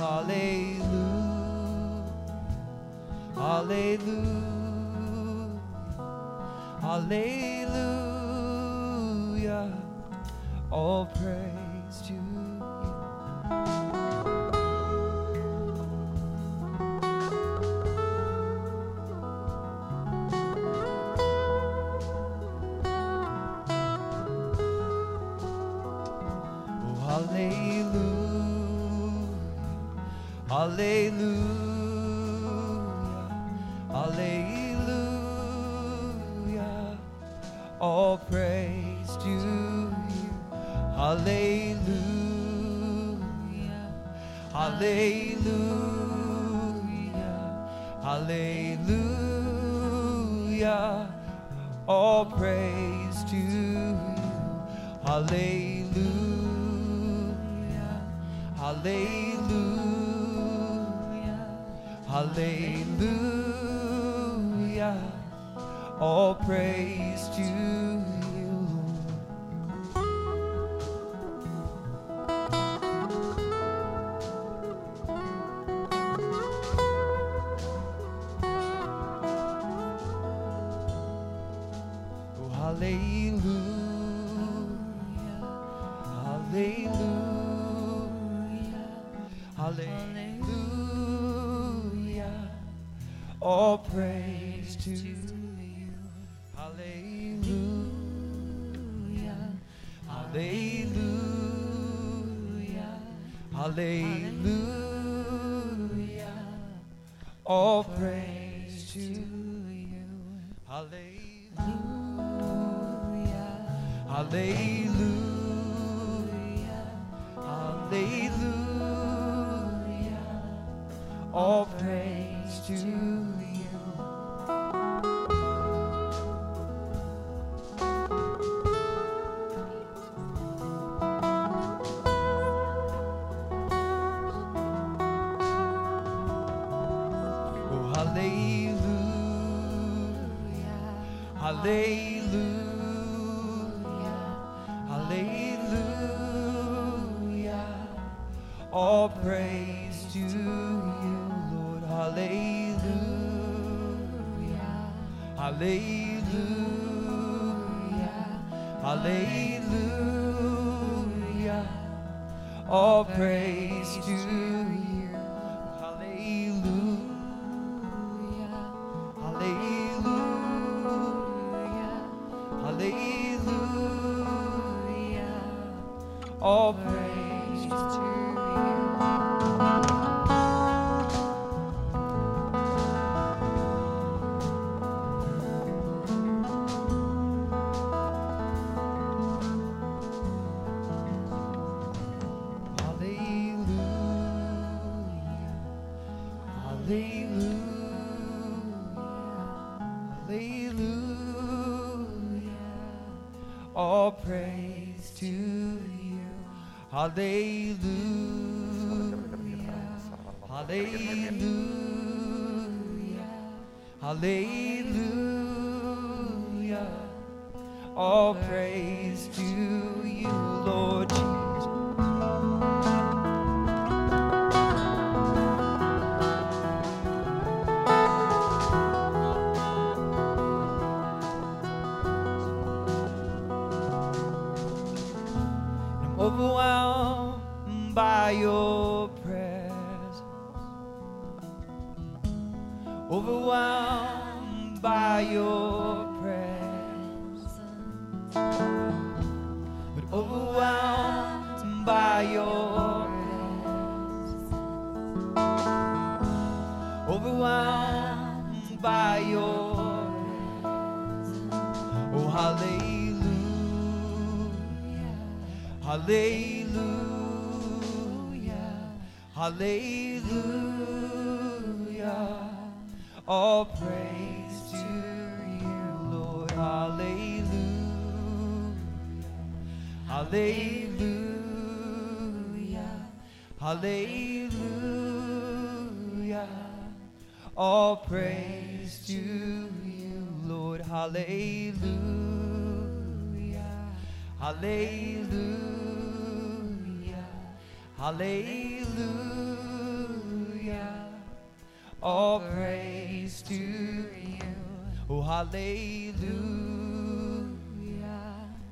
hallelujah, hallelujah, hallelujah. All praise to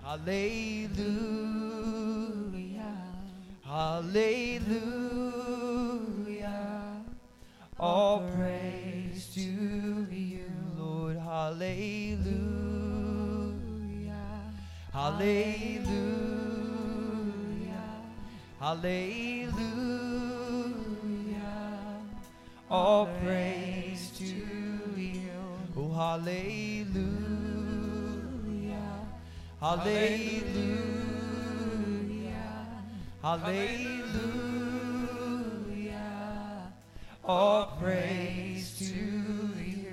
Hallelujah. Hallelujah. All praise to you, Lord. Hallelujah. Hallelujah. Hallelujah. All praise to you. Oh, hallelujah. Hallelujah. Hallelujah. All praise to you.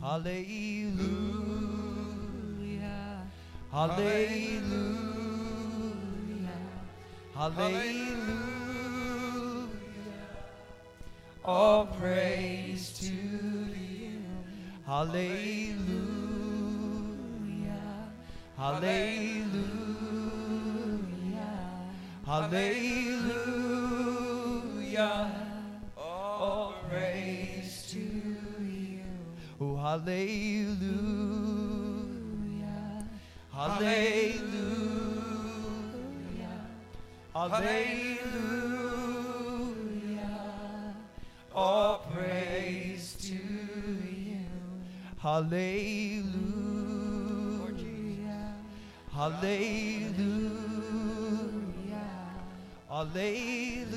Hallelujah. Hallelujah. Hallelujah. All praise to you. Hallelujah. Hallelujah. Hallelujah. All praise to you. Oh, hallelujah. Hallelujah. Hallelujah. All praise to you. Hallelujah. Hallelujah. Hallelujah.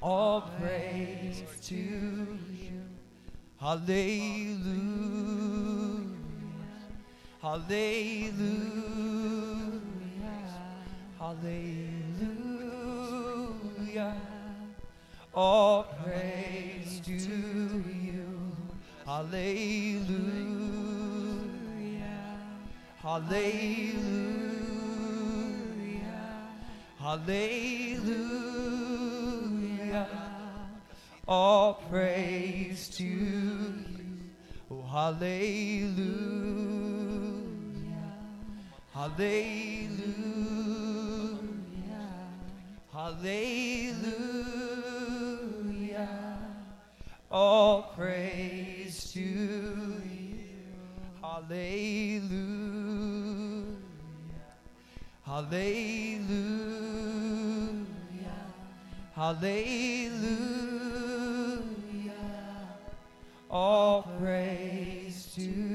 All praise to you. Hallelujah. Hallelujah. Hallelujah. All praise to you. Hallelujah. Hallelujah. Hallelujah. All praise to you. Oh, hallelujah. Hallelujah. Hallelujah. All praise to you. Hallelujah. Hallelujah. Hallelujah. All praise to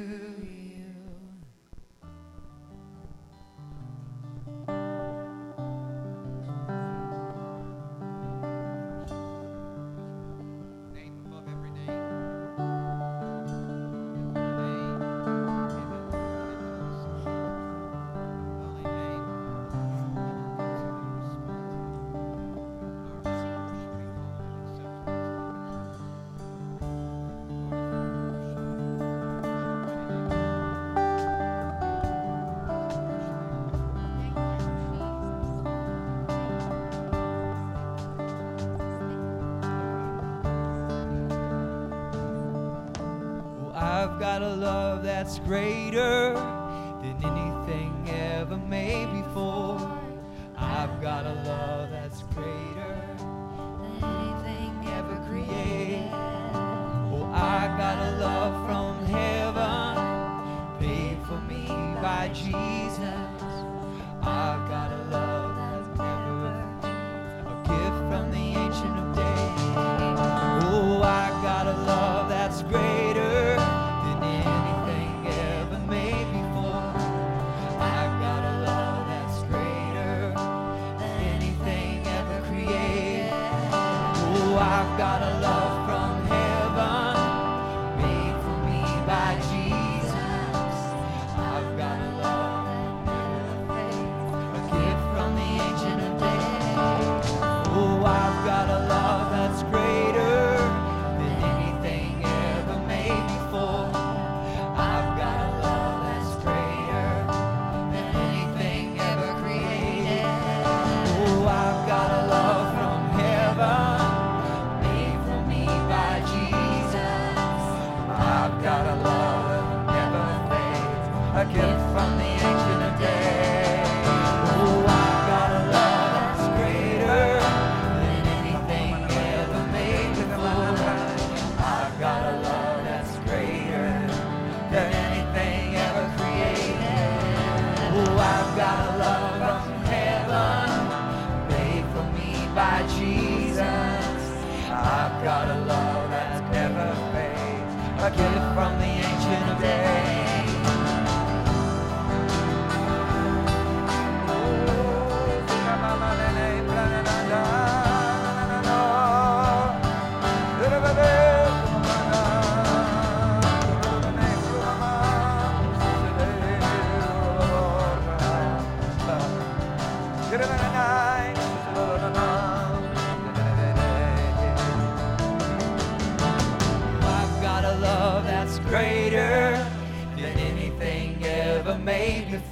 got a love that never fades, a gift from the ancient of days.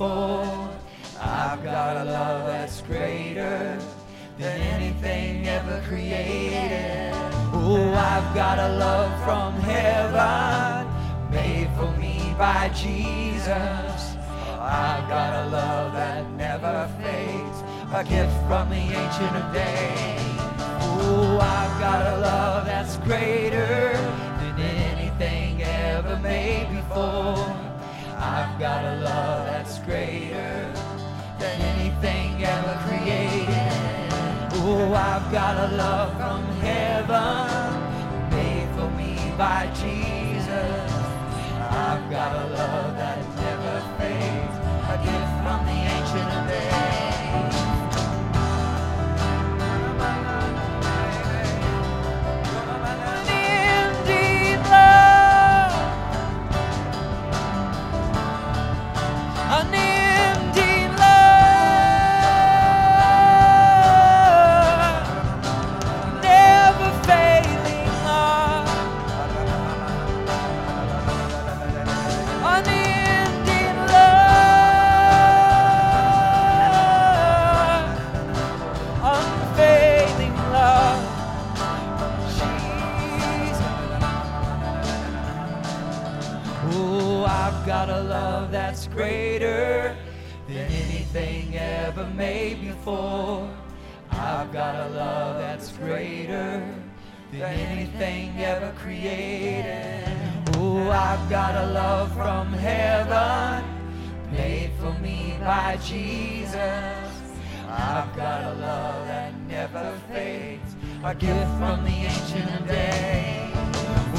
I've got a love that's greater than anything ever created. Oh, I've got a love from heaven made for me by Jesus. I've got a love that never fades, a gift from the ancient of days. Oh, I've got a love that's greater I've got a love that's greater than anything ever created. Oh, I've got a love from heaven made for me by Jesus. I've got a love that never fades, a gift from the ancient of days. Greater than anything ever made before. I've got a love that's greater than anything ever created. Oh, I've got a love from heaven made for me by Jesus. I've got a love that never fades, a gift from the ancient day.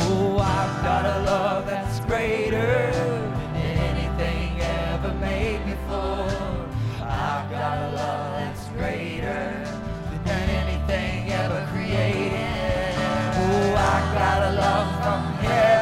Oh, I've got a love that's greater than anything ever made before. I've got a love that's greater than anything ever created. Oh, I've got a love from heaven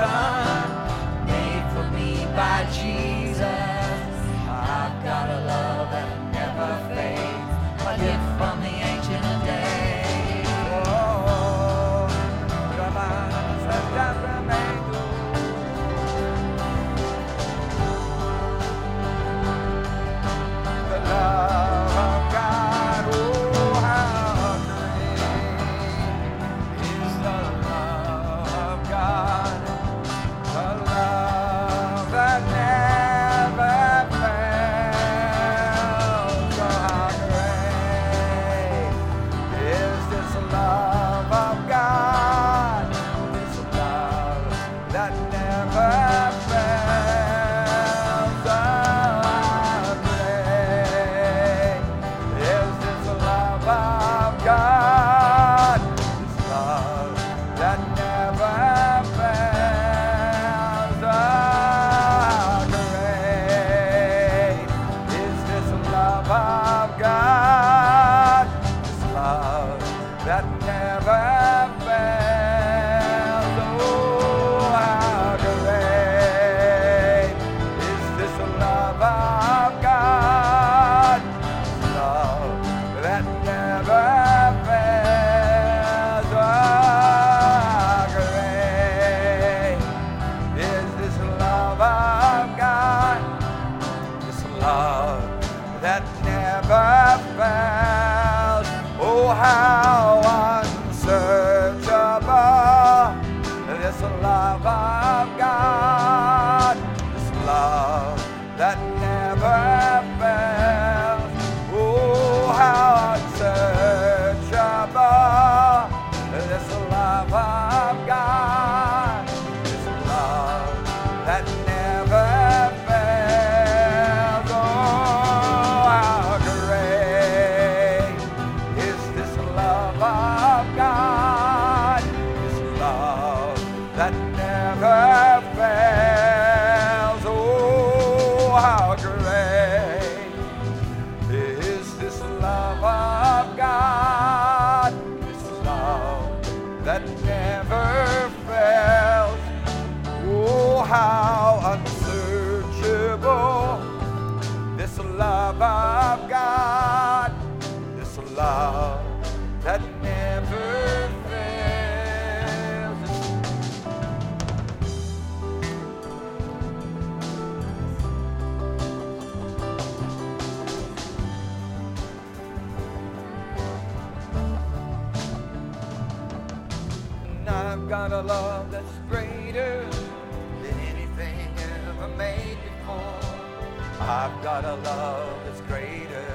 got a love that's greater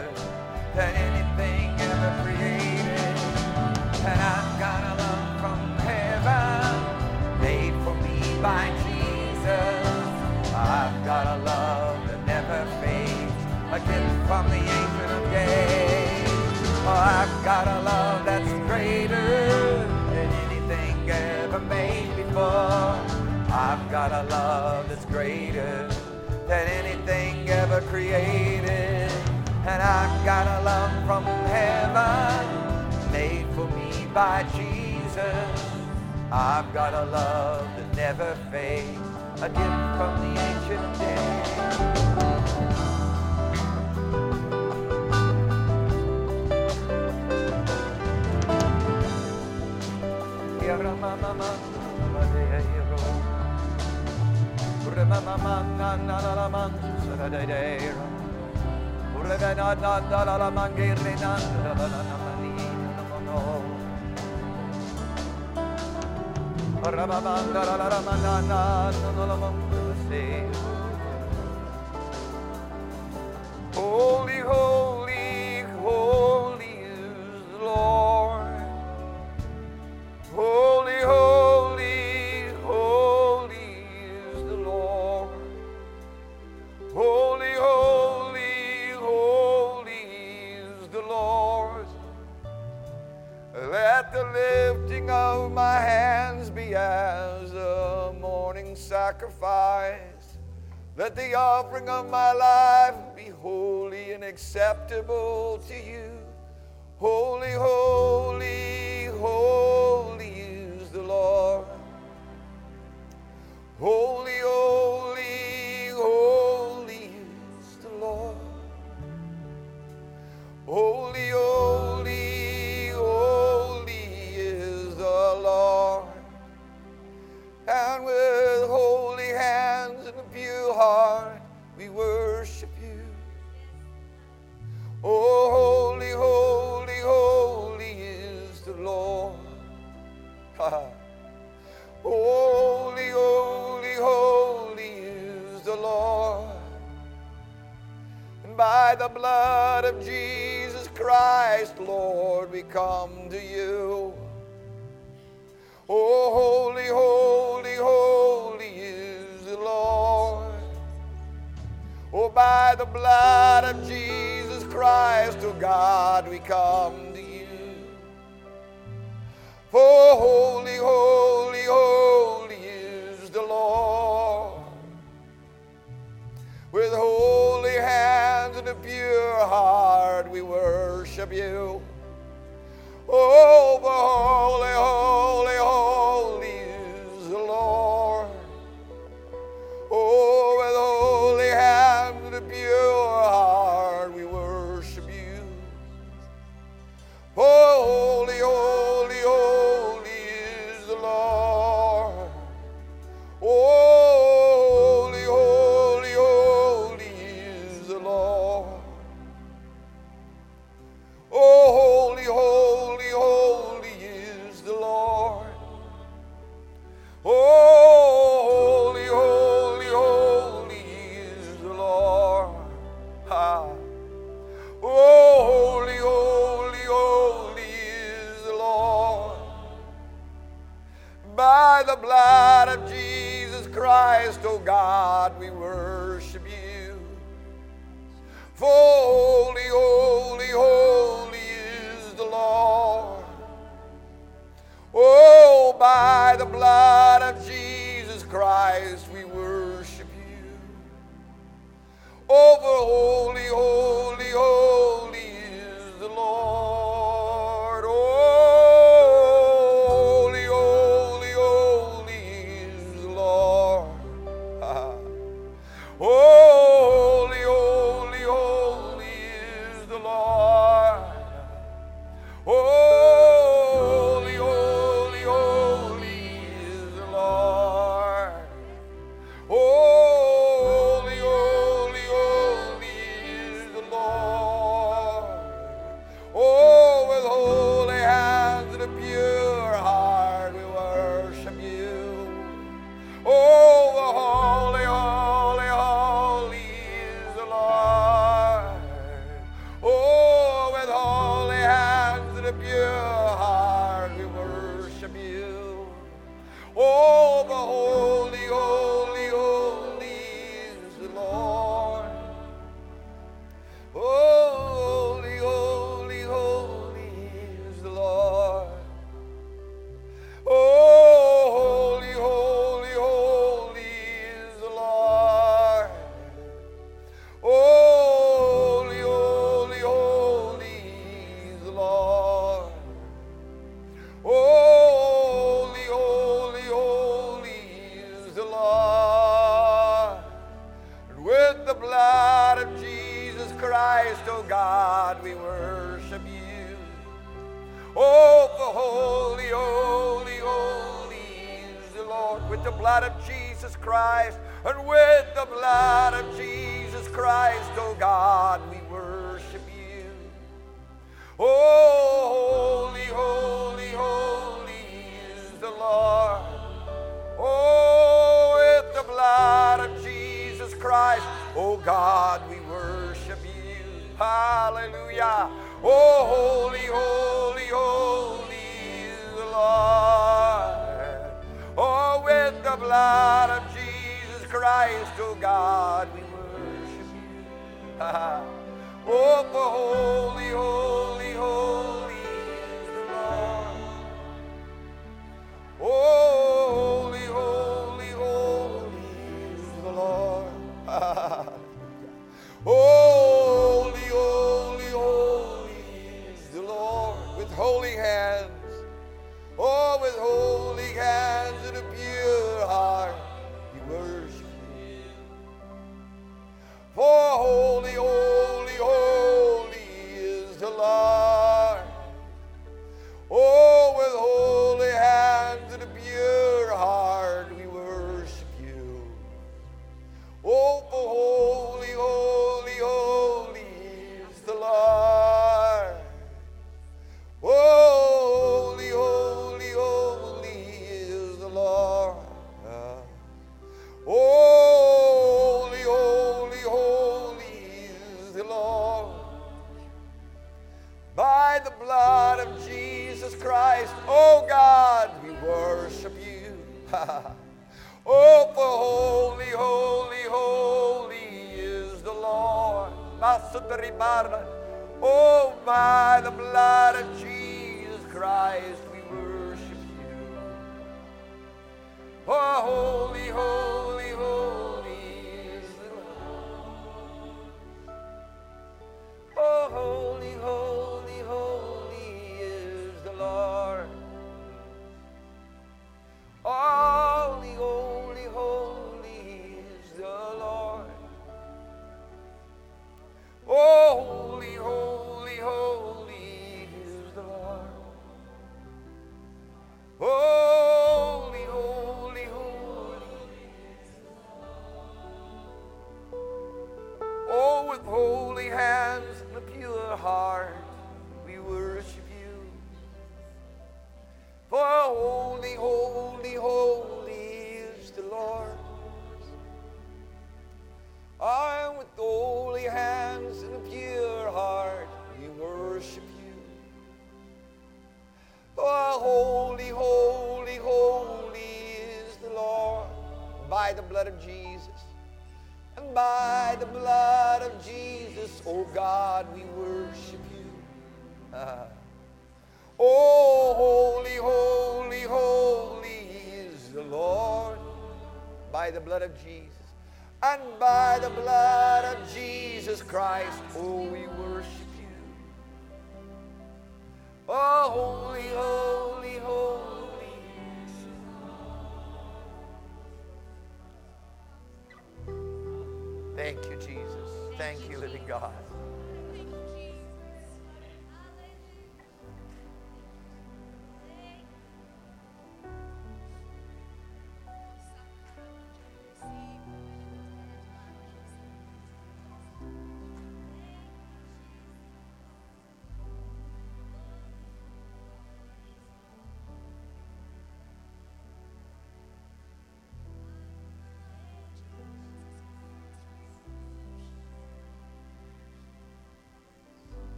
than anything ever created. And I've got a love from heaven made for me by Jesus. I've got a love that never fades, a gift from the angel of Days. Oh, I've got a love that's greater than anything ever made before. I've got a love that's greater than anything ever created. And I got a love from heaven made for me by Jesus. I've got a love that never fades, a gift from the ancient days. Mama, Rababanda la la la manana, no lo vamos a decir.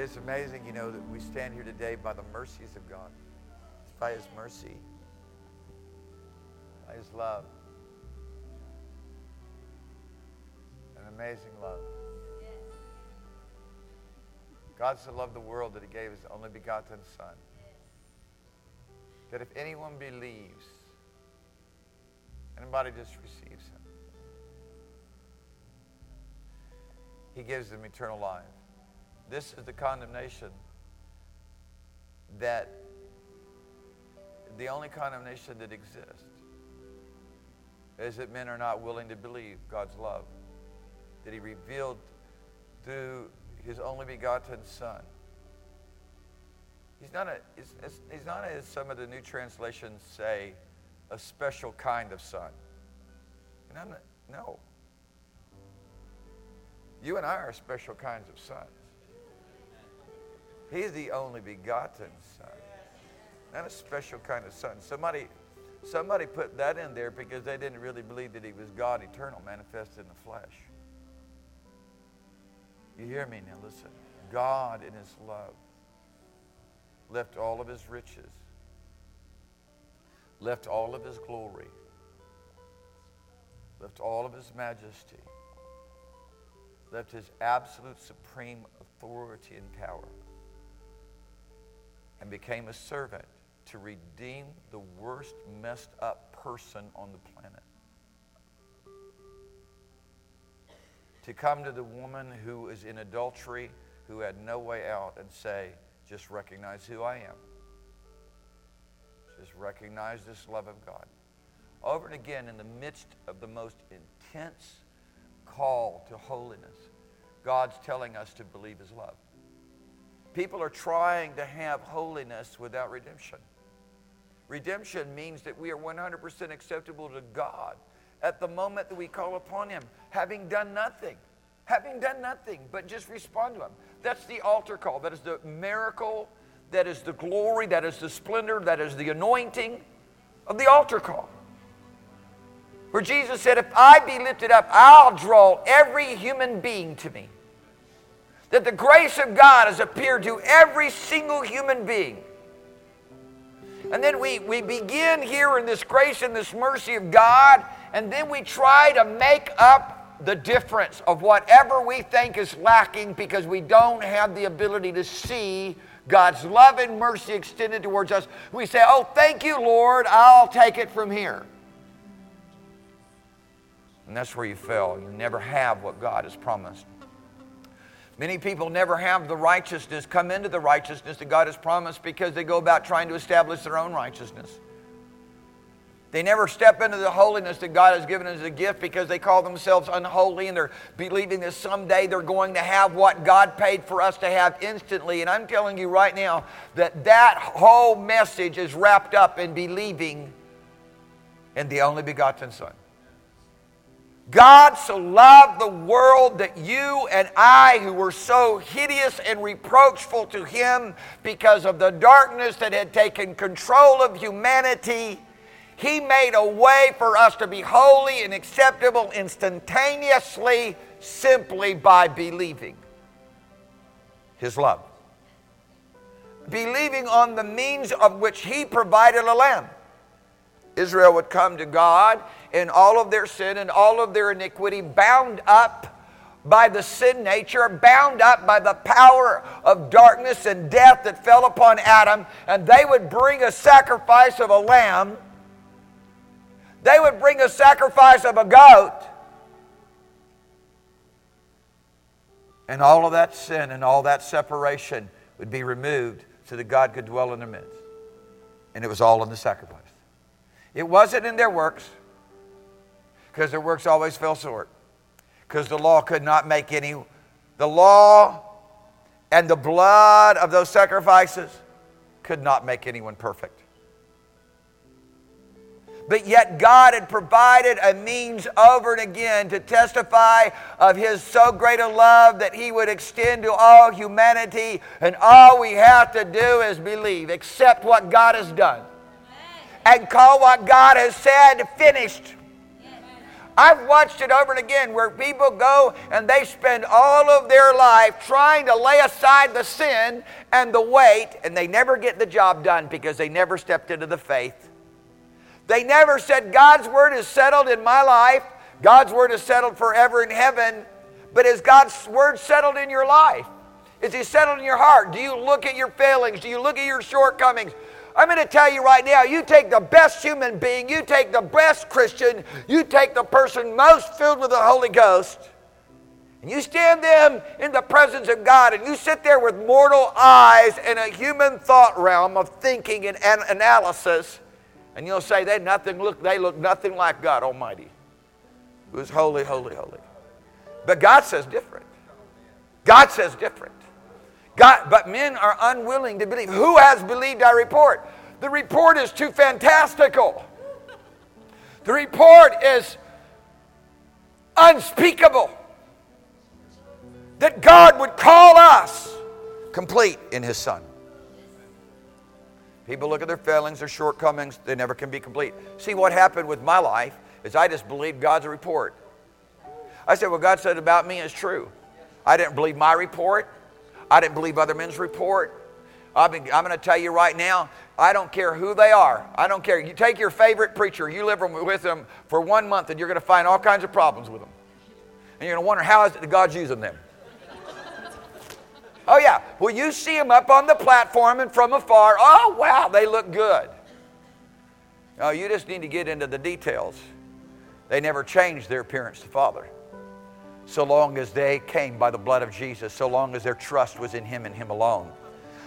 It's amazing, you know, that we stand here today by the mercies of God. It's by His mercy, by His love. An amazing love. God so loved the world that He gave His only begotten Son. That if anyone believes, anybody just receives Him, He gives them eternal life. This is the condemnation that the only condemnation that exists is that men are not willing to believe God's love that He revealed through His only begotten Son. He's not a, he's, he's not as some of the new translations say, a special kind of son. No, no. You and I are special kinds of sons. He's the only begotten Son. Not a special kind of son. Somebody, somebody put that in there because they didn't really believe that he was God eternal, manifested in the flesh. You hear me now? Listen. God in his love left all of his riches, left all of his glory, left all of his majesty, left his absolute supreme authority and power and became a servant to redeem the worst messed up person on the planet. To come to the woman who is in adultery, who had no way out, and say, just recognize who I am. Just recognize this love of God. Over and again, in the midst of the most intense call to holiness, God's telling us to believe his love. People are trying to have holiness without redemption. Redemption means that we are 100% acceptable to God at the moment that we call upon Him, having done nothing. Having done nothing but just respond to Him. That's the altar call. That is the miracle. That is the glory. That is the splendor. That is the anointing of the altar call. Where Jesus said, If I be lifted up, I'll draw every human being to me that the grace of God has appeared to every single human being. And then we, we begin here in this grace and this mercy of God, and then we try to make up the difference of whatever we think is lacking because we don't have the ability to see God's love and mercy extended towards us. We say, Oh, thank you, Lord, I'll take it from here. And that's where you fail. You never have what God has promised. Many people never have the righteousness, come into the righteousness that God has promised because they go about trying to establish their own righteousness. They never step into the holiness that God has given as a gift because they call themselves unholy and they're believing that someday they're going to have what God paid for us to have instantly. And I'm telling you right now that that whole message is wrapped up in believing in the only begotten Son. God so loved the world that you and I, who were so hideous and reproachful to Him because of the darkness that had taken control of humanity, He made a way for us to be holy and acceptable instantaneously simply by believing His love. Believing on the means of which He provided a lamb. Israel would come to God in all of their sin and all of their iniquity, bound up by the sin nature, bound up by the power of darkness and death that fell upon Adam, and they would bring a sacrifice of a lamb. They would bring a sacrifice of a goat. And all of that sin and all that separation would be removed so that God could dwell in their midst. And it was all in the sacrifice. It wasn't in their works because their works always fell short. Because the law could not make any, the law and the blood of those sacrifices could not make anyone perfect. But yet, God had provided a means over and again to testify of His so great a love that He would extend to all humanity. And all we have to do is believe, accept what God has done, and call what God has said finished. I've watched it over and again where people go and they spend all of their life trying to lay aside the sin and the weight, and they never get the job done because they never stepped into the faith. They never said, God's word is settled in my life, God's word is settled forever in heaven. But is God's word settled in your life? Is He settled in your heart? Do you look at your failings? Do you look at your shortcomings? I'm going to tell you right now you take the best human being, you take the best Christian, you take the person most filled with the Holy Ghost, and you stand them in the presence of God, and you sit there with mortal eyes and a human thought realm of thinking and analysis, and you'll say they nothing look they look nothing like God Almighty, who is holy, holy, holy. But God says different. God says different. God, but men are unwilling to believe. Who has believed our report? The report is too fantastical. The report is unspeakable. That God would call us complete in His Son. People look at their failings, their shortcomings, they never can be complete. See, what happened with my life is I just believed God's report. I said, What God said about me is true. I didn't believe my report. I didn't believe other men's report. I'm going to tell you right now, I don't care who they are. I don't care. You take your favorite preacher, you live with them for one month, and you're going to find all kinds of problems with them. And you're going to wonder, how is it that God's using them? oh, yeah. Well, you see them up on the platform and from afar. Oh, wow, they look good. Oh, you just need to get into the details. They never changed their appearance to Father so long as they came by the blood of Jesus, so long as their trust was in Him and Him alone,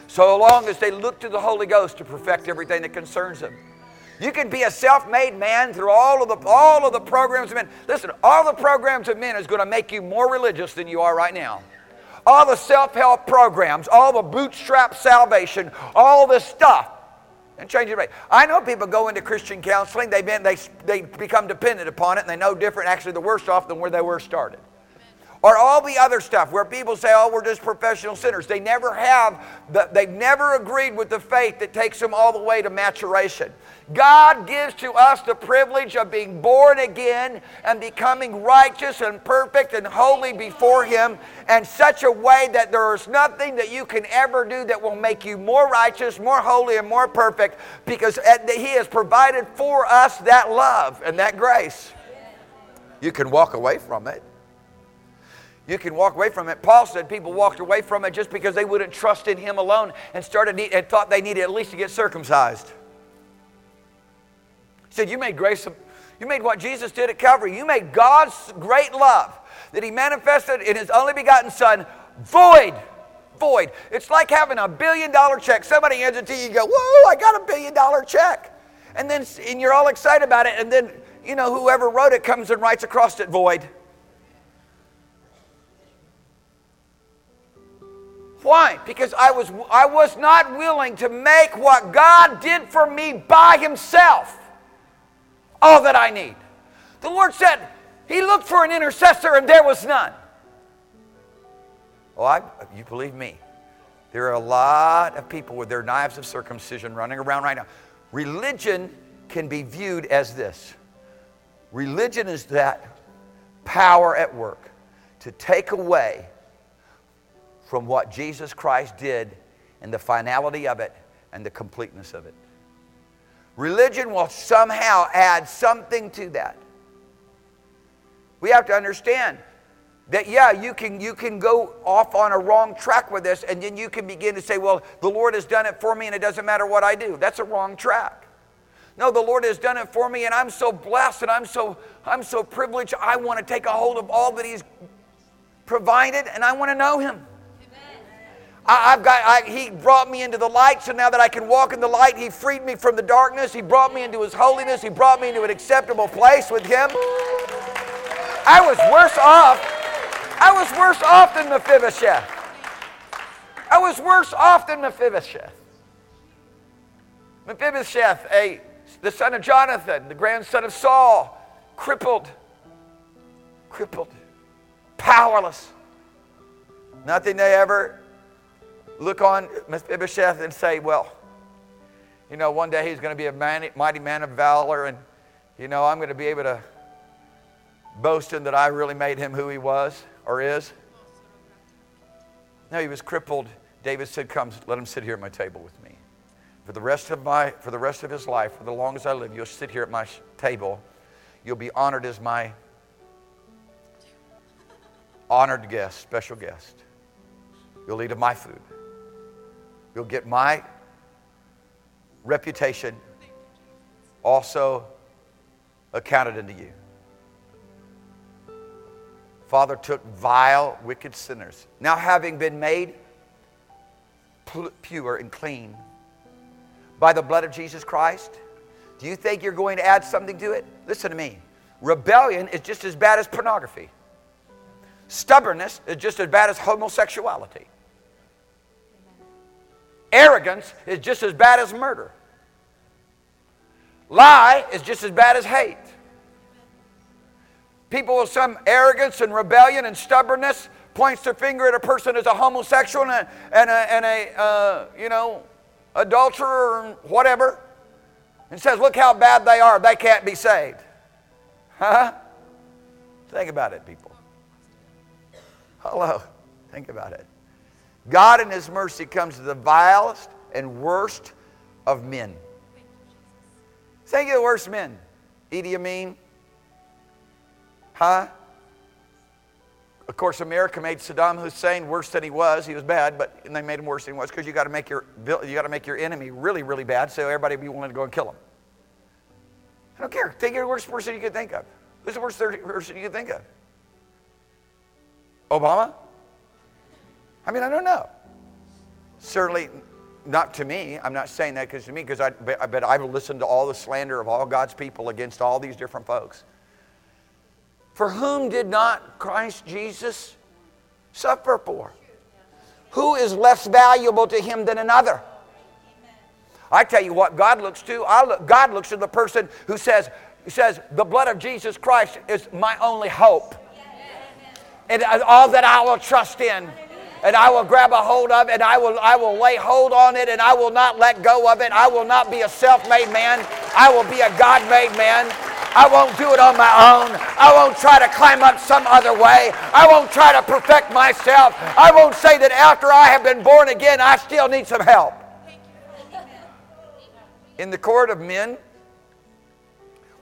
so long as they looked to the Holy Ghost to perfect everything that concerns them. You can be a self-made man through all of the all of the programs of men. Listen, all the programs of men is going to make you more religious than you are right now. All the self-help programs, all the bootstrap salvation, all this stuff, and change your way. I know people go into Christian counseling, they, they, they become dependent upon it, and they know different, actually, the worse off than where they were started or all the other stuff where people say, oh, we're just professional sinners. They never have, the, they've never agreed with the faith that takes them all the way to maturation. God gives to us the privilege of being born again and becoming righteous and perfect and holy before Him in such a way that there is nothing that you can ever do that will make you more righteous, more holy, and more perfect because He has provided for us that love and that grace. You can walk away from it you can walk away from it. Paul said people walked away from it just because they wouldn't trust in him alone and started and thought they needed at least to get circumcised. He said, You made grace, you made what Jesus did at Calvary. You made God's great love that He manifested in His only begotten Son void. Void. It's like having a billion dollar check. Somebody hands it to you, you go, Whoa, I got a billion dollar check. And then and you're all excited about it, and then you know whoever wrote it comes and writes across it void. Why? Because I was, I was not willing to make what God did for me by Himself all that I need. The Lord said, He looked for an intercessor and there was none. Oh, I, you believe me. There are a lot of people with their knives of circumcision running around right now. Religion can be viewed as this religion is that power at work to take away from what Jesus Christ did and the finality of it and the completeness of it. Religion will somehow add something to that. We have to understand that yeah you can you can go off on a wrong track with this and then you can begin to say well the lord has done it for me and it doesn't matter what i do that's a wrong track no the lord has done it for me and i'm so blessed and i'm so i'm so privileged i want to take a hold of all that he's provided and i want to know him I, have got, I, he brought me into the light, so now that I can walk in the light, He freed me from the darkness. He brought me into His holiness. He brought me into an acceptable place with Him. I was worse off. I was worse off than Mephibosheth. I was worse off than Mephibosheth. Mephibosheth, a, the son of Jonathan, the grandson of Saul, crippled, crippled, powerless. Nothing they ever look on Mephibosheth and say, well, you know, one day he's going to be a man, mighty man of valor, and, you know, I'm going to be able to boasting that I really made him who he was or is. No, he was crippled. David said, Come, let him sit here at my table with me. For the rest of my for the rest of his life, for the long as I live, you'll sit here at my table. You'll be honored as my honored guest, special guest. You'll eat of my food. You'll get my reputation also accounted unto you. Father took vile, wicked sinners. Now, having been made pure and clean by the blood of Jesus Christ, do you think you're going to add something to it? Listen to me. Rebellion is just as bad as pornography. Stubbornness is just as bad as homosexuality. Arrogance is just as bad as murder. Lie is just as bad as hate. People with some arrogance and rebellion and stubbornness points their finger at a person as a homosexual and a, and a, and a uh, you know, adulterer or whatever, and says, look how bad they are. They can't be saved. Huh? Think about it, people. Hello. Think about it. God in His mercy comes to the vilest and worst of men. Think of the worst men. Idi Amin. Huh? Of course, America made Saddam Hussein worse than he was. He was bad, but they made him worse than he was because you got to make your you got to make your enemy really, really bad, so everybody be willing to go and kill him. I don't care. Think of the worst person you could think of. Who's the worst person you could think of? Obama? I mean, I don't know. Certainly not to me. I'm not saying that because to me, because I, but I've listened to all the slander of all God's people against all these different folks. For whom did not Christ Jesus suffer for? Who is less valuable to him than another? I tell you what, God looks to. Look, God looks to the person who says, says, the blood of Jesus Christ is my only hope. And all that I will trust in and I will grab a hold of it and I will, I will lay hold on it and I will not let go of it. I will not be a self made man. I will be a God made man. I won't do it on my own. I won't try to climb up some other way. I won't try to perfect myself. I won't say that after I have been born again, I still need some help. In the court of men,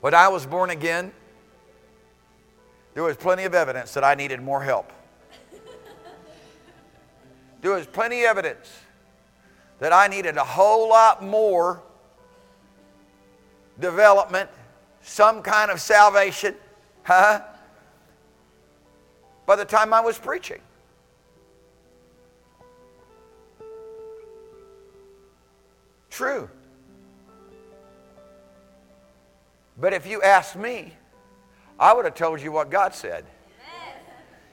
when I was born again, there was plenty of evidence that I needed more help. There was plenty of evidence that I needed a whole lot more development, some kind of salvation, huh? By the time I was preaching. True. But if you asked me, I would have told you what God said.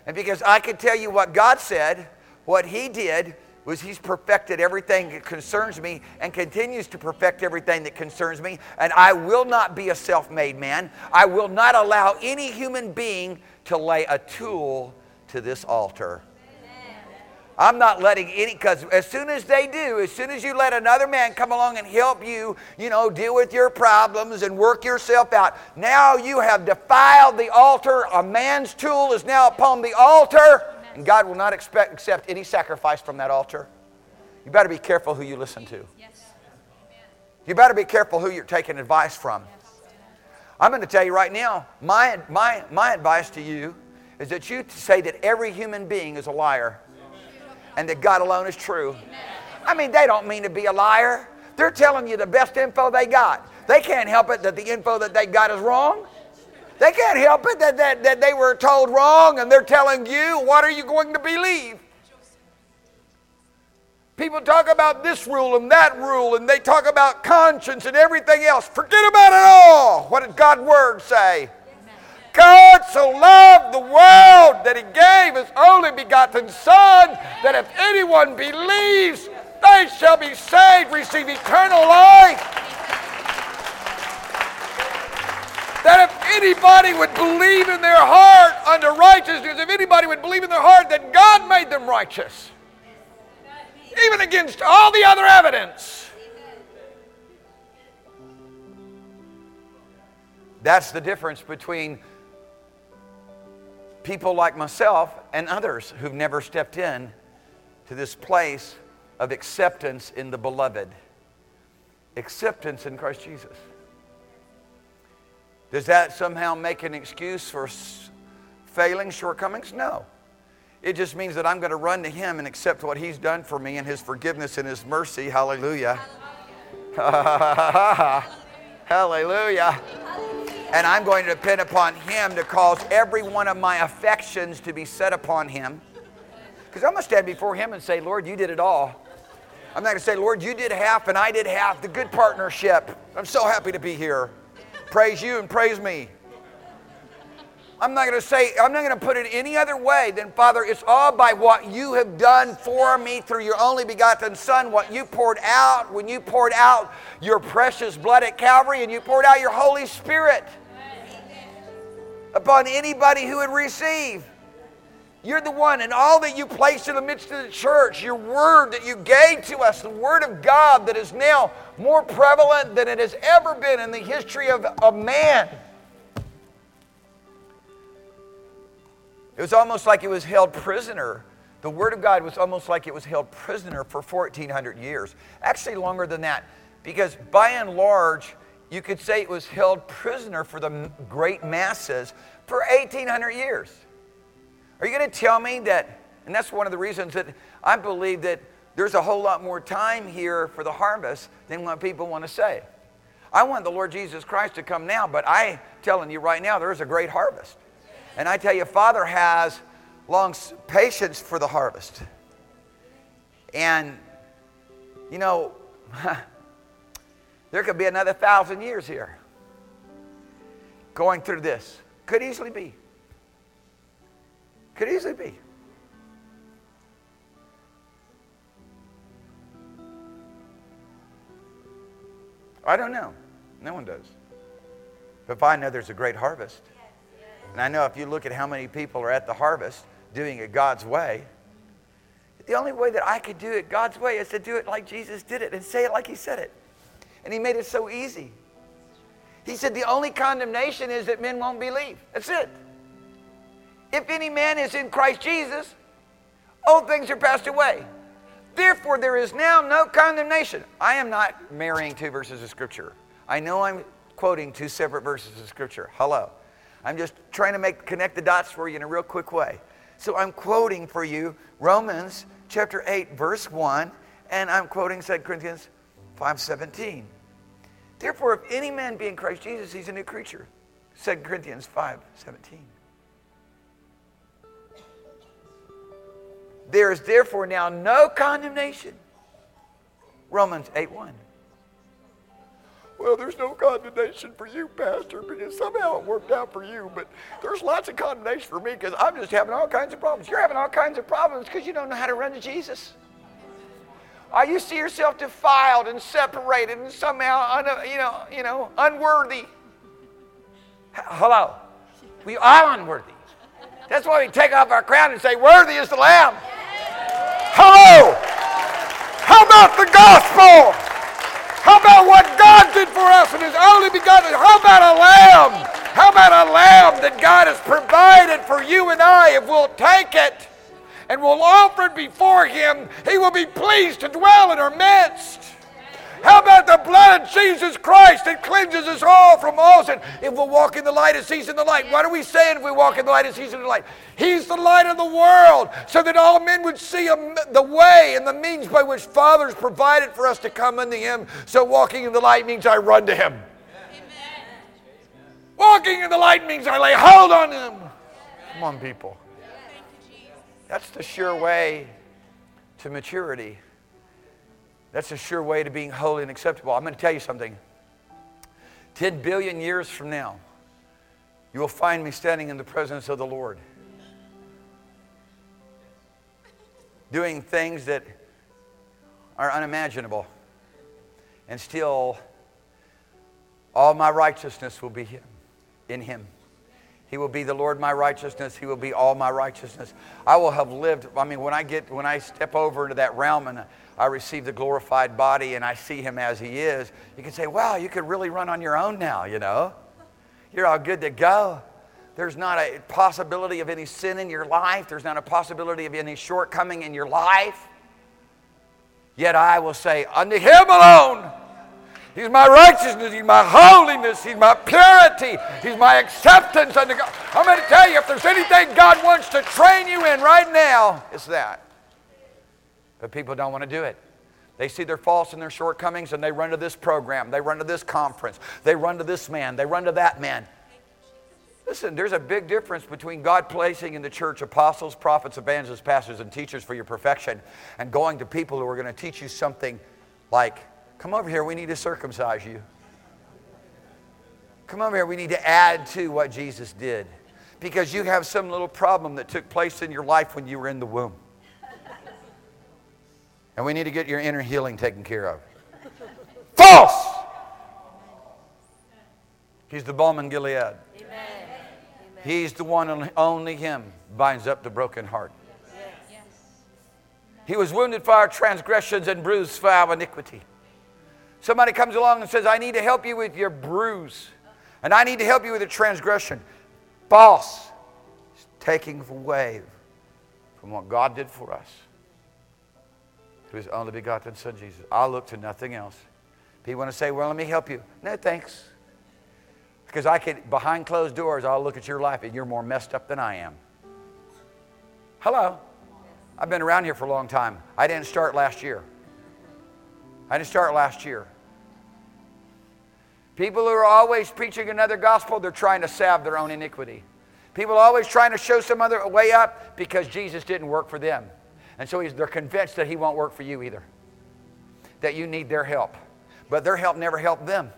And because I could tell you what God said, what he did was he's perfected everything that concerns me and continues to perfect everything that concerns me. And I will not be a self made man. I will not allow any human being to lay a tool to this altar. I'm not letting any, because as soon as they do, as soon as you let another man come along and help you, you know, deal with your problems and work yourself out, now you have defiled the altar. A man's tool is now upon the altar. And God will not expect, accept any sacrifice from that altar. You better be careful who you listen to. You better be careful who you're taking advice from. I'm going to tell you right now, my, my, my advice to you is that you say that every human being is a liar and that God alone is true. I mean, they don't mean to be a liar. They're telling you the best info they got. They can't help it that the info that they got is wrong. They can't help it that, that, that they were told wrong and they're telling you, what are you going to believe? People talk about this rule and that rule, and they talk about conscience and everything else. Forget about it all. What did God's word say? God so loved the world that he gave his only begotten Son, that if anyone believes, they shall be saved, receive eternal life. That if anybody would believe in their heart unto righteousness, if anybody would believe in their heart that God made them righteous, even against all the other evidence. That's the difference between people like myself and others who've never stepped in to this place of acceptance in the beloved, acceptance in Christ Jesus. Does that somehow make an excuse for failing, shortcomings? No. It just means that I'm going to run to Him and accept what He's done for me and His forgiveness and His mercy. Hallelujah. Hallelujah. And I'm going to depend upon Him to cause every one of my affections to be set upon Him. Because I'm going to stand before Him and say, Lord, you did it all. I'm not going to say, Lord, you did half and I did half. The good partnership. I'm so happy to be here. Praise you and praise me. I'm not going to say, I'm not going to put it any other way than, Father, it's all by what you have done for me through your only begotten Son, what you poured out when you poured out your precious blood at Calvary and you poured out your Holy Spirit upon anybody who would receive. You're the one, and all that you placed in the midst of the church, your word that you gave to us, the word of God that is now more prevalent than it has ever been in the history of, of man. It was almost like it was held prisoner. The Word of God was almost like it was held prisoner for 1,400 years. Actually, longer than that, because by and large, you could say it was held prisoner for the great masses for 1,800 years. Are you going to tell me that? And that's one of the reasons that I believe that there's a whole lot more time here for the harvest than what people want to say. I want the Lord Jesus Christ to come now, but I telling you right now, there is a great harvest. And I tell you, Father has long patience for the harvest. And, you know, there could be another thousand years here going through this. Could easily be. Could easily be. I don't know. No one does. But I know there's a great harvest, and I know if you look at how many people are at the harvest doing it God's way, the only way that I could do it God's way is to do it like Jesus did it and say it like He said it. And He made it so easy. He said, The only condemnation is that men won't believe. That's it. If any man is in Christ Jesus, old things are passed away. Therefore, there is now no condemnation. I am not marrying two verses of Scripture. I know I'm quoting two separate verses of Scripture. Hello. I'm just trying to make connect the dots for you in a real quick way. So I'm quoting for you Romans chapter 8 verse 1 and I'm quoting 2 Corinthians 5:17. Therefore if any man be in Christ Jesus he's a new creature. 2 Corinthians 5:17. There is therefore now no condemnation. Romans 8:1 well, there's no condemnation for you, Pastor, because somehow it worked out for you, but there's lots of condemnation for me because I'm just having all kinds of problems. You're having all kinds of problems because you don't know how to run to Jesus. Or you see yourself defiled and separated and somehow, un, you know, you know, unworthy. Hello, we are unworthy. That's why we take off our crown and say, "Worthy is the Lamb." Hello. How about the gospel? How about what God did for us in His only begotten? How about a lamb? How about a lamb that God has provided for you and I? If we'll take it and we'll offer it before Him, He will be pleased to dwell in our midst. How about the blood of Jesus Christ that cleanses us all from all sin? If we walk in the light as He's in the light. What are we saying if we walk in the light as He's in the light? He's the light of the world so that all men would see the way and the means by which Father's provided for us to come unto Him. So walking in the light means I run to Him. Amen. Walking in the light means I lay hold on Him. Come on, people. That's the sure way to maturity. That's a sure way to being holy and acceptable. I'm going to tell you something. 10 billion years from now, you will find me standing in the presence of the Lord, doing things that are unimaginable. And still, all my righteousness will be in Him. He will be the Lord my righteousness. He will be all my righteousness. I will have lived. I mean, when I get when I step over into that realm and I receive the glorified body and I see him as he is, you can say, wow, you could really run on your own now, you know. You're all good to go. There's not a possibility of any sin in your life. There's not a possibility of any shortcoming in your life. Yet I will say, unto him alone, He's my righteousness, He's my holiness, He's my purity, He's my acceptance unto God. I'm going to tell you, if there's anything God wants to train you in right now, it's that. But people don't want to do it. They see their faults and their shortcomings and they run to this program, they run to this conference, they run to this man, they run to that man. Listen, there's a big difference between God placing in the church apostles, prophets, evangelists, pastors, and teachers for your perfection and going to people who are going to teach you something like, come over here, we need to circumcise you. Come over here, we need to add to what Jesus did. Because you have some little problem that took place in your life when you were in the womb. And we need to get your inner healing taken care of. False! He's the balm in Gilead. Amen. He's the one, and only Him binds up the broken heart. He was wounded for our transgressions and bruised for our iniquity. Somebody comes along and says, I need to help you with your bruise, and I need to help you with your transgression. False. It's taking away from what God did for us through His only begotten Son, Jesus. I'll look to nothing else. People want to say, Well, let me help you. No, thanks. Because I could, behind closed doors, I'll look at your life and you're more messed up than I am. Hello. I've been around here for a long time. I didn't start last year. I didn't start last year. People who are always preaching another gospel, they're trying to salve their own iniquity. People always trying to show some other way up because Jesus didn't work for them. And so they're convinced that he won't work for you either. That you need their help. But their help never helped them.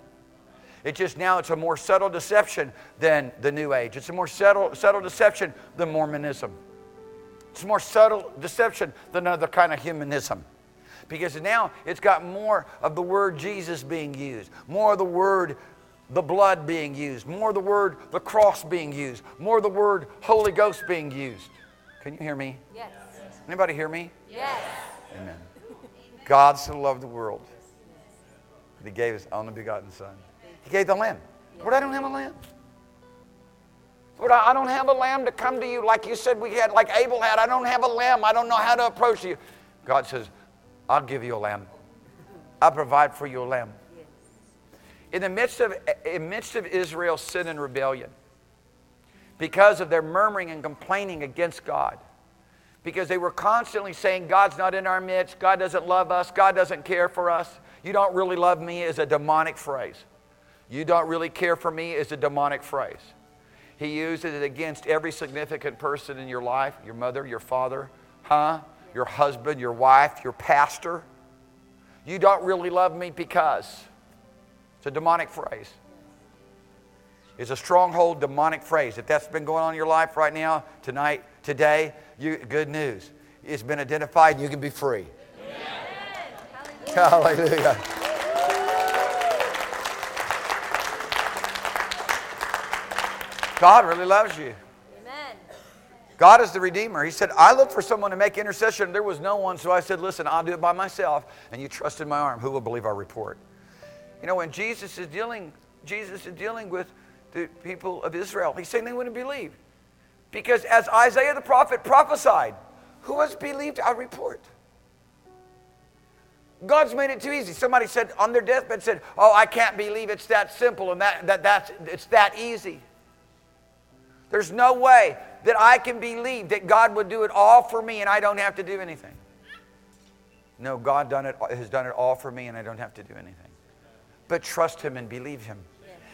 It just now it's a more subtle deception than the New Age. It's a more subtle, subtle deception than Mormonism. It's more subtle deception than other kind of humanism. Because now it's got more of the word Jesus being used, more of the word the blood being used, more of the word the cross being used, more of the word Holy Ghost being used. Can you hear me? Yes. Anybody hear me? Yes. Amen. God so loved the world that he gave his only begotten Son. He gave the lamb. Lord, I don't have a lamb. Lord, I don't have a lamb to come to you like you said we had, like Abel had. I don't have a lamb. I don't know how to approach you. God says, I'll give you a lamb. I'll provide for you a lamb. In the midst of, in the midst of Israel's sin and rebellion, because of their murmuring and complaining against God, because they were constantly saying, God's not in our midst, God doesn't love us, God doesn't care for us. You don't really love me is a demonic phrase. You don't really care for me is a demonic phrase. He uses it against every significant person in your life your mother, your father, huh? Your husband, your wife, your pastor. You don't really love me because. It's a demonic phrase. It's a stronghold demonic phrase. If that's been going on in your life right now, tonight, today, you, good news. It's been identified and you can be free. Hallelujah. God really loves you. Amen. God is the Redeemer. He said, I looked for someone to make intercession. There was no one, so I said, Listen, I'll do it by myself. And you trusted my arm. Who will believe our report? You know, when Jesus is dealing, Jesus is dealing with the people of Israel, he's saying they wouldn't believe. Because as Isaiah the prophet prophesied, who has believed our report? God's made it too easy. Somebody said on their deathbed said, "Oh, I can't believe it's that simple and that, that that's it's that easy." There's no way that I can believe that God would do it all for me and I don't have to do anything. No, God done it, has done it all for me and I don't have to do anything. But trust Him and believe Him.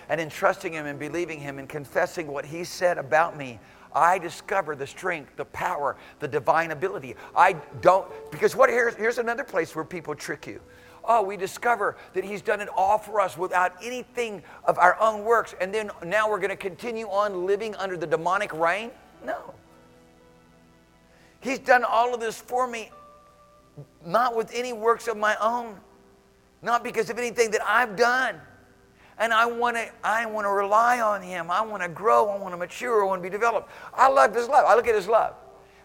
And in trusting Him and believing Him and confessing what He said about me, I discover the strength, the power, the divine ability. I don't, because what here's, here's another place where people trick you. Oh, we discover that He's done it all for us without anything of our own works, and then now we're going to continue on living under the demonic reign? No. He's done all of this for me, not with any works of my own, not because of anything that I've done. And I want to I want to rely on him. I want to grow, I want to mature, I want to be developed. I love his love. I look at his love.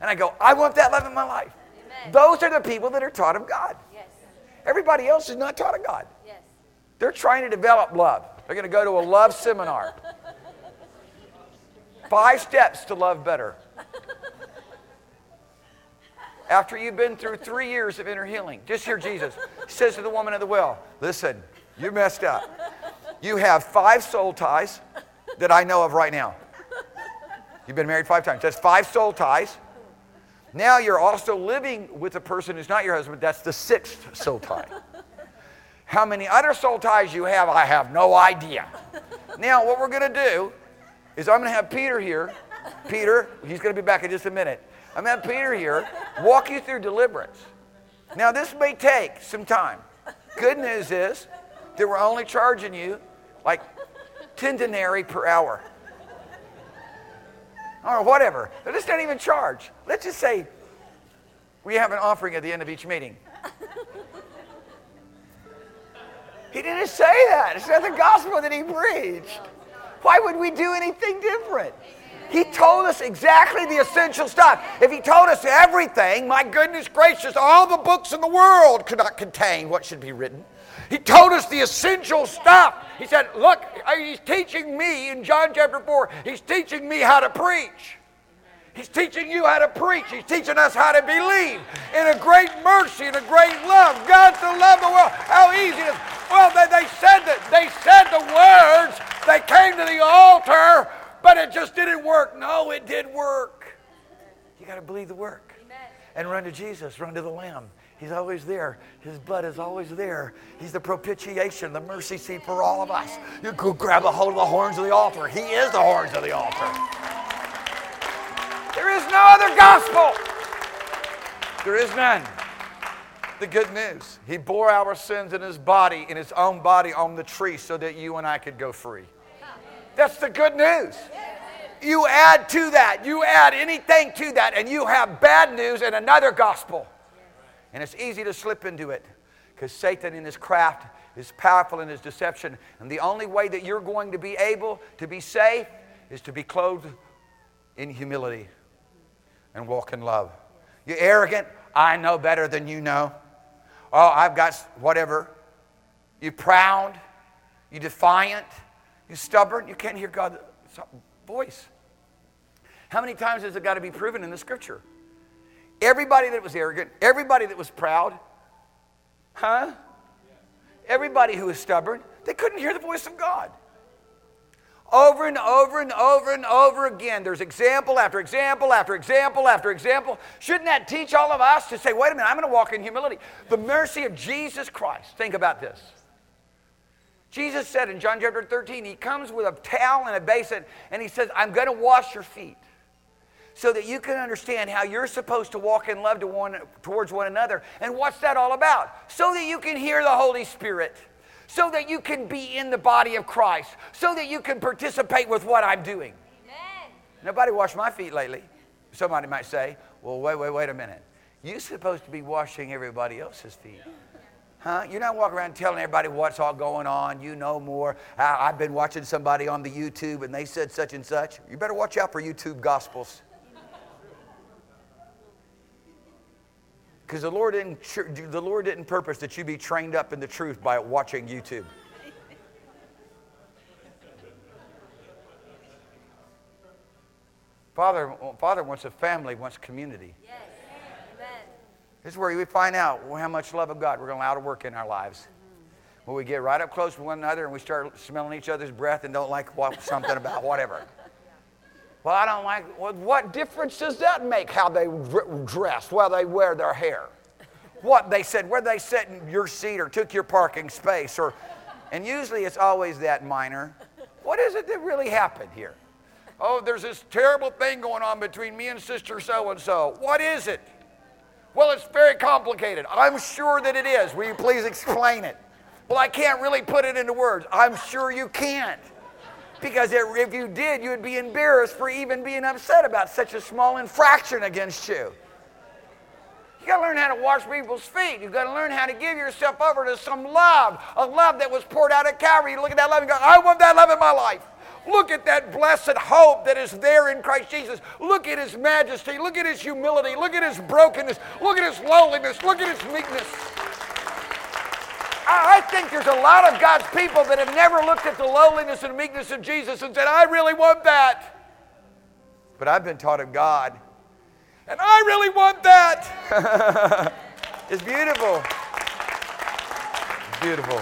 And I go, I want that love in my life. Amen. Those are the people that are taught of God. Yes. Everybody else is not taught of God. Yes. They're trying to develop love. They're going to go to a love seminar. Five steps to love better. After you've been through three years of inner healing, just hear Jesus. He says to the woman at the well, Listen, you messed up. You have five soul ties that I know of right now. You've been married five times. That's five soul ties. Now you're also living with a person who's not your husband. That's the sixth soul tie. How many other soul ties you have, I have no idea. Now, what we're going to do is I'm going to have Peter here. Peter, he's going to be back in just a minute. I'm going to have Peter here walk you through deliverance. Now, this may take some time. Good news is that we're only charging you like 10 denarii per hour. Or whatever. Let's not even charge. Let's just say we have an offering at the end of each meeting. He didn't say that. It's not the gospel that he preached. Why would we do anything different? He told us exactly the essential stuff. If he told us everything, my goodness gracious, all the books in the world could not contain what should be written. He told us the essential stuff. He said, Look, uh, he's teaching me in John chapter 4, he's teaching me how to preach. He's teaching you how to preach. He's teaching us how to believe in a great mercy and a great love. God to love the world. How easy it is. Well, they, they said that they said the words. They came to the altar, but it just didn't work. No, it did work. You got to believe the work. And run to Jesus, run to the Lamb. He's always there. His blood is always there. He's the propitiation, the mercy seat for all of us. You go grab a hold of the horns of the altar. He is the horns of the altar. There is no other gospel. There is none. The good news. He bore our sins in his body, in his own body on the tree, so that you and I could go free. That's the good news. You add to that, you add anything to that, and you have bad news and another gospel. And it's easy to slip into it because Satan in his craft is powerful in his deception. And the only way that you're going to be able to be safe is to be clothed in humility and walk in love. You arrogant, I know better than you know. Oh, I've got whatever. You're proud, you defiant, you stubborn, you can't hear God's uh, voice. How many times has it got to be proven in the scripture? Everybody that was arrogant, everybody that was proud, huh? Everybody who was stubborn, they couldn't hear the voice of God. Over and over and over and over again. There's example after example after example after example. Shouldn't that teach all of us to say, wait a minute, I'm going to walk in humility? The mercy of Jesus Christ. Think about this. Jesus said in John chapter 13, He comes with a towel and a basin, and He says, I'm going to wash your feet so that you can understand how you're supposed to walk in love to one, towards one another. And what's that all about? So that you can hear the Holy Spirit so that you can be in the body of Christ, so that you can participate with what I'm doing. Amen. Nobody washed my feet lately. Somebody might say, well, wait, wait, wait a minute. You're supposed to be washing everybody else's feet. Huh? You're not walking around telling everybody what's all going on. You know more. I've been watching somebody on the YouTube and they said such and such. You better watch out for YouTube gospels. Because the Lord didn't the Lord didn't purpose that you be trained up in the truth by watching YouTube. Father, Father wants a family, wants community. Yes. Amen. This is where we find out how much love of God we're going to allow to work in our lives. Mm-hmm. When we get right up close with one another and we start smelling each other's breath and don't like what, something about whatever. Well, I don't like, well, what difference does that make how they dress, while they wear their hair? What they said, where they sat in your seat or took your parking space, or, and usually it's always that minor. What is it that really happened here? Oh, there's this terrible thing going on between me and sister so and so. What is it? Well, it's very complicated. I'm sure that it is. Will you please explain it? Well, I can't really put it into words. I'm sure you can't. Because if you did, you would be embarrassed for even being upset about such a small infraction against you. You got to learn how to wash people's feet. You've got to learn how to give yourself over to some love, a love that was poured out at Calvary. You look at that love and go, I want that love in my life. Look at that blessed hope that is there in Christ Jesus. Look at his majesty. Look at his humility. Look at his brokenness. Look at his lowliness. Look at his meekness. I think there's a lot of God's people that have never looked at the lowliness and meekness of Jesus and said, I really want that. But I've been taught of God. And I really want that. it's beautiful. Beautiful.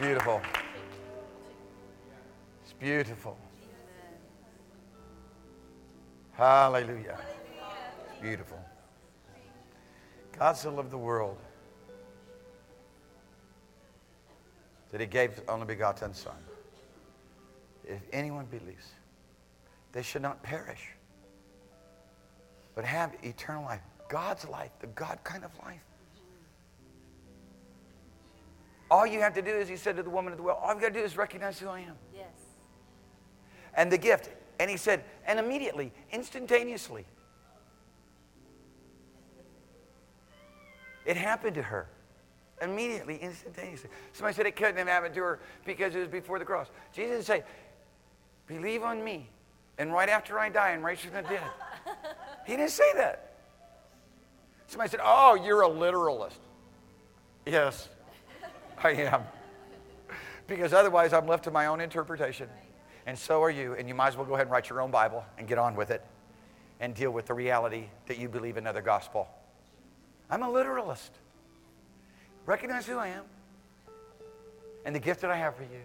Beautiful. It's beautiful. Hallelujah. It's beautiful. God so loved the world that he gave his only begotten Son. If anyone believes, they should not perish, but have eternal life. God's life, the God kind of life. All you have to do is, he said to the woman at the well, all you got to do is recognize who I am. Yes. And the gift. And he said, and immediately, instantaneously, it happened to her. Immediately, instantaneously. Somebody said it couldn't have happened to her because it was before the cross. Jesus didn't believe on me, and right after I die and raise from the dead. He didn't say that. Somebody said, oh, you're a literalist. Yes, I am. Because otherwise, I'm left to my own interpretation. And so are you. And you might as well go ahead and write your own Bible and get on with it and deal with the reality that you believe another gospel. I'm a literalist. Recognize who I am and the gift that I have for you.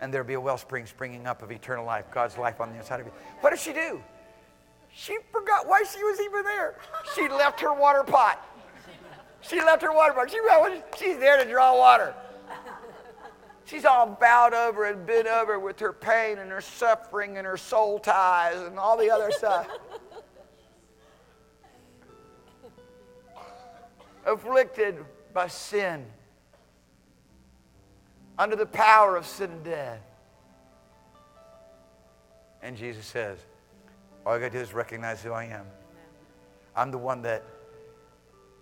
And there'll be a wellspring springing up of eternal life, God's life on the inside of you. What did she do? She forgot why she was even there. She left her water pot. She left her water pot. She, she's there to draw water. She's all bowed over and bent over with her pain and her suffering and her soul ties and all the other stuff. Afflicted by sin, under the power of sin and death. And Jesus says, All I got to do is recognize who I am. I'm the one that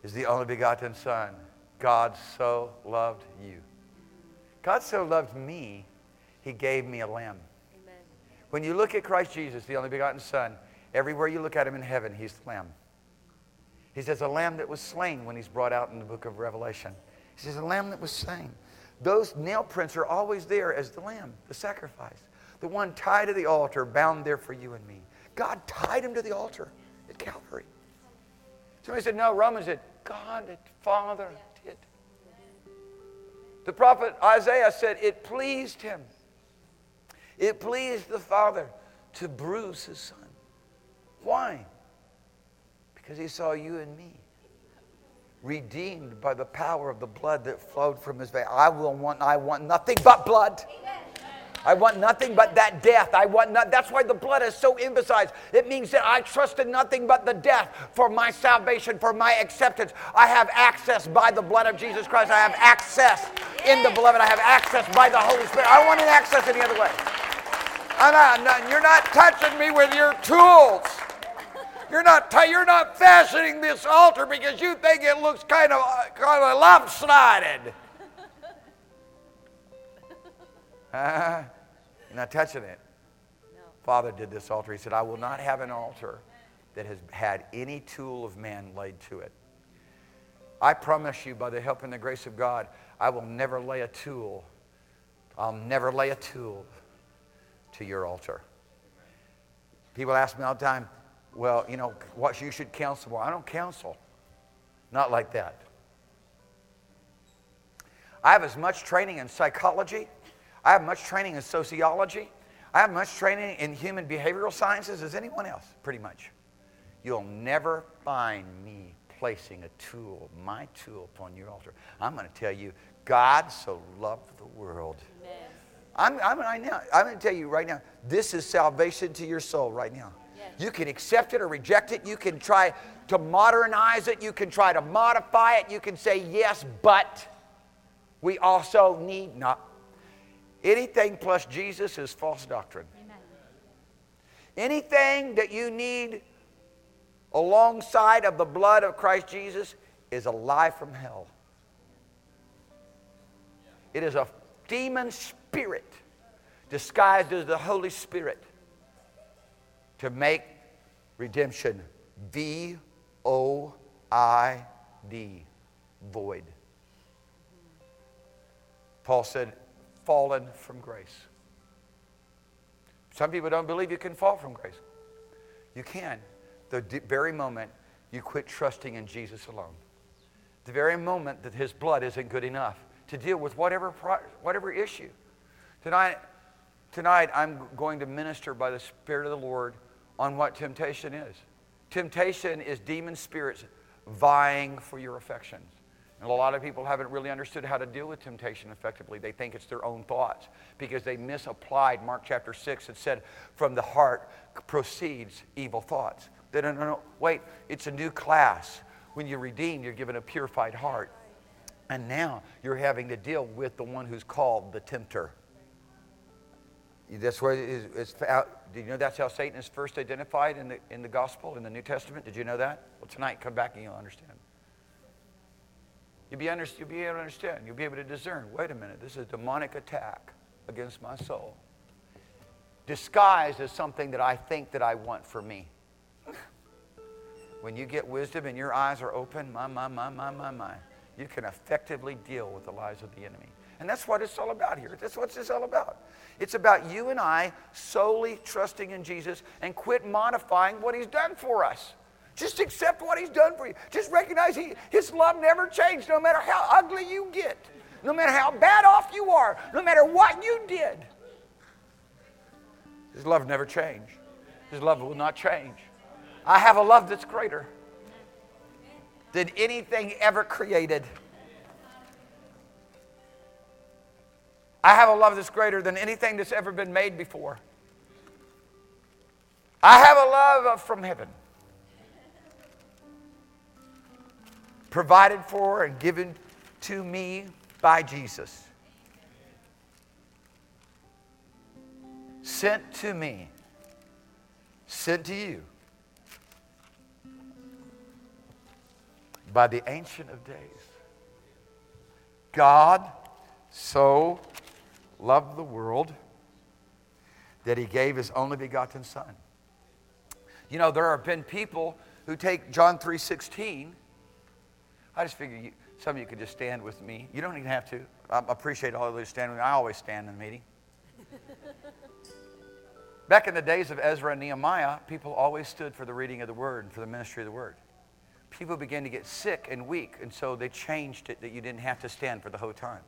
is the only begotten Son. God so loved you. God so loved me, he gave me a lamb. Amen. When you look at Christ Jesus, the only begotten Son, everywhere you look at him in heaven, he's the lamb. He says, a lamb that was slain when he's brought out in the book of Revelation. He says, a lamb that was slain. Those nail prints are always there as the lamb, the sacrifice, the one tied to the altar, bound there for you and me. God tied him to the altar at Calvary. Somebody said, no, Romans said, God, the Father did. The prophet Isaiah said, it pleased him. It pleased the Father to bruise his son. Why? Because he saw you and me redeemed by the power of the blood that flowed from his vein. I will want I want nothing but blood. I want nothing but that death. I want not, that's why the blood is so emphasized. It means that I trust in nothing but the death for my salvation, for my acceptance. I have access by the blood of Jesus Christ. I have access in the beloved. I have access by the Holy Spirit. I don't want any access any other way. I'm not, you're not touching me with your tools. You're not, t- you're not fashioning this altar because you think it looks kind of, kind of lopsided. Uh, you're not touching it. No. Father did this altar. He said, I will not have an altar that has had any tool of man laid to it. I promise you, by the help and the grace of God, I will never lay a tool. I'll never lay a tool to your altar. People ask me all the time, well, you know, what you should counsel more. I don't counsel. Not like that. I have as much training in psychology. I have much training in sociology. I have much training in human behavioral sciences as anyone else, pretty much. You'll never find me placing a tool, my tool, upon your altar. I'm going to tell you, God so loved the world. Amen. I'm, I'm, now, I'm going to tell you right now, this is salvation to your soul right now. You can accept it or reject it. You can try to modernize it. You can try to modify it. You can say yes, but we also need not. Anything plus Jesus is false doctrine. Amen. Anything that you need alongside of the blood of Christ Jesus is a lie from hell. It is a demon spirit disguised as the Holy Spirit to make redemption V O I D, void. Paul said, fallen from grace. Some people don't believe you can fall from grace. You can. The d- very moment you quit trusting in Jesus alone. The very moment that his blood isn't good enough to deal with whatever, pro- whatever issue. Tonight, tonight, I'm going to minister by the Spirit of the Lord on what temptation is. Temptation is demon spirits vying for your affections. And a lot of people haven't really understood how to deal with temptation effectively. They think it's their own thoughts because they misapplied Mark chapter 6 and said, from the heart proceeds evil thoughts. They don't know, wait, it's a new class. When you're redeemed, you're given a purified heart. And now you're having to deal with the one who's called the tempter. That's where it's, it's do you know that's how Satan is first identified in the, in the gospel, in the New Testament? Did you know that? Well, tonight, come back and you'll understand. You'll be, under, you'll be able to understand. You'll be able to discern. Wait a minute, this is a demonic attack against my soul. Disguised as something that I think that I want for me. when you get wisdom and your eyes are open, my, my, my, my, my, my, you can effectively deal with the lies of the enemy. And that's what it's all about here. That's what it's all about. It's about you and I solely trusting in Jesus and quit modifying what He's done for us. Just accept what He's done for you. Just recognize he, His love never changed, no matter how ugly you get, no matter how bad off you are, no matter what you did. His love never changed. His love will not change. I have a love that's greater than anything ever created. I have a love that's greater than anything that's ever been made before. I have a love from heaven, provided for and given to me by Jesus, sent to me, sent to you by the Ancient of Days. God so loved the world that he gave his only begotten son. You know, there have been people who take John 3:16. I just figure you, some of you could just stand with me. You don't even have to. I appreciate all of you standing. I always stand in a meeting. Back in the days of Ezra and Nehemiah, people always stood for the reading of the word and for the ministry of the word. People began to get sick and weak, and so they changed it that you didn't have to stand for the whole time.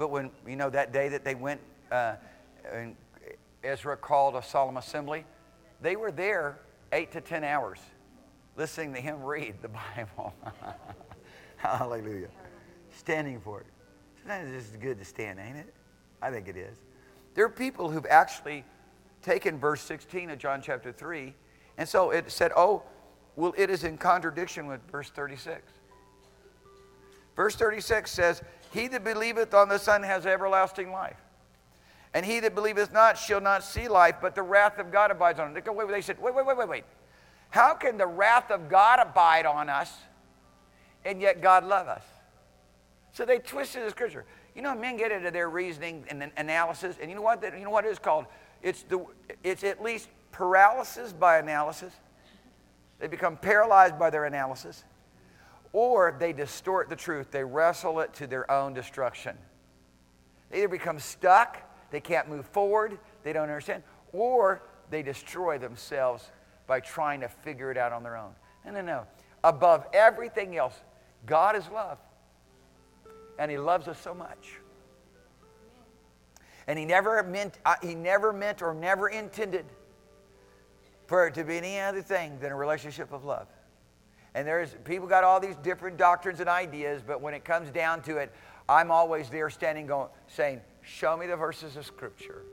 But when, you know, that day that they went, uh, and Ezra called a solemn assembly, they were there eight to ten hours listening to him read the Bible. Hallelujah. Standing for it. Sometimes it's good to stand, ain't it? I think it is. There are people who've actually taken verse 16 of John chapter 3, and so it said, oh, well, it is in contradiction with verse 36. Verse 36 says, he that believeth on the Son has everlasting life. And he that believeth not shall not see life, but the wrath of God abides on him. They said, wait, wait, wait, wait, wait. How can the wrath of God abide on us and yet God love us? So they twisted the scripture. You know, men get into their reasoning and analysis, and you know what? You know what it is called? It's, the, it's at least paralysis by analysis. They become paralyzed by their analysis or they distort the truth, they wrestle it to their own destruction. They either become stuck, they can't move forward, they don't understand, or they destroy themselves by trying to figure it out on their own. No, no, no. Above everything else, God is love. And He loves us so much. And He never meant, uh, He never meant or never intended for it to be any other thing than a relationship of love. And there's people got all these different doctrines and ideas, but when it comes down to it, I'm always there standing going saying, "Show me the verses of scripture."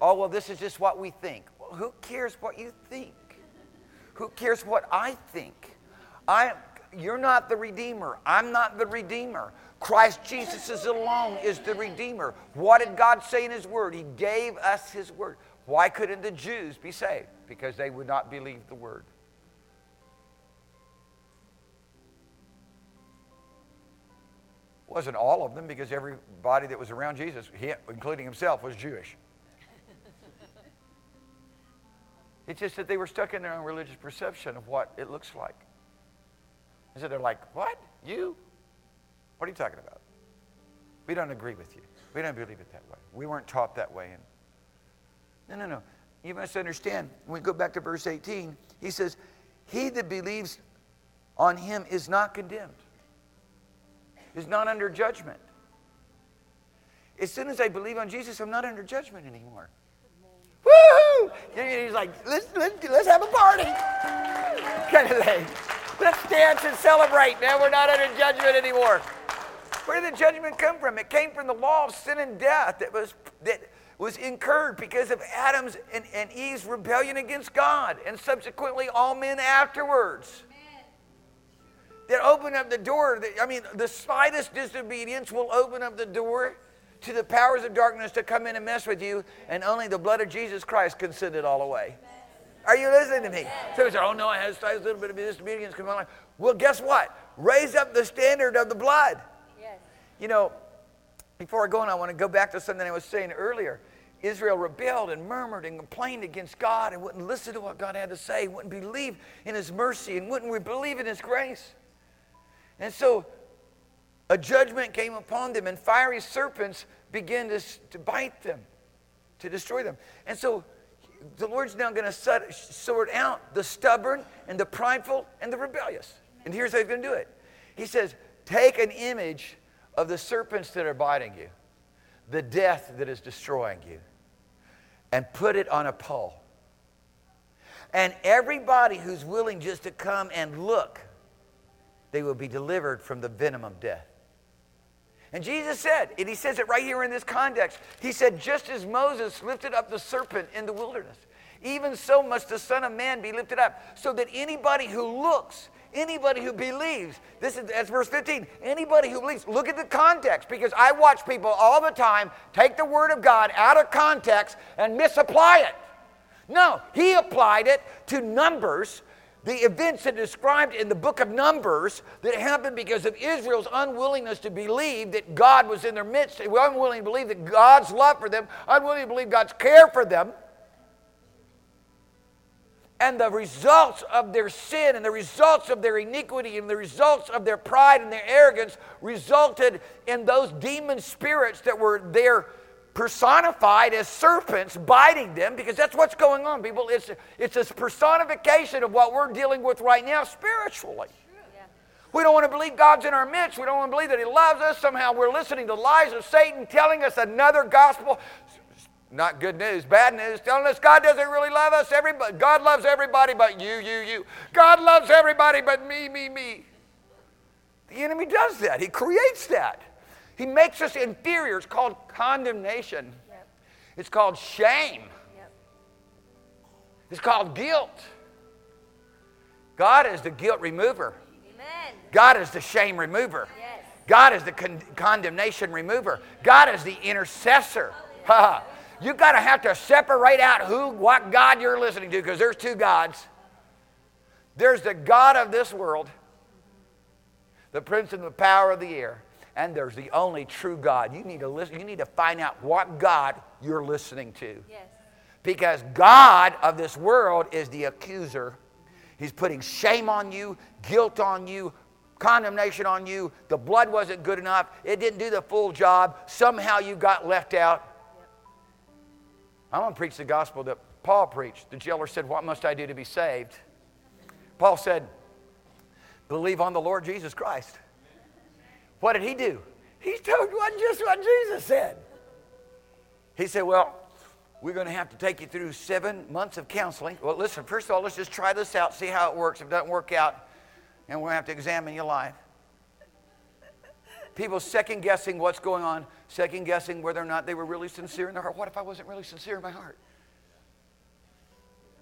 Oh, well, this is just what we think. Well, who cares what you think? Who cares what I think? I you're not the redeemer. I'm not the redeemer. Christ Jesus is alone is the redeemer. What did God say in his word? He gave us his word. Why couldn't the Jews be saved? Because they would not believe the word. Wasn't all of them because everybody that was around Jesus, including himself, was Jewish. it's just that they were stuck in their own religious perception of what it looks like. And so they're like, What? You? What are you talking about? We don't agree with you. We don't believe it that way. We weren't taught that way. And no, no, no. you must understand, when we go back to verse 18, he says, He that believes on him is not condemned, is not under judgment. As soon as I believe on Jesus, I'm not under judgment anymore. Woohoo! He's like, let's, let's, let's have a party. kind of thing. Let's dance and celebrate. Now we're not under judgment anymore. Where did the judgment come from? It came from the law of sin and death that was, that was incurred because of Adam's and, and Eve's rebellion against God, and subsequently all men afterwards. Opened up the door. I mean, the slightest disobedience will open up the door to the powers of darkness to come in and mess with you, and only the blood of Jesus Christ can send it all away. Are you listening to me? So say, oh no, I had a little bit of disobedience come on. Well, guess what? Raise up the standard of the blood. Yes. You know, before I go on, I want to go back to something I was saying earlier. Israel rebelled and murmured and complained against God and wouldn't listen to what God had to say, wouldn't believe in His mercy, and wouldn't we believe in His grace. And so a judgment came upon them, and fiery serpents began to, to bite them, to destroy them. And so the Lord's now going to sort out the stubborn and the prideful and the rebellious. And here's how he's going to do it He says, Take an image of the serpents that are biting you, the death that is destroying you, and put it on a pole. And everybody who's willing just to come and look, they will be delivered from the venom of death. And Jesus said, and he says it right here in this context, he said, just as Moses lifted up the serpent in the wilderness, even so must the Son of Man be lifted up, so that anybody who looks, anybody who believes, this is that's verse 15, anybody who believes, look at the context, because I watch people all the time take the word of God out of context and misapply it. No, he applied it to numbers the events that described in the book of Numbers that happened because of Israel's unwillingness to believe that God was in their midst, unwilling to believe that God's love for them, unwilling to believe God's care for them. And the results of their sin and the results of their iniquity and the results of their pride and their arrogance resulted in those demon spirits that were there personified as serpents biting them because that's what's going on, people. It's, it's a personification of what we're dealing with right now spiritually. We don't want to believe God's in our midst. We don't want to believe that He loves us. Somehow we're listening to lies of Satan telling us another gospel. Not good news, bad news, telling us God doesn't really love us. Everybody, God loves everybody but you, you, you. God loves everybody but me, me, me. The enemy does that. He creates that. He makes us inferior. It's called condemnation. Yep. It's called shame. Yep. It's called guilt. God is the guilt remover. Amen. God is the shame remover. Yes. God is the con- condemnation remover. God is the intercessor. you got to have to separate out who, what God you're listening to because there's two gods. There's the God of this world, the prince and the power of the air and there's the only true God. You need to listen, you need to find out what God you're listening to. Yes. Because God of this world is the accuser. He's putting shame on you, guilt on you, condemnation on you. The blood wasn't good enough. It didn't do the full job. Somehow you got left out. I'm going to preach the gospel that Paul preached. The jailer said, What must I do to be saved? Paul said, Believe on the Lord Jesus Christ. What did he do? He told what just what Jesus said. He said, Well, we're going to have to take you through seven months of counseling. Well, listen, first of all, let's just try this out, see how it works. If it doesn't work out, and we're going to have to examine your life. People second guessing what's going on, second guessing whether or not they were really sincere in their heart. What if I wasn't really sincere in my heart?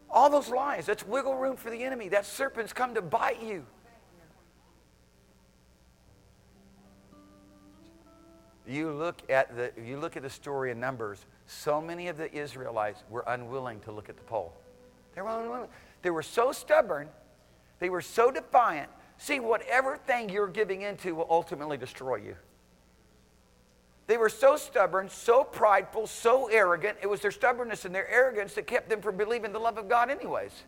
All those lies, that's wiggle room for the enemy. That serpent's come to bite you. You look at the, you look at the story in Numbers, so many of the Israelites were unwilling to look at the pole. They were unwilling. They were so stubborn, they were so defiant. See, whatever thing you're giving into will ultimately destroy you. They were so stubborn, so prideful, so arrogant. It was their stubbornness and their arrogance that kept them from believing the love of God, anyways.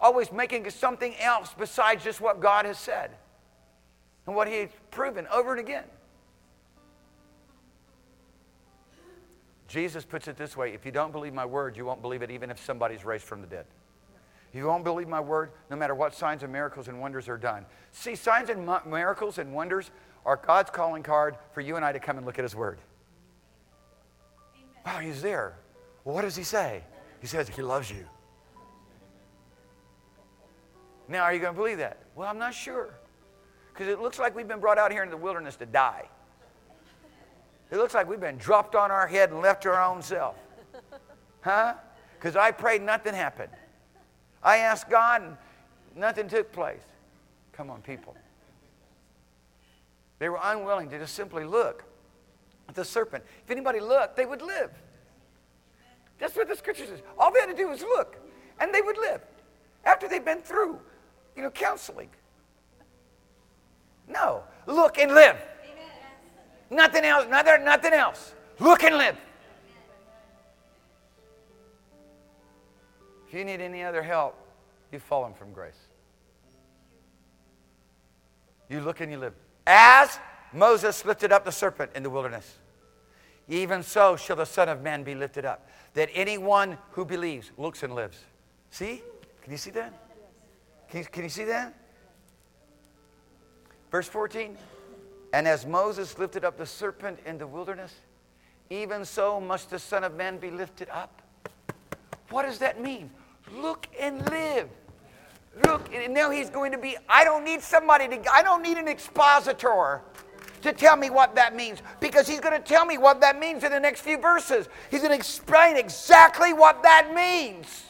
Always making something else besides just what God has said and what He has proven over and again. Jesus puts it this way if you don't believe my word, you won't believe it even if somebody's raised from the dead. You won't believe my word no matter what signs and miracles and wonders are done. See, signs and miracles and wonders are God's calling card for you and I to come and look at his word. Wow, he's there. Well, what does he say? He says he loves you. Now, are you going to believe that? Well, I'm not sure. Because it looks like we've been brought out here into the wilderness to die. It looks like we've been dropped on our head and left to our own self. Huh? Because I prayed, nothing happened. I asked God, and nothing took place. Come on, people. They were unwilling to just simply look at the serpent. If anybody looked, they would live. That's what the scripture says. All they had to do was look, and they would live after they've been through, you know, counseling. No, look and live. Nothing else, nothing, nothing else. Look and live. If you need any other help, you've fallen from grace. You look and you live. As Moses lifted up the serpent in the wilderness, even so shall the Son of Man be lifted up, that anyone who believes looks and lives. See? Can you see that? Can you, can you see that? Verse 14. And as Moses lifted up the serpent in the wilderness, even so must the Son of Man be lifted up. What does that mean? Look and live. Look, and now he's going to be, I don't need somebody to, I don't need an expositor to tell me what that means because he's going to tell me what that means in the next few verses. He's going to explain exactly what that means.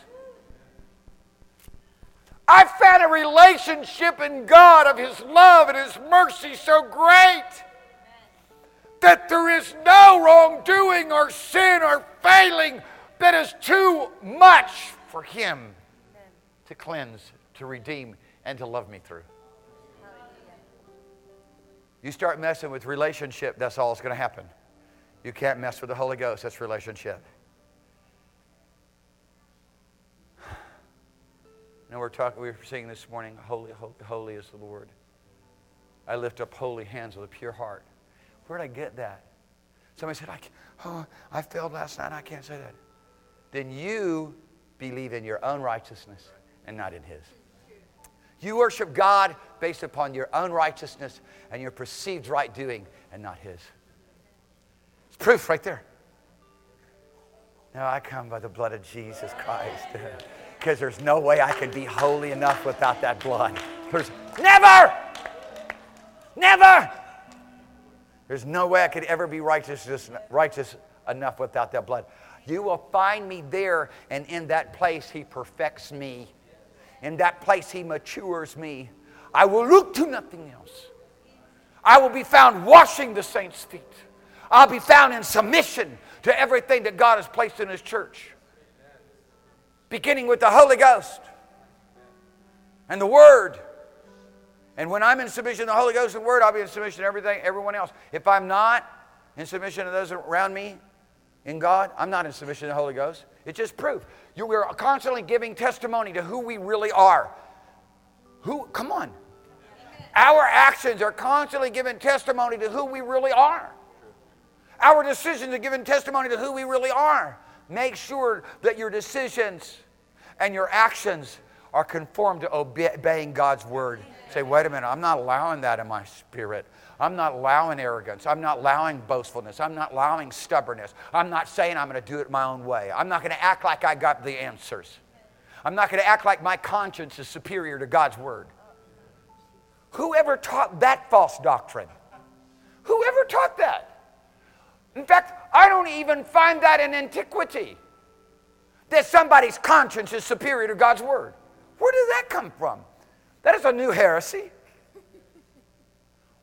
I found a relationship in God of His love and His mercy so great that there is no wrongdoing or sin or failing that is too much for Him to cleanse, to redeem, and to love me through. You start messing with relationship, that's all that's going to happen. You can't mess with the Holy Ghost, that's relationship. Now we're talking, we were singing this morning, holy, holy, holy is the Lord. I lift up holy hands with a pure heart. Where did I get that? Somebody said, I, oh, I failed last night. I can't say that. Then you believe in your own righteousness and not in His. You worship God based upon your own righteousness and your perceived right doing and not His. It's proof right there. Now I come by the blood of Jesus Christ. because there's no way I can be holy enough without that blood. There's never, never. There's no way I could ever be righteous, righteous enough without that blood. You will find me there, and in that place, He perfects me. In that place, He matures me. I will look to nothing else. I will be found washing the saints' feet. I'll be found in submission to everything that God has placed in His church beginning with the Holy Ghost and the Word. And when I'm in submission to the Holy Ghost and Word, I'll be in submission to everything, everyone else. If I'm not in submission to those around me in God, I'm not in submission to the Holy Ghost. It's just proof. You, we're constantly giving testimony to who we really are. Who? Come on. Our actions are constantly giving testimony to who we really are. Our decisions are giving testimony to who we really are. Make sure that your decisions and your actions are conformed to obeying God's word. Say, wait a minute, I'm not allowing that in my spirit. I'm not allowing arrogance. I'm not allowing boastfulness. I'm not allowing stubbornness. I'm not saying I'm going to do it my own way. I'm not going to act like I got the answers. I'm not going to act like my conscience is superior to God's word. Whoever taught that false doctrine? Whoever taught that? In fact, I don't even find that in antiquity that somebody's conscience is superior to God's word. Where did that come from? That is a new heresy.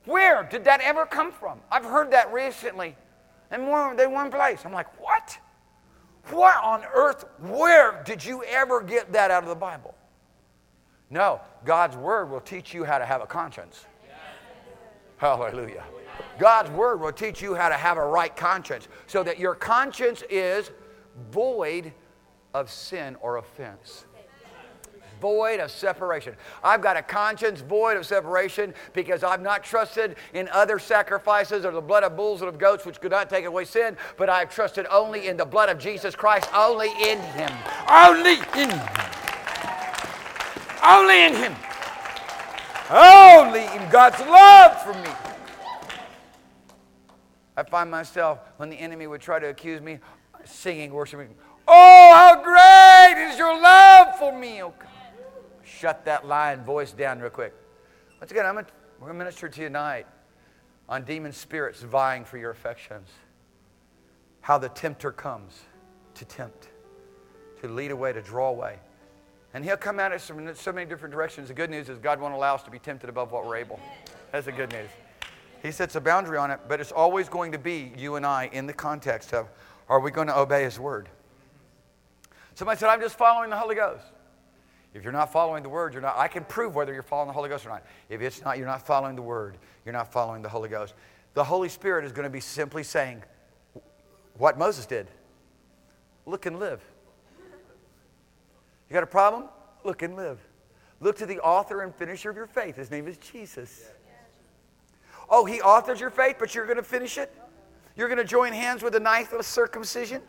Where did that ever come from? I've heard that recently in more than one place. I'm like, what? What on earth? Where did you ever get that out of the Bible? No, God's word will teach you how to have a conscience. Hallelujah. God's word will teach you how to have a right conscience so that your conscience is void of sin or offense. void of separation. I've got a conscience void of separation because I've not trusted in other sacrifices or the blood of bulls and of goats, which could not take away sin, but I've trusted only in the blood of Jesus Christ, only in Him. Only in Him. Only in Him. Only in God's love for me. I find myself, when the enemy would try to accuse me, singing, worshiping, Oh, how great is your love for me, oh God. Shut that lying voice down real quick. Once again, I'm gonna, we're going to minister to you tonight on demon spirits vying for your affections. How the tempter comes to tempt, to lead away, to draw away. And he'll come at us from so many different directions. The good news is God won't allow us to be tempted above what we're able. That's the good news. He sets a boundary on it, but it's always going to be you and I in the context of are we going to obey his word? Somebody said, I'm just following the Holy Ghost. If you're not following the word, you're not. I can prove whether you're following the Holy Ghost or not. If it's not, you're not following the word, you're not following the Holy Ghost. The Holy Spirit is going to be simply saying what Moses did look and live. You got a problem? Look and live. Look to the author and finisher of your faith. His name is Jesus. Oh, he authored your faith, but you're going to finish it? You're going to join hands with the knife of circumcision?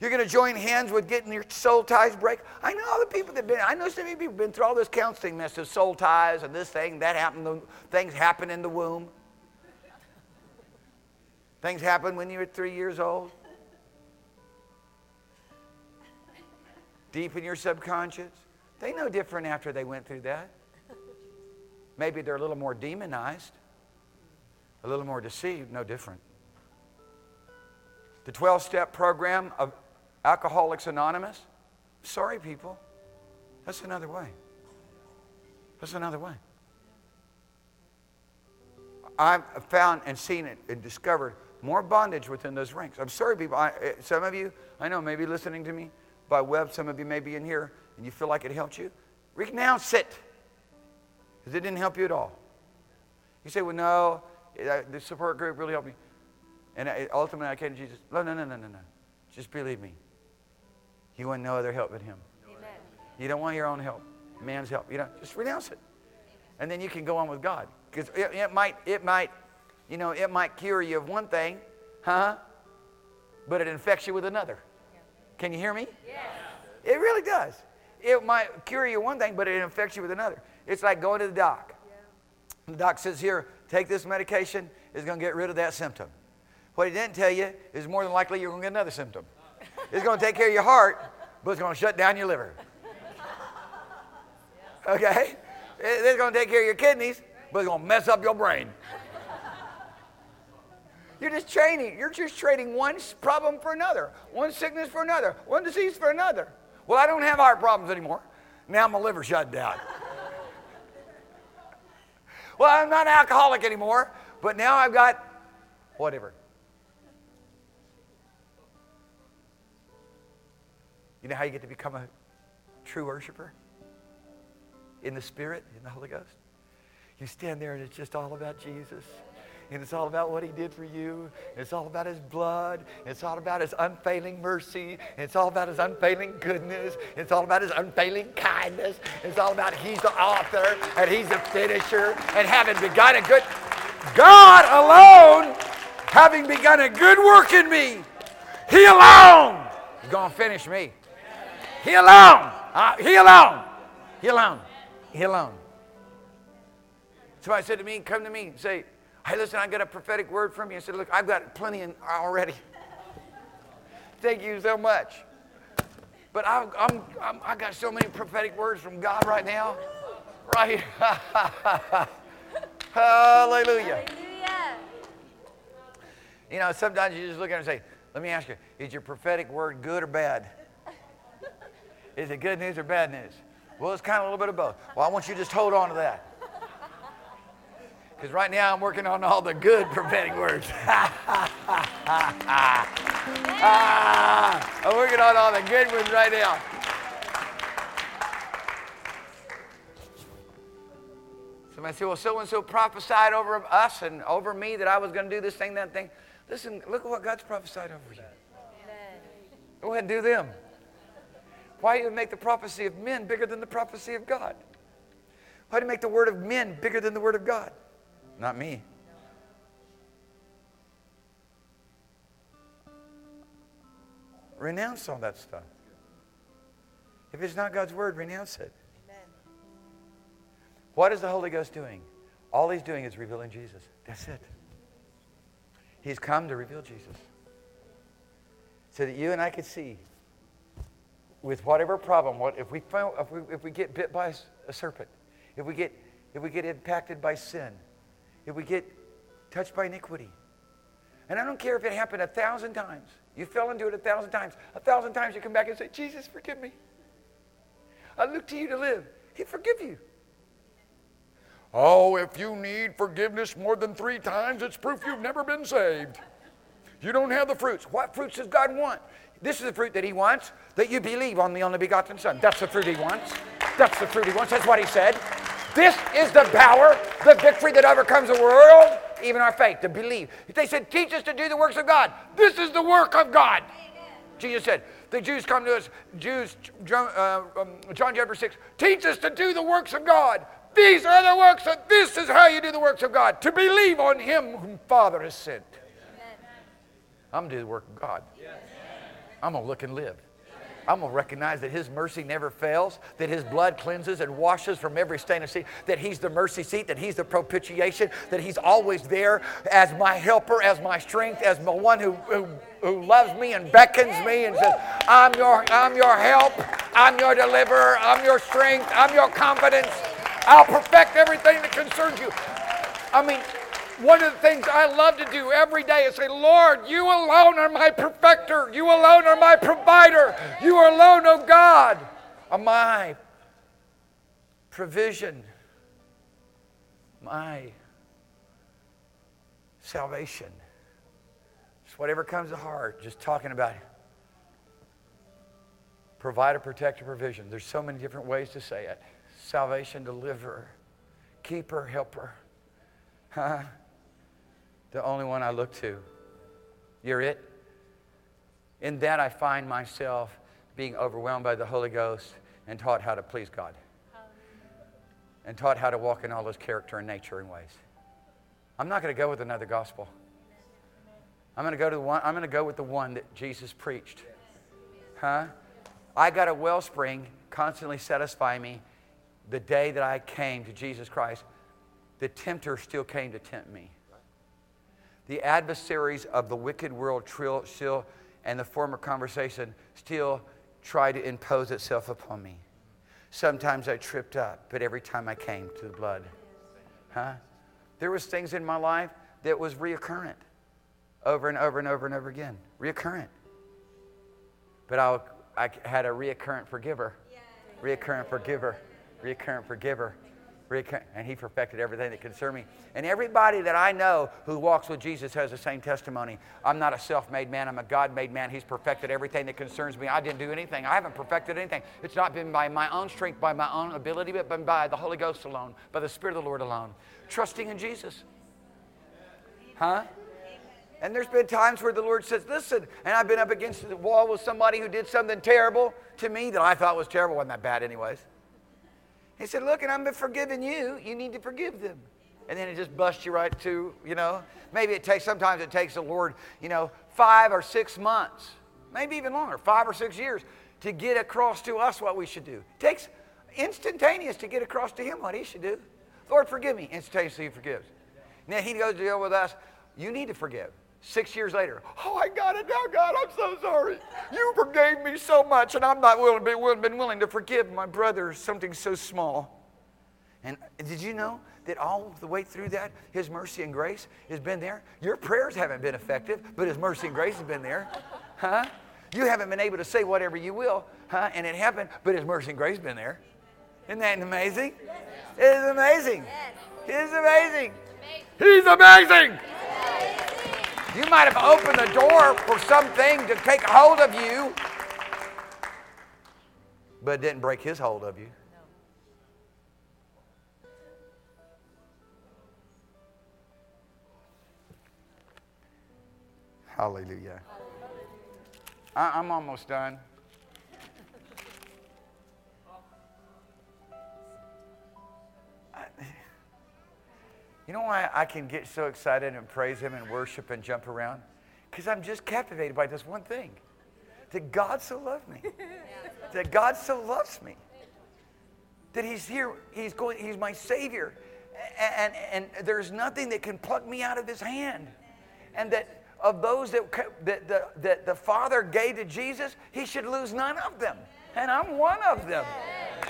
You're going to join hands with getting your soul ties break. I know all the people that have been. I know so many people have been through all this counseling mess of soul ties and this thing that happened. Things happen in the womb. Things happen when you're three years old. Deep in your subconscious. They know different after they went through that. Maybe they're a little more demonized, a little more deceived, no different. The 12 step program of Alcoholics Anonymous, sorry, people, that's another way. That's another way. I've found and seen it and discovered more bondage within those ranks. I'm sorry, people. I, eh, some of you, I know, maybe listening to me by web, some of you may be in here and you feel like it helped you, renounce it. Because it didn't help you at all. You say, well, no, the support group really helped me. And ultimately, I came to Jesus. No, no, no, no, no, no. Just believe me. You want no other help but Him. Amen. You don't want your own help, man's help. You know, just renounce it, and then you can go on with God. Because it, it might, it might, you know, it might cure you of one thing, huh? But it infects you with another. Can you hear me? Yes. It really does it might cure you one thing, but it infects you with another. It's like going to the doc. Yeah. The doc says, Here, take this medication, it's going to get rid of that symptom. What he didn't tell you is more than likely you're going to get another symptom. It's going to take care of your heart, but it's going to shut down your liver. Okay? It's going to take care of your kidneys, but it's going to mess up your brain. You're just training. You're just trading one problem for another, one sickness for another, one disease for another. Well, I don't have heart problems anymore. Now my liver shut down. well, I'm not an alcoholic anymore, but now I've got whatever. You know how you get to become a true worshiper? In the Spirit, in the Holy Ghost? You stand there and it's just all about Jesus and it's all about what he did for you. It's all about his blood. It's all about his unfailing mercy. It's all about his unfailing goodness. It's all about his unfailing kindness. It's all about he's the author and he's the finisher and having begun a good God alone having begun a good work in me. He alone is going to finish me. He alone. Uh, he alone. He alone. He alone. Somebody said to me, come to me say, Hey, listen, I got a prophetic word from you. I said, Look, I've got plenty in already. Thank you so much. But I, I'm, I'm, I got so many prophetic words from God right now. Right? Hallelujah. Hallelujah. You know, sometimes you just look at it and say, Let me ask you, is your prophetic word good or bad? Is it good news or bad news? Well, it's kind of a little bit of both. Well, I want you to just hold on to that. Because right now I'm working on all the good prophetic words. ah, I'm working on all the good ones right now. Somebody say, well, so and so prophesied over us and over me that I was going to do this thing, that thing. Listen, look at what God's prophesied over you. Go ahead and do them. Why do you make the prophecy of men bigger than the prophecy of God? Why do you make the word of men bigger than the word of God? Not me. Renounce all that stuff. If it's not God's word, renounce it. Amen. What is the Holy Ghost doing? All he's doing is revealing Jesus. That's it. He's come to reveal Jesus. So that you and I could see with whatever problem, what if we, if we, if we get bit by a serpent, if we, get, if we get impacted by sin, if we get touched by iniquity, and I don't care if it happened a thousand times, you fell into it a thousand times, a thousand times you come back and say, Jesus, forgive me. I look to you to live. He'll forgive you. Oh, if you need forgiveness more than three times, it's proof you've never been saved. You don't have the fruits. What fruits does God want? This is the fruit that He wants that you believe on the only begotten Son. That's the fruit He wants. That's the fruit He wants. That's what He said. This is the power, the victory that overcomes the world, even our faith, to believe. They said, Teach us to do the works of God. This is the work of God. Jesus said, the Jews come to us, Jews, John, uh, um, John chapter 6, teach us to do the works of God. These are the works of, this is how you do the works of God, to believe on him whom Father has sent. I'm going to do the work of God. I'm going to look and live. I'm going to recognize that His mercy never fails, that His blood cleanses and washes from every stain of sin, that He's the mercy seat, that He's the propitiation, that He's always there as my helper, as my strength, as the one who, who, who loves me and beckons me and says, I'm your, I'm your help, I'm your deliverer, I'm your strength, I'm your confidence. I'll perfect everything that concerns you. I mean, one of the things I love to do every day is say, Lord, you alone are my perfecter. You alone are my provider. You alone, oh God, are my provision, my salvation. Just whatever comes to heart, just talking about. Provider, protector, provision. There's so many different ways to say it. Salvation, deliverer, keeper, helper. Huh? The only one I look to. You're it. In that, I find myself being overwhelmed by the Holy Ghost and taught how to please God. And taught how to walk in all those character and nature and ways. I'm not going to go with another gospel. I'm going to go to the one, I'm going to go with the one that Jesus preached. Huh? I got a wellspring constantly satisfy me the day that I came to Jesus Christ. The tempter still came to tempt me the adversaries of the wicked world trill, still, and the former conversation still try to impose itself upon me. Sometimes I tripped up, but every time I came to the blood, huh? There was things in my life that was reoccurrent, over and over and over and over again, reoccurrent. But I, I had a reoccurrent forgiver, reoccurrent forgiver, reoccurrent forgiver and he perfected everything that concerned me. And everybody that I know who walks with Jesus has the same testimony. I'm not a self made man, I'm a God made man. He's perfected everything that concerns me. I didn't do anything, I haven't perfected anything. It's not been by my own strength, by my own ability, but been by the Holy Ghost alone, by the Spirit of the Lord alone. Trusting in Jesus. Huh? And there's been times where the Lord says, Listen, and I've been up against the wall with somebody who did something terrible to me that I thought was terrible. Wasn't that bad, anyways? He said, Look, and I'm forgiving you. You need to forgive them. And then it just busts you right to, you know, maybe it takes, sometimes it takes the Lord, you know, five or six months, maybe even longer, five or six years to get across to us what we should do. It takes instantaneous to get across to Him what He should do. Lord, forgive me. Instantaneously, He forgives. Then He goes to deal with us. You need to forgive. Six years later, oh, I got it now, God. I'm so sorry. You forgave me so much, and I'm not willing, been willing, been willing to forgive my brother something so small. And did you know that all the way through that, His mercy and grace has been there? Your prayers haven't been effective, but His mercy and grace has been there. Huh? You haven't been able to say whatever you will, huh? And it happened, but His mercy and grace has been there. Isn't that amazing? It is amazing. It is amazing. He's amazing. You might have opened the door for something to take hold of you, but didn't break his hold of you. Hallelujah. I, am almost done. You know why I can get so excited and praise Him and worship and jump around? Because I'm just captivated by this one thing that God so loved me. that God so loves me. That He's here, He's going, He's my Savior. And, and, and there's nothing that can pluck me out of His hand. And that of those that, that, that, that the Father gave to Jesus, He should lose none of them. And I'm one of them.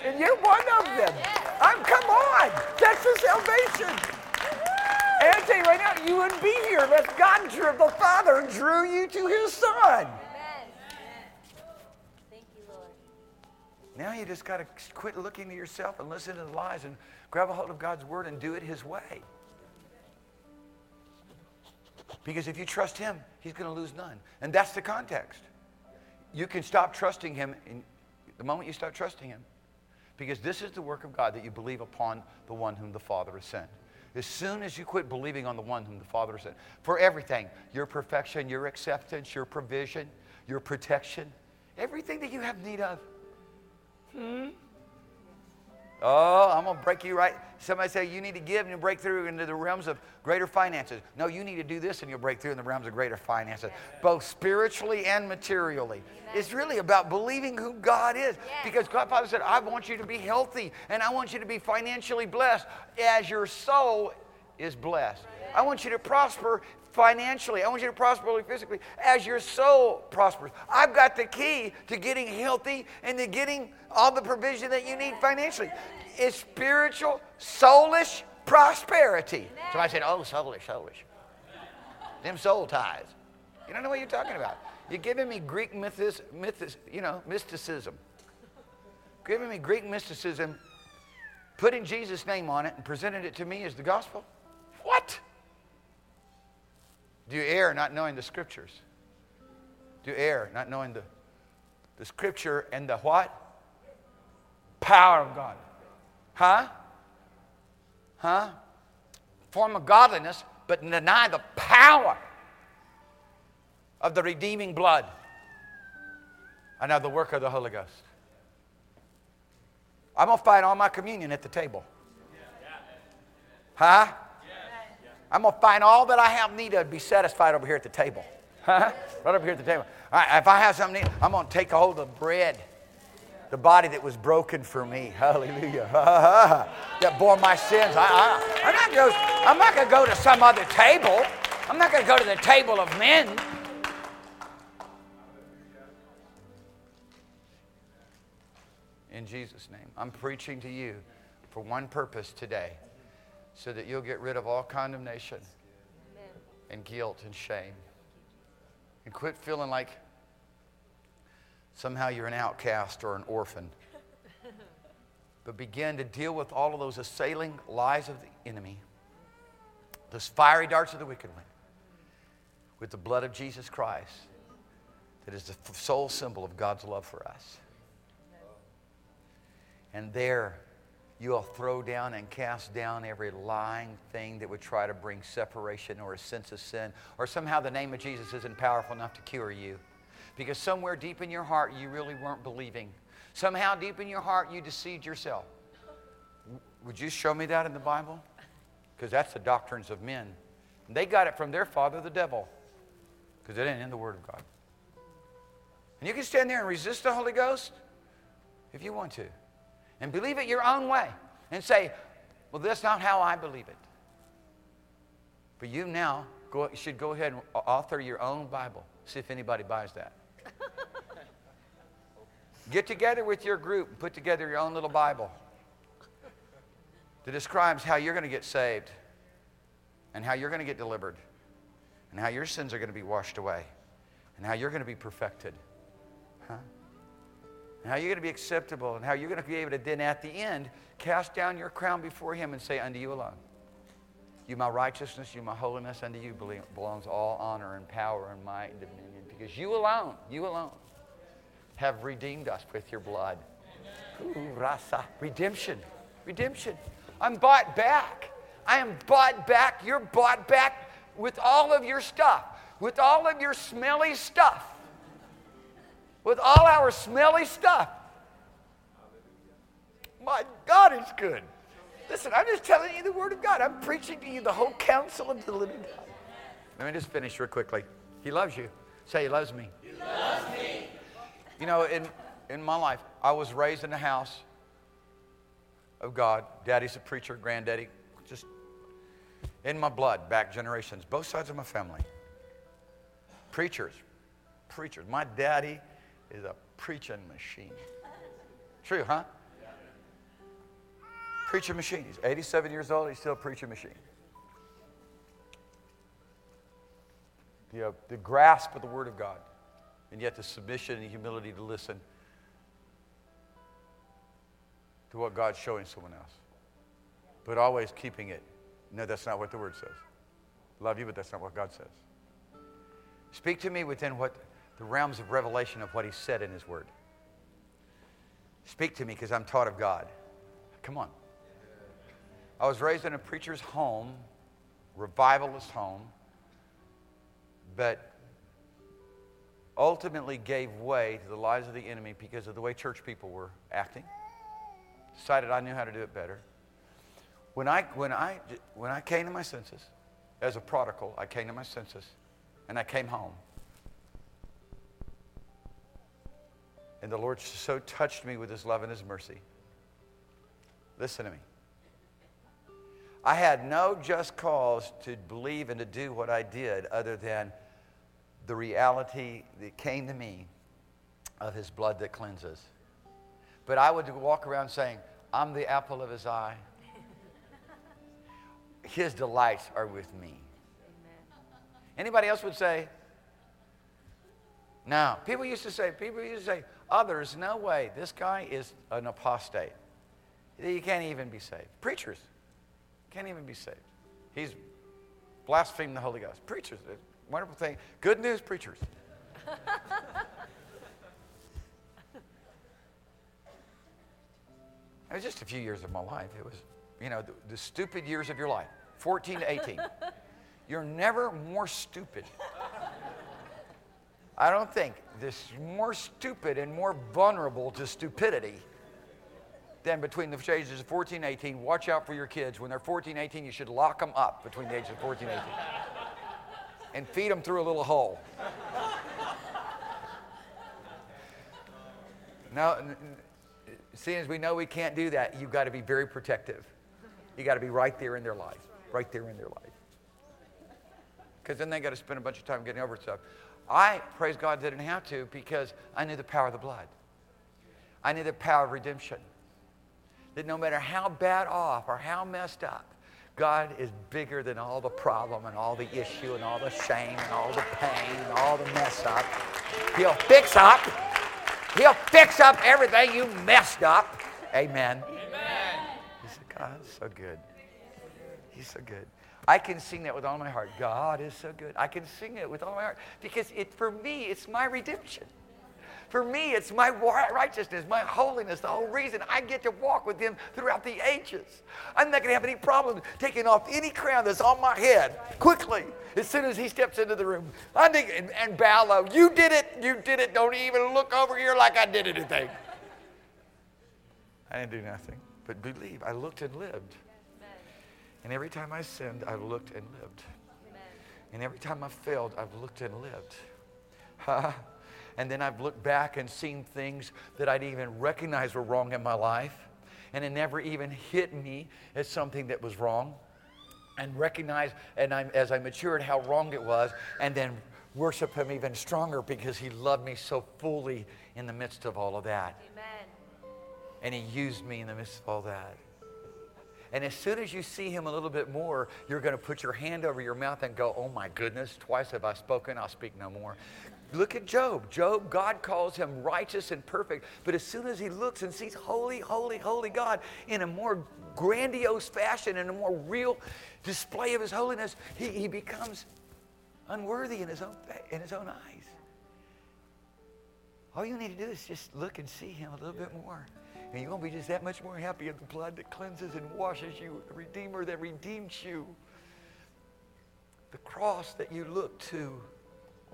And you're one of them. I'm, come on. That's the salvation. And I tell you right now, you wouldn't be here unless God drew, the Father drew you to His Son. Amen. Thank you, Lord. Now you just got to quit looking to yourself and listen to the lies and grab a hold of God's Word and do it His way. Because if you trust Him, He's going to lose none. And that's the context. You can stop trusting Him in the moment you start trusting Him. Because this is the work of God that you believe upon the one whom the Father has sent. As soon as you quit believing on the one whom the Father sent, for everything your perfection, your acceptance, your provision, your protection, everything that you have need of. Hmm? Oh, I'm going to break you right. Somebody say you need to give and you break through into the realms of greater finances. No, you need to do this and you'll break through in the realms of greater finances, both spiritually and materially. Amen. It's really about believing who God is. Yes. Because God Father said, I want you to be healthy and I want you to be financially blessed as your soul is blessed. I want you to prosper financially. I want you to prosper physically as your soul prospers. I've got the key to getting healthy and to getting all the provision that you need financially. It's spiritual, soulish prosperity. Somebody said, oh, soulish, soulish. Them soul ties. You don't know what you're talking about. You're giving me Greek mythis, mythis, you know, mysticism. Giving me Greek mysticism, putting Jesus' name on it and presenting it to me as the gospel. What? Do you err not knowing the scriptures? Do you err not knowing the, the scripture and the what? Power of God. Huh? Huh? Form of godliness, but deny the power of the redeeming blood and of the work of the Holy Ghost. I'm going to find all my communion at the table. Huh? I'm going to find all that I have need of be satisfied over here at the table. right over here at the table. if I have something, I'm going to take a hold of bread, the body that was broken for me. Hallelujah. that bore my sins. I, I, I'm not going to go to some other table. I'm not going to go to the table of men. In Jesus' name, I'm preaching to you for one purpose today so that you'll get rid of all condemnation and guilt and shame. And quit feeling like somehow you're an outcast or an orphan. but begin to deal with all of those assailing lies of the enemy, those fiery darts of the wicked one, with the blood of Jesus Christ that is the sole symbol of God's love for us. And there, you'll throw down and cast down every lying thing that would try to bring separation or a sense of sin, or somehow the name of Jesus isn't powerful enough to cure you. Because somewhere deep in your heart, you really weren't believing. Somehow deep in your heart, you deceived yourself. Would you show me that in the Bible? Because that's the doctrines of men. They got it from their father, the devil, because it ain't in the Word of God. And you can stand there and resist the Holy Ghost if you want to and believe it your own way and say, well, that's not how I believe it. But you now go, should go ahead and author your own Bible. See if anybody buys that. Get together with your group and put together your own little Bible that describes how you're going to get saved and how you're going to get delivered and how your sins are going to be washed away and how you're going to be perfected. Huh? And how you're going to be acceptable and how you're going to be able to then at the end cast down your crown before him and say, Unto you alone. You my righteousness, you my holiness, unto you belongs all honor and power and might and dominion. Because you alone, you alone have redeemed us with your blood. Ooh, rasa. Redemption. Redemption. I'm bought back. I am bought back. You're bought back with all of your stuff, with all of your smelly stuff with all our smelly stuff. My God, it's good. Listen, I'm just telling you the Word of God. I'm preaching to you the whole counsel of the living God. Let me just finish real quickly. He loves you. Say, He loves me. He loves me. You know, in, in my life, I was raised in the house of God. Daddy's a preacher, granddaddy, just in my blood, back generations, both sides of my family. Preachers, preachers. My daddy is a preaching machine. True, huh? Preaching machine. He's 87 years old, he's still a preaching machine. The, the grasp of the Word of God, and yet the submission and humility to listen to what God's showing someone else. But always keeping it. No, that's not what the Word says. Love you, but that's not what God says. Speak to me within what the realms of revelation of what He said in His Word. Speak to me because I'm taught of God. Come on. I was raised in a preacher's home, revivalist home, but ultimately gave way to the lies of the enemy because of the way church people were acting. Decided I knew how to do it better. When I, when I, when I came to my senses, as a prodigal, I came to my senses and I came home. And the Lord so touched me with his love and his mercy. Listen to me. I had no just cause to believe and to do what I did other than the reality that came to me of his blood that cleanses. But I would walk around saying, I'm the apple of his eye. His delights are with me. Anybody else would say, no. People used to say, people used to say, others, no way. This guy is an apostate. You can't even be saved. Preachers can't even be saved. He's blasphemed the Holy Ghost. Preachers, wonderful thing. Good news, preachers. it was just a few years of my life. It was, you know, the, the stupid years of your life 14 to 18. You're never more stupid. I don't think this more stupid and more vulnerable to stupidity than between the ages of 14 and 18. Watch out for your kids. When they're 14, 18, you should lock them up between the ages of 14 and 18 and feed them through a little hole. Now, seeing as we know we can't do that, you've got to be very protective. You've got to be right there in their life, right there in their life. Because then they've got to spend a bunch of time getting over stuff. I, praise God, didn't have to because I knew the power of the blood. I knew the power of redemption. That no matter how bad off or how messed up, God is bigger than all the problem and all the issue and all the shame and all the pain and all the mess up. He'll fix up. He'll fix up everything you messed up. Amen. Amen. He said, God is so good. He's so good. I can sing that with all my heart. God is so good. I can sing it with all my heart because it, for me, it's my redemption. For me, it's my righteousness, my holiness, the whole reason I get to walk with Him throughout the ages. I'm not going to have any problem taking off any crown that's on my head quickly as soon as He steps into the room. I and, and bow low. You did it. You did it. Don't even look over here like I did anything. I didn't do nothing, but believe. I looked and lived. And every time I sinned, I looked and lived. And every time I failed, I've looked and lived. And then I've looked back and seen things that I didn't even recognize were wrong in my life. And it never even hit me as something that was wrong. And recognize, and I'm, as I matured, how wrong it was. And then worship Him even stronger because He loved me so fully in the midst of all of that. Amen. And He used me in the midst of all that. And as soon as you see him a little bit more, you're going to put your hand over your mouth and go, Oh my goodness, twice have I spoken, I'll speak no more. Look at Job. Job, God calls him righteous and perfect. But as soon as he looks and sees holy, holy, holy God in a more grandiose fashion, in a more real display of his holiness, he, he becomes unworthy in his, own, in his own eyes. All you need to do is just look and see him a little bit more. And you're going to be just that much more happy in the blood that cleanses and washes you, the Redeemer that redeems you, the cross that you look to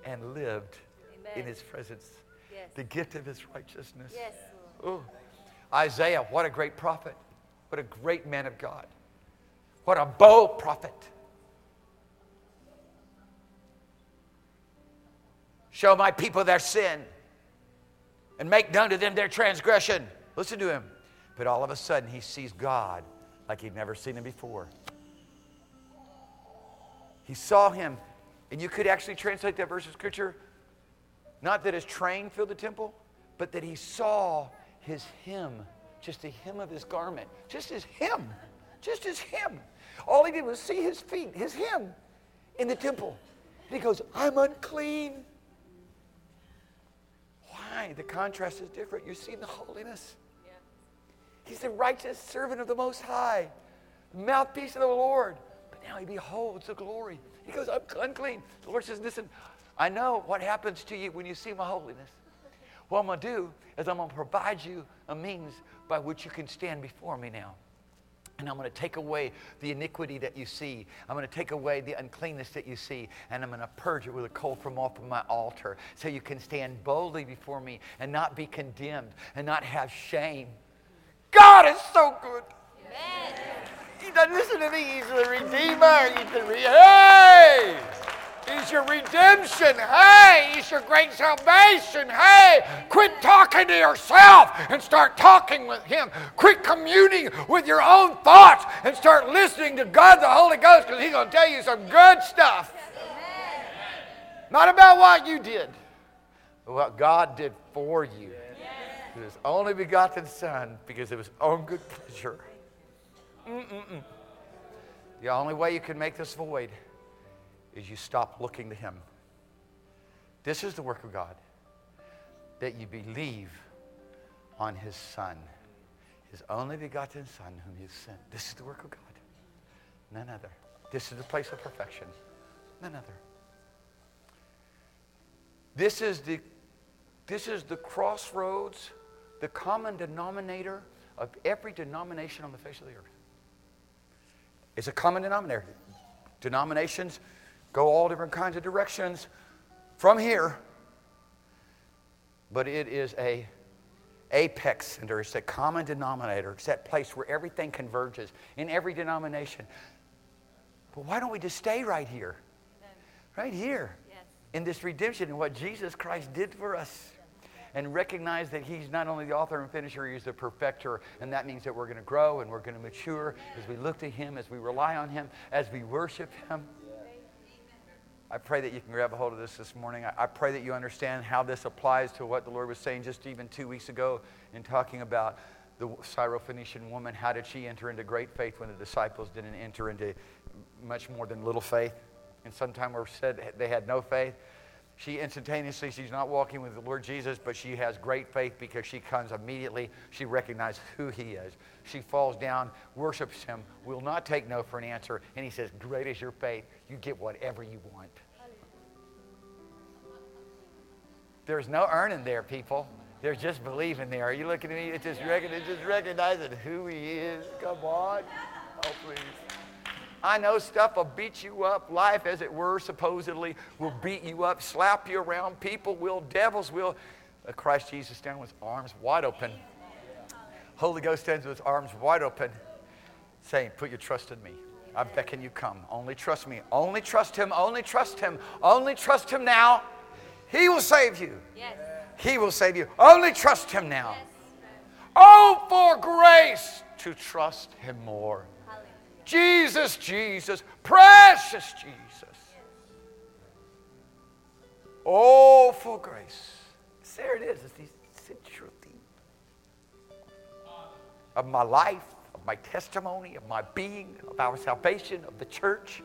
and lived Amen. in his presence. Yes. The gift of his righteousness. Yes, oh. Isaiah, what a great prophet. What a great man of God. What a bold prophet. Show my people their sin and make known to them their transgression. Listen to him. But all of a sudden, he sees God like he'd never seen him before. He saw him, and you could actually translate that verse of scripture not that his train filled the temple, but that he saw his hem, just the hem of his garment, just his hem, just his hem. All he did was see his feet, his hem in the temple. And he goes, I'm unclean. Why? The contrast is different. You're seeing the holiness. He's the righteous servant of the Most High, mouthpiece of the Lord. But now he beholds the glory. He goes, I'm unclean. The Lord says, Listen, I know what happens to you when you see my holiness. What I'm going to do is I'm going to provide you a means by which you can stand before me now. And I'm going to take away the iniquity that you see. I'm going to take away the uncleanness that you see. And I'm going to purge it with a coal from off of my altar so you can stand boldly before me and not be condemned and not have shame. God is so good. Amen. He doesn't listen to me. He's the Redeemer. He's the re- Hey! He's your redemption. Hey, He's your great salvation. Hey, quit talking to yourself and start talking with Him. Quit communing with your own thoughts and start listening to God the Holy Ghost because He's going to tell you some good stuff. Not about what you did, but what God did for you. His only begotten Son because of His own good pleasure. Mm-mm-mm. The only way you can make this void is you stop looking to Him. This is the work of God that you believe on His Son, His only begotten Son, whom He sent. This is the work of God. None other. This is the place of perfection. None other. This is the, this is the crossroads, the common denominator of every denomination on the face of the earth. It's a common denominator. Denominations go all different kinds of directions from here, but it is a apex center. It's a common denominator. It's that place where everything converges in every denomination. But why don't we just stay right here? Right here. Yes. In this redemption and what Jesus Christ did for us. And recognize that He's not only the author and finisher, He's the perfecter. And that means that we're going to grow and we're going to mature as we look to Him, as we rely on Him, as we worship Him. I pray that you can grab a hold of this this morning. I, pray that you understand how this applies to what the Lord was saying just even two weeks ago in talking about the Syrophoenician woman. How did she enter into great faith when the disciples didn't enter into much more than little faith? And sometimes we're said they had no faith. She instantaneously, she's not walking with the Lord Jesus, but she has great faith because she comes immediately. She recognizes who he is. She falls down, worships him, will not take no for an answer. And he says, Great is your faith. You get whatever you want. There's no earning there, people. There's just believing there. Are you looking at me? It's just, recogn- it's just recognizing who he is. Come on. Oh, please. I know stuff will beat you up. Life, as it were, supposedly, will beat you up, slap you around. People will, devils will. Uh, Christ Jesus stands with arms wide open. Holy Ghost stands with arms wide open, saying, Put your trust in me. I beckon you come. Only trust me. Only trust him. Only trust him. Only trust him now. He will save you. Yes. He will save you. Only trust him now. Oh, for grace to trust him more. Jesus, Jesus, precious Jesus. Oh, for grace. There it is. It's the central theme of my life, of my testimony, of my being, of our salvation, of the church.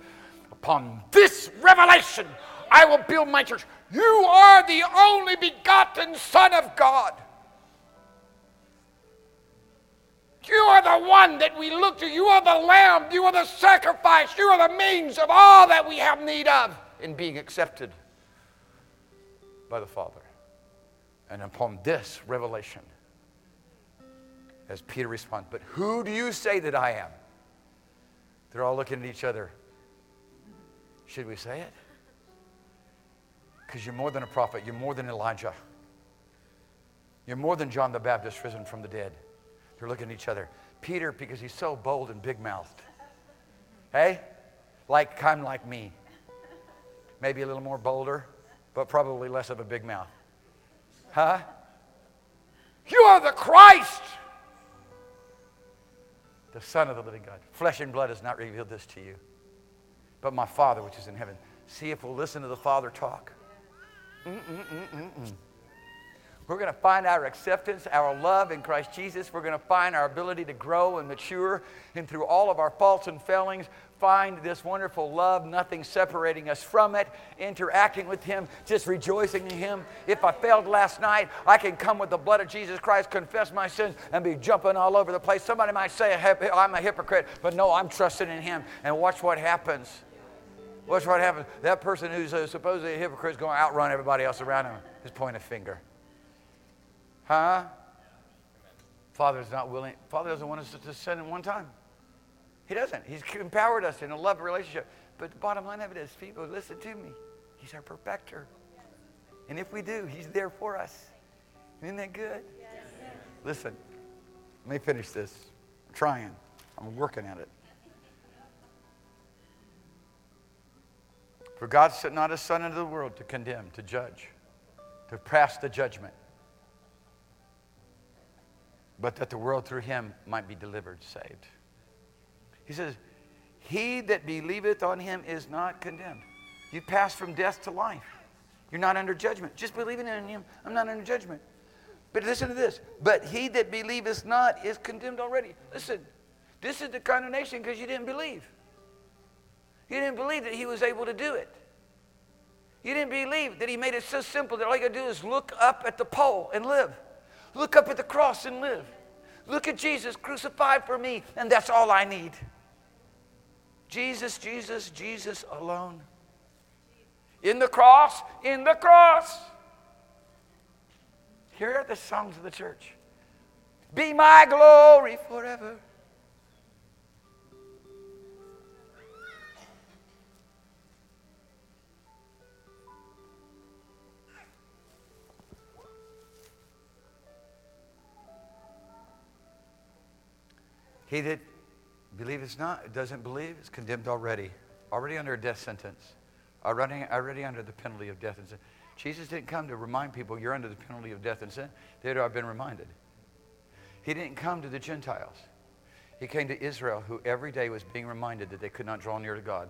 Upon this revelation, I will build my church. You are the only begotten Son of God. You are the one that we look to. You are the lamb. You are the sacrifice. You are the means of all that we have need of in being accepted by the Father. And upon this revelation, as Peter responds, But who do you say that I am? They're all looking at each other. Should we say it? Because you're more than a prophet, you're more than Elijah. You're more than John the Baptist risen from the dead. They're looking at each other. Peter, because he's so bold and big mouthed. Hey? Like, kind of like me. Maybe a little more bolder, but probably less of a big mouth. Huh? You are the Christ, the Son of the living God. Flesh and blood has not revealed this to you, but my Father which is in heaven. See if we'll listen to the Father talk. Mm-mm-mm-mm-mm. We're going to find our acceptance, our love in Christ Jesus. We're going to find our ability to grow and mature, and through all of our faults and failings, find this wonderful love, nothing separating us from it, interacting with Him, just rejoicing in Him. If I failed last night, I can come with the blood of Jesus Christ, confess my sins, and be jumping all over the place. Somebody might say I'm a hypocrite, but no, I'm trusting in Him. And watch what happens. Watch what happens. That person who's uh, supposedly a hypocrite is going to outrun everybody else around him. Just point a finger. Huh? Father's not willing. Father doesn't want us to sin in one time. He doesn't. He's empowered us in a love relationship. But the bottom line of it is, people, listen to me. He's our perfecter. And if we do, He's there for us. Isn't that good? Yes. Listen, let me finish this. I'm trying. I'm working at it. For God sent not his Son into the world to condemn, to judge, to pass the judgment, but that the world through him might be delivered, saved. He says, He that believeth on him is not condemned. You pass from death to life. You're not under judgment. Just believing in him, I'm not under judgment. But listen to this. But he that believeth not is condemned already. Listen, this is the condemnation because you didn't believe. You didn't believe that he was able to do it. You didn't believe that he made it so simple that all you got to do is look up at the pole and live. Look up at the cross and live. Look at Jesus crucified for me, and that's all I need. Jesus, Jesus, Jesus alone. In the cross, in the cross. Here are the songs of the church. Be my glory forever. He that believeth not, doesn't believe, is condemned already, already under a death sentence, already, already under the penalty of death and sin. Jesus didn't come to remind people you're under the penalty of death and sin. They'd already been reminded. He didn't come to the Gentiles. He came to Israel, who every day was being reminded that they could not draw near to God,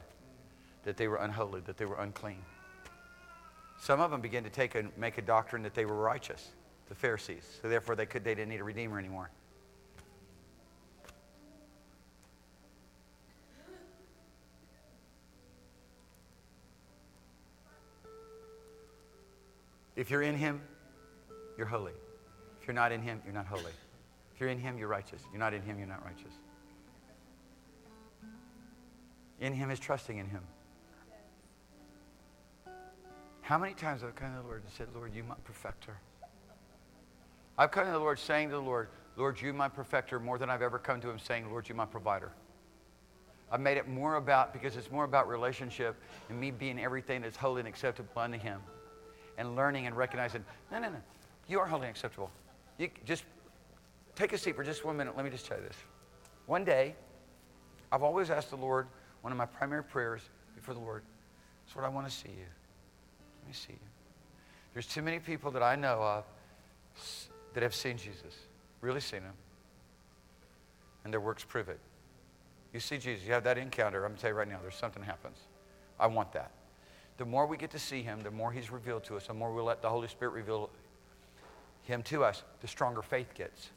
that they were unholy, that they were unclean. Some of them began to take make a doctrine that they were righteous, the Pharisees. So therefore, they, could, they didn't need a redeemer anymore. If you're in Him, you're holy. If you're not in Him, you're not holy. If you're in Him, you're righteous. You're not in Him, you're not righteous. In Him is trusting in Him. How many times have I come to the Lord and said, Lord, you my perfecter? I've come to the Lord saying to the Lord, Lord, you my perfecter, more than I've ever come to Him saying, Lord, you my provider. I've made it more about, because it's more about relationship and me being everything that's holy and acceptable unto Him and learning and recognizing, no, no, no, you are and acceptable. You just take a seat for just one minute. Let me just tell you this. One day, I've always asked the Lord, one of my primary prayers before the Lord, is Lord, I want to see you. Let me see you. There's too many people that I know of that have seen Jesus, really seen him, and their works prove it. You see Jesus, you have that encounter, I'm going to tell you right now, there's something happens. I want that the more we get to see him, the more he's revealed to us, the more we let the Holy Spirit reveal him to us, the stronger faith gets.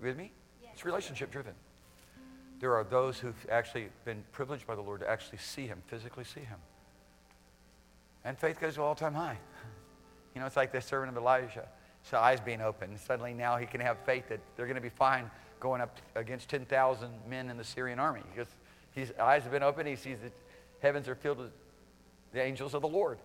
You with me? Yes. It's relationship driven. There are those who've actually been privileged by the Lord to actually see him, physically see him. And faith goes to all time high. You know, it's like the servant of Elijah. His eyes being open. Suddenly now he can have faith that they're going to be fine going up against 10,000 men in the Syrian army. Because his eyes have been open. He sees that heavens are filled with the angels of the Lord.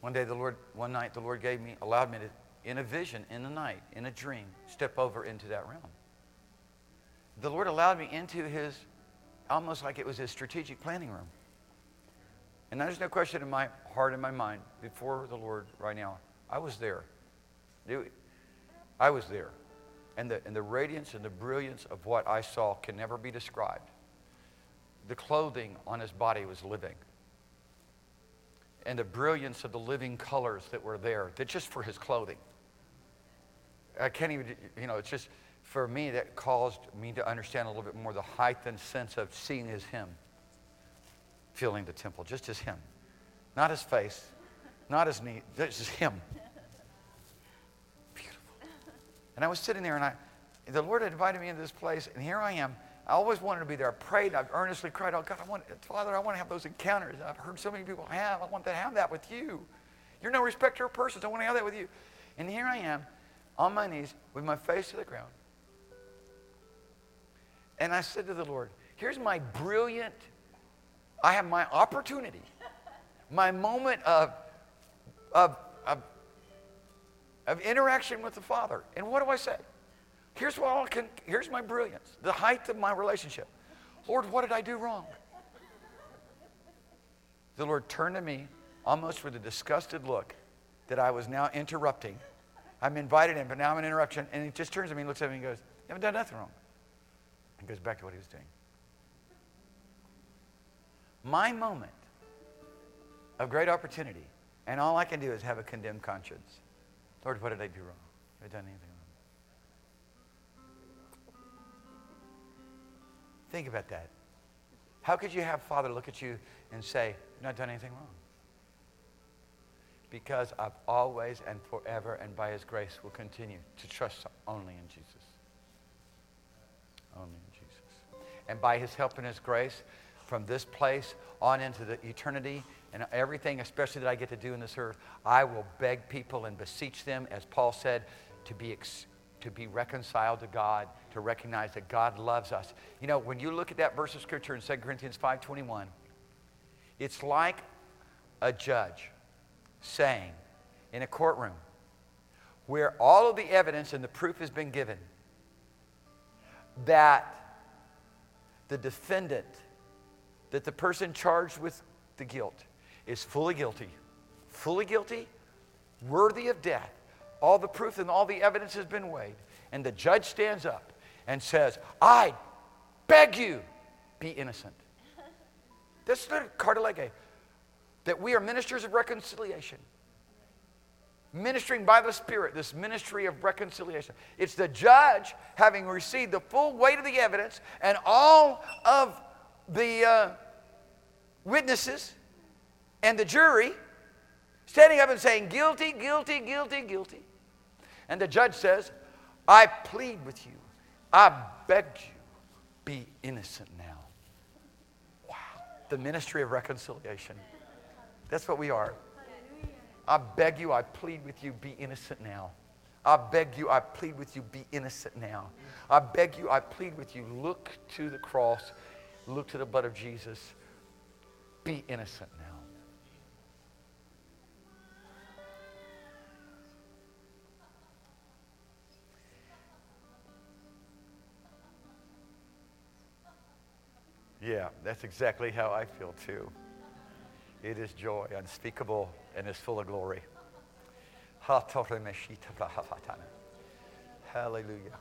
One day, the Lord, one night, the Lord gave me, allowed me to, in a vision, in the night, in a dream, step over into that realm. The Lord allowed me into his, almost like it was his strategic planning room. And there's no question in my heart and my mind before the Lord right now. I was there. I was there. And the, and the radiance and the brilliance of what I saw can never be described. The clothing on his body was living. And the brilliance of the living colors that were there, that just for his clothing. I can't even, you know, it's just, for me, that caused me to understand a little bit more the height and sense of seeing as him, filling the temple, just as him. Not his face, not his knee, this is him. Beautiful. And I was sitting there and I, the Lord had invited me into this place, and here I am. I always wanted to be there. I prayed. I've earnestly cried, "Oh God, I want, Father, I want to have those encounters. I've heard so many people have. I want to have that with you. You're no respecter of persons. I want to have that with you." And here I am, on my knees, with my face to the ground. And I said to the Lord, "Here's my brilliant. I have my opportunity, my moment of, of, of, of interaction with the Father. And what do I say? Here's what I can, here's my brilliance, the height of my relationship. Lord, what did I do wrong? The Lord turned to me almost with a disgusted look that I was now interrupting. I'm invited in, but now I'm an interruption. And he just turns to me and looks at me and goes, You haven't done nothing wrong. And goes back to what he was doing. My moment of great opportunity, and all I can do is have a condemned conscience. Lord, what did I do wrong? Have I done anything Think about that. How could you have Father look at you and say, You've not done anything wrong? Because I've always and forever and by His grace will continue to trust only in Jesus. Only in Jesus. And by His help and His grace, from this place on into the eternity and everything, especially that I get to do in this earth, I will beg people and beseech them, as Paul said, to be, ex- to be reconciled to God, to recognize that God loves us. You know, when you look at that verse of Scripture in 2 Corinthians 5.21, it's like a judge saying in a courtroom where all of the evidence and the proof has been given that the defendant, that the person charged with the guilt is fully guilty, fully guilty, worthy of death. All the proof and all the evidence has been weighed. And the judge stands up and says, I beg you, be innocent. That's the cartilege that we are ministers of reconciliation. Ministering by the Spirit, this ministry of reconciliation. It's the judge having received the full weight of the evidence and all of the uh, witnesses and the jury standing up and saying, Guilty, guilty, guilty, guilty. And the judge says, I plead with you. I beg you, be innocent now. Wow. The ministry of reconciliation. That's what we are. I beg you, I plead with you, be innocent now. I beg you, I plead with you, be innocent now. I beg you, I plead with you, look to the cross, look to the blood of Jesus, be innocent now. Yeah, that's exactly how I feel too. It is joy unspeakable and is full of glory. Hallelujah.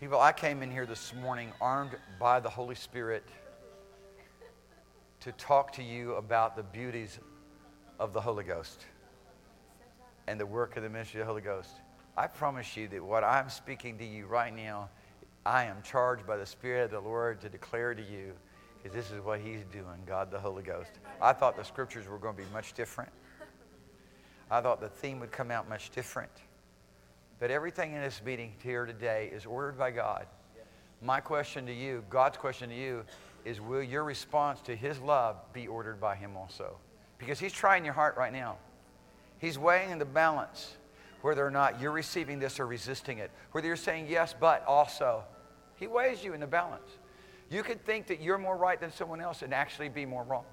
People, I came in here this morning armed by the Holy Spirit to talk to you about the beauties of the Holy Ghost and the work of the ministry of the Holy Ghost. I promise you that what I'm speaking to you right now, I am charged by the Spirit of the Lord to declare to you because this is what He's doing, God the Holy Ghost. I thought the scriptures were going to be much different. I thought the theme would come out much different. But everything in this meeting here today is ordered by God. My question to you, God's question to you, is will your response to His love be ordered by Him also? Because He's trying your heart right now. He's weighing in the balance whether or not you're receiving this or resisting it, whether you're saying yes, but also. He weighs you in the balance. You could think that you're more right than someone else and actually be more wrong.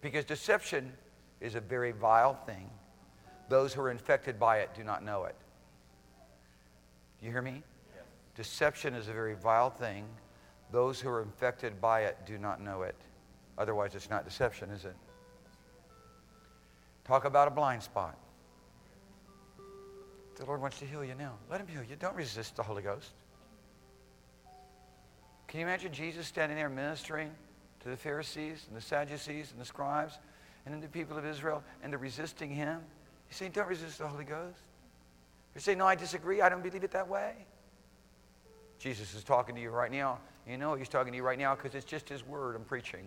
Because deception is a very vile thing. Those who are infected by it do not know it. Do you hear me? Yes. Deception is a very vile thing. Those who are infected by it do not know it. Otherwise, it's not deception, is it? Talk about a blind spot. The Lord wants to heal you now. Let Him heal you. Don't resist the Holy Ghost. Can you imagine Jesus standing there ministering to the Pharisees and the Sadducees and the scribes and the people of Israel and they're resisting Him? He's saying, Don't resist the Holy Ghost. You're saying, No, I disagree. I don't believe it that way. Jesus is talking to you right now. You know He's talking to you right now because it's just His word I'm preaching.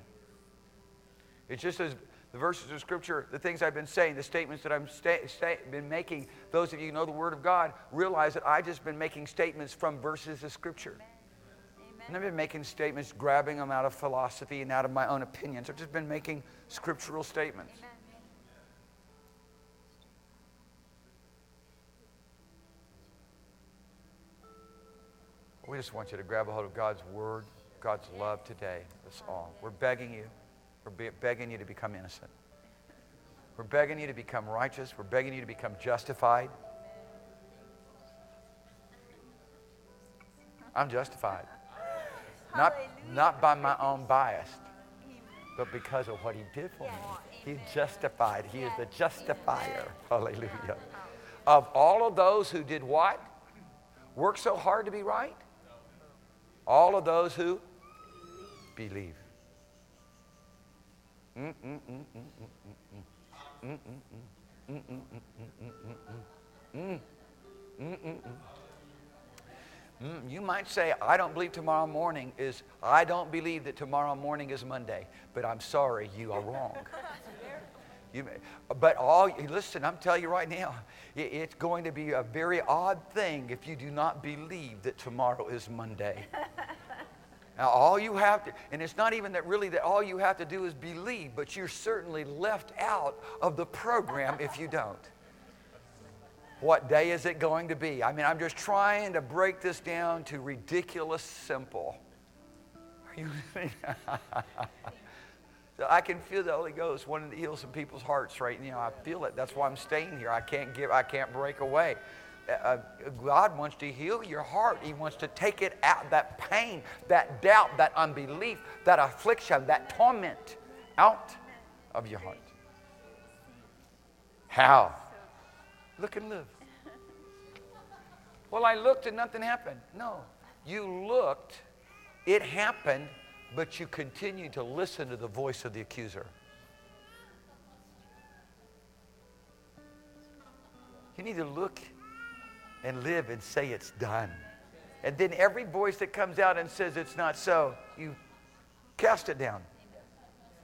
It's just as the verses of Scripture, the things I've been saying, the statements that I've sta- sta- been making. Those of you who know the Word of God realize that I've just been making statements from verses of Scripture. And I've been making statements, grabbing them out of philosophy and out of my own opinions. I've just been making scriptural statements. We just want you to grab a hold of God's Word, God's love today. That's all. We're begging you. We're be- begging you to become innocent. We're begging you to become righteous. We're begging you to become justified. I'm justified. Not, not by my own bias, but because of what he did for me. He's justified. He is the justifier. Hallelujah. Of all of those who did what? Work so hard to be right? All of those who believe. Mm, you might say, I don't believe tomorrow morning is, I don't believe that tomorrow morning is Monday, but I'm sorry, you are wrong. You may, but all, listen, I'm telling you right now, it, it's going to be a very odd thing if you do not believe that tomorrow is Monday. Now, all you have to, and it's not even that really that all you have to do is believe, but you're certainly left out of the program if you don't. What day is it going to be? I mean, I'm just trying to break this down to ridiculous simple. Are you I can feel the Holy Ghost wanting to heal some people's hearts right now. I feel it. That's why I'm staying here. I can't give. I can't break away. Uh, God wants to heal your heart. He wants to take it out, that pain, that doubt, that unbelief, that affliction, that torment out of your heart. How? Look and live. Well, I looked and nothing happened. No. You looked, it happened, but you continued to listen to the voice of the accuser. You need to look and live and say it's done. And then every voice that comes out and says it's not so, you cast it down.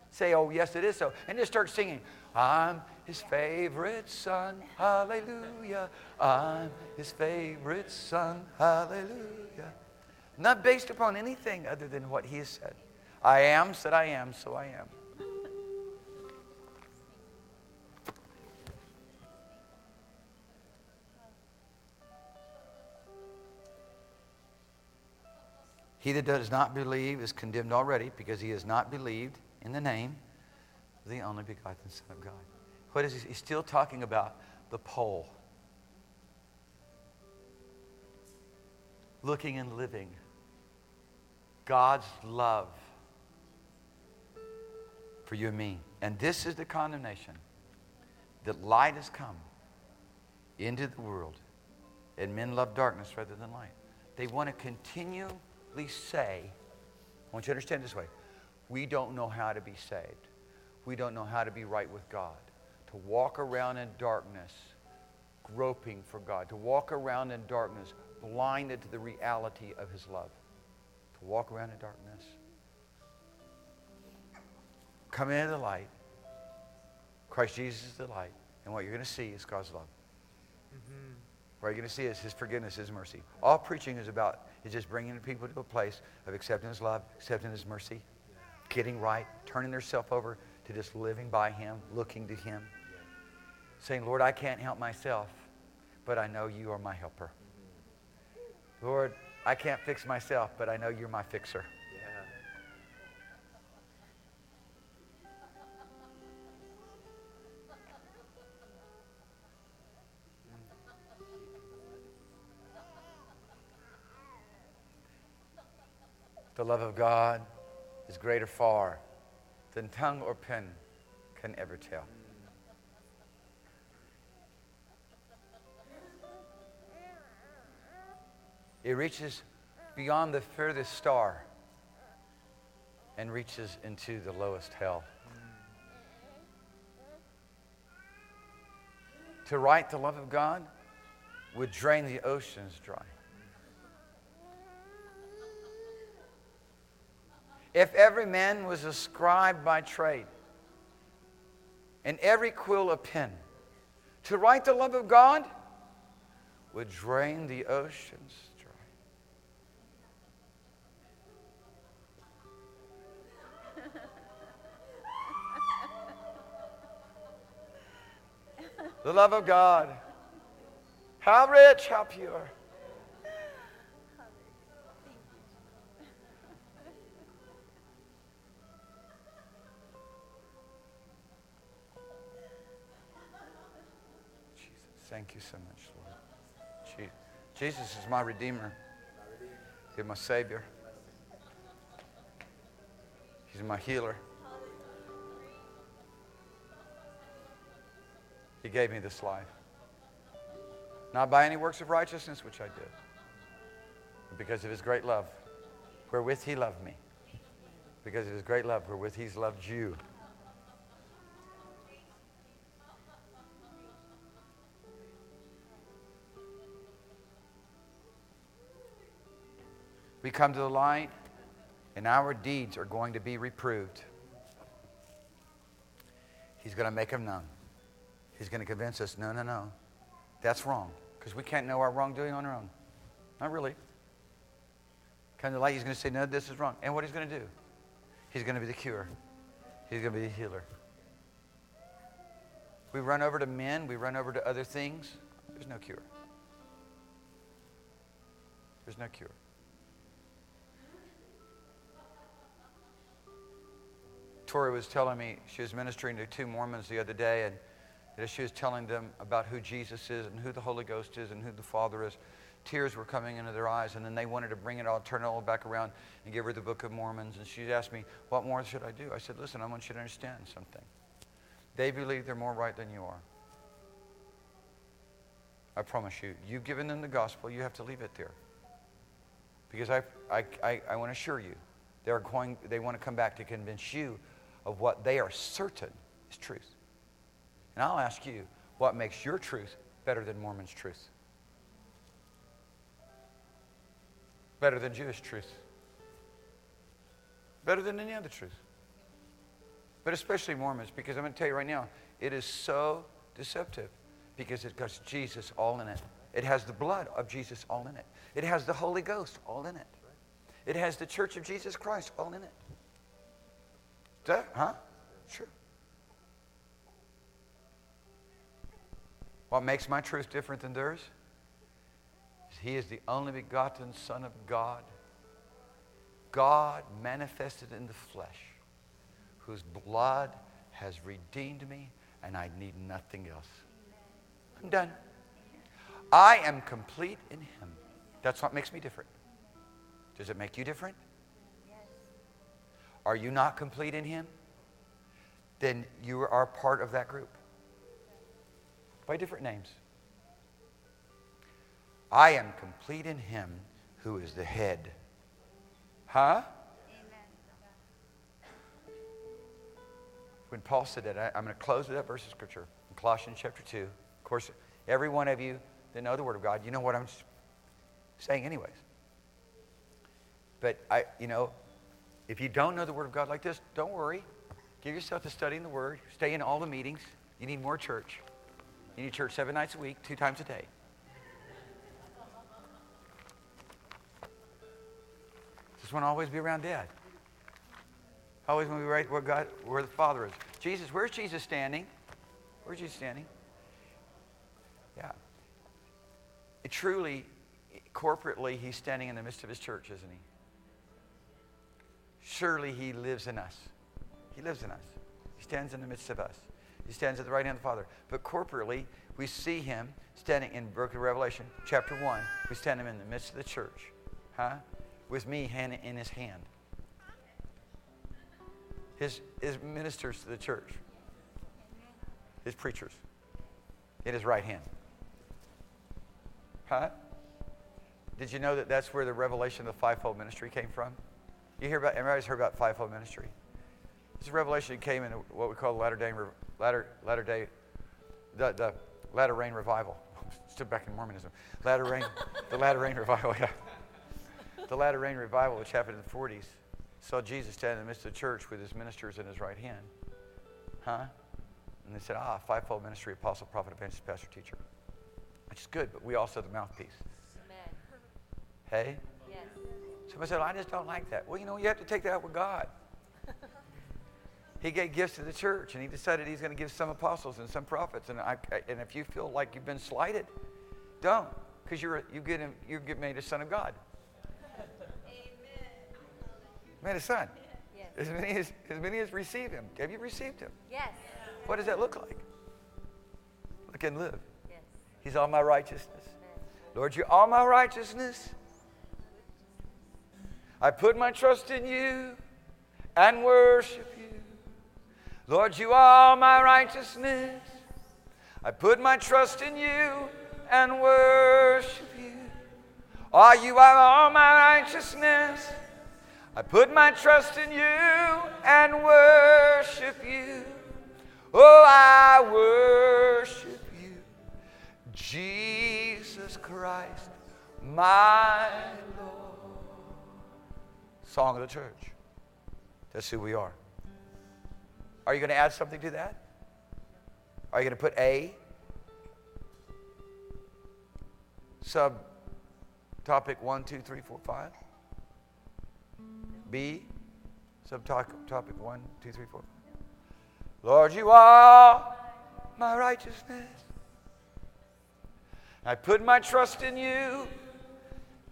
Say, oh, yes, it is so. And just start singing, I'm his favorite son, hallelujah. I'm his favorite son, hallelujah. Not based upon anything other than what he has said. I am said I am, so I am. He that does not believe is condemned already because he has not believed in the name of the only begotten Son of God. What is he? He's still talking about the pole. Looking and living. God's love for you and me. And this is the condemnation that light has come into the world, and men love darkness rather than light. They want to continually say, I want you to understand this way we don't know how to be saved, we don't know how to be right with God. To walk around in darkness, groping for God, to walk around in darkness, blinded to the reality of His love, to walk around in darkness. Come into the light. Christ Jesus is the light. And what you're going to see is God's love. Mm-hmm. What you're going to see is His forgiveness, His mercy. All preaching is about is just bringing people to a place of accepting His love, accepting His mercy, getting right, turning themselves over to just living by Him, looking to Him, saying, Lord, I can't help myself, but I know you are my helper. Lord, I can't fix myself, but I know you're my fixer. The love of God is greater far than tongue or pen can ever tell. It reaches beyond the furthest star and reaches into the lowest hell. To write the love of God would drain the oceans dry. If every man was a scribe by trade, and every quill a pen, to write the love of God would drain the oceans dry. the love of God. How rich, how pure. Thank you so much, Lord. Jesus is my Redeemer. He's my Savior. He's my healer. He gave me this life. Not by any works of righteousness, which I did, but because of His great love, wherewith He loved me. Because of His great love, wherewith He's loved you. We come to the light, and our deeds are going to be reproved. He's going to make them known. He's going to convince us no, no, no. That's wrong. Because we can't know our wrongdoing on our own. Not really. Come to the light, he's going to say, no, this is wrong. And what he's going to do? He's going to be the cure. He's going to be the healer. We run over to men, we run over to other things. There's no cure. There's no cure. Tori was telling me, she was ministering to two Mormons the other day, and as she was telling them about who Jesus is and who the Holy Ghost is and who the Father is, tears were coming into their eyes. And then they wanted to bring it all, turn it all back around and give her the Book of Mormons. And she asked me, What more should I do? I said, Listen, I want you to understand something. They believe they're more right than you are. I promise you. You've given them the gospel, you have to leave it there. Because I, I, I, I want to assure you, they're going, they want to come back to convince you of what they are certain is truth. And I'll ask you, what makes your truth better than Mormon's truth? Better than Jewish truth? Better than any other truth? But especially Mormons, because I'm going to tell you right now, it is so deceptive because it has Jesus all in it. It has the blood of Jesus all in it. It has the Holy Ghost all in it. It has the Church of Jesus Christ all in it. Huh? Sure. What makes my truth different than theirs? He is the only begotten Son of God. God manifested in the flesh, whose blood has redeemed me, and I need nothing else. I'm done. I am complete in him. That's what makes me different. Does it make you different? Are you not complete in Him? Then you are part of that group by different names. I am complete in Him who is the head. Huh? Amen. When Paul said that, I, am going to close with that verse of Scripture in Colossians chapter 2. Of course, every one of you that know the Word of God, you know what I'm saying, anyways. But I, you know, if you don't know the Word of God like this, don't worry. Give yourself to studying the Word. Stay in all the meetings. You need more church. You need church seven nights a week, two times a day. Just want to always be around Dad. Always want to be right where God, where the Father is. Jesus, where's Jesus standing? Where's Jesus standing? Yeah. It truly, corporately, he's standing in the midst of his church, isn't he? Surely he lives in us. He lives in us. He stands in the midst of us. He stands at the right hand of the Father. But corporately, we see him standing in Book of Revelation, chapter 1. We stand him in the midst of the church, huh? With me hand in his hand. His, his ministers to the church, his preachers, in his right hand. Huh? Did you know that that's where the revelation of the fivefold ministry came from? You hear about, everybody's heard about fivefold ministry. This revelation came in what we call the latter day, latter, latter day, the, the latter rain revival. Still back in Mormonism. Latter rain, the latter rain revival, yeah. The latter rain revival, which happened in the 40s, saw Jesus stand in the midst of the church with his ministers in his right hand. Huh? And they said, ah, fivefold ministry, apostle, prophet, evangelist, pastor, teacher. Which is good, but we also have the mouthpiece. Amen. Hey? Yes. Somebody said, I just don't like that. Well, you know, you have to take that with God. he gave gifts to the church, and he decided he's going to give some apostles and some prophets. And, I, and if you feel like you've been slighted, don't, because you're, you get, you get made a son of God. Amen. Made a son. Yes. As many as, as many as receive him. Have you received him? Yes. What does that look like? Look and live. Yes. He's all my righteousness. Lord, you're all my righteousness. I put my trust in you and worship you. Lord, you are my righteousness. I put my trust in you and worship you. Oh, you are all my righteousness. I put my trust in you and worship you. Oh, I worship you, Jesus Christ, my Lord. Song of the church. That's who we are. Are you going to add something to that? Are you going to put A? Sub topic one, two, three, four, five. B, subtopic one, two, three, four. Lord, you are my righteousness. I put my trust in you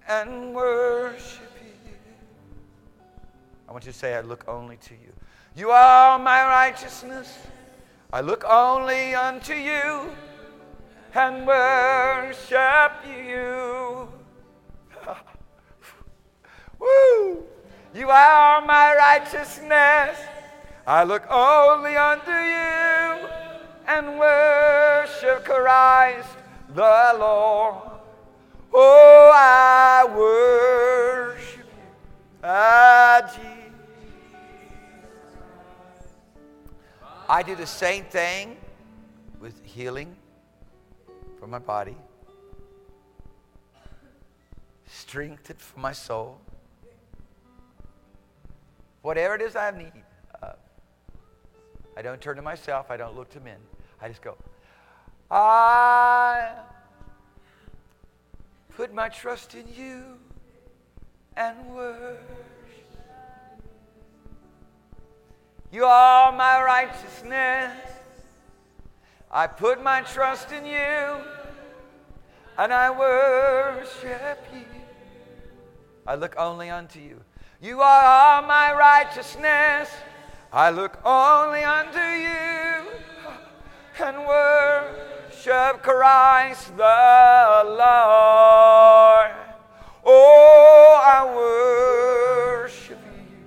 and worship. I want you to say, I look only to you. You are my righteousness. I look only unto you and worship you. Woo! You are my righteousness. I look only unto you and worship Christ the Lord. Oh, I worship you, ah, Jesus. I do the same thing with healing for my body, strength for my soul. Whatever it is I need, uh, I don't turn to myself. I don't look to men. I just go, I put my trust in you and worship. You are my righteousness. I put my trust in you and I worship you. I look only unto you. You are my righteousness. I look only unto you and worship Christ the Lord. Oh, I worship you.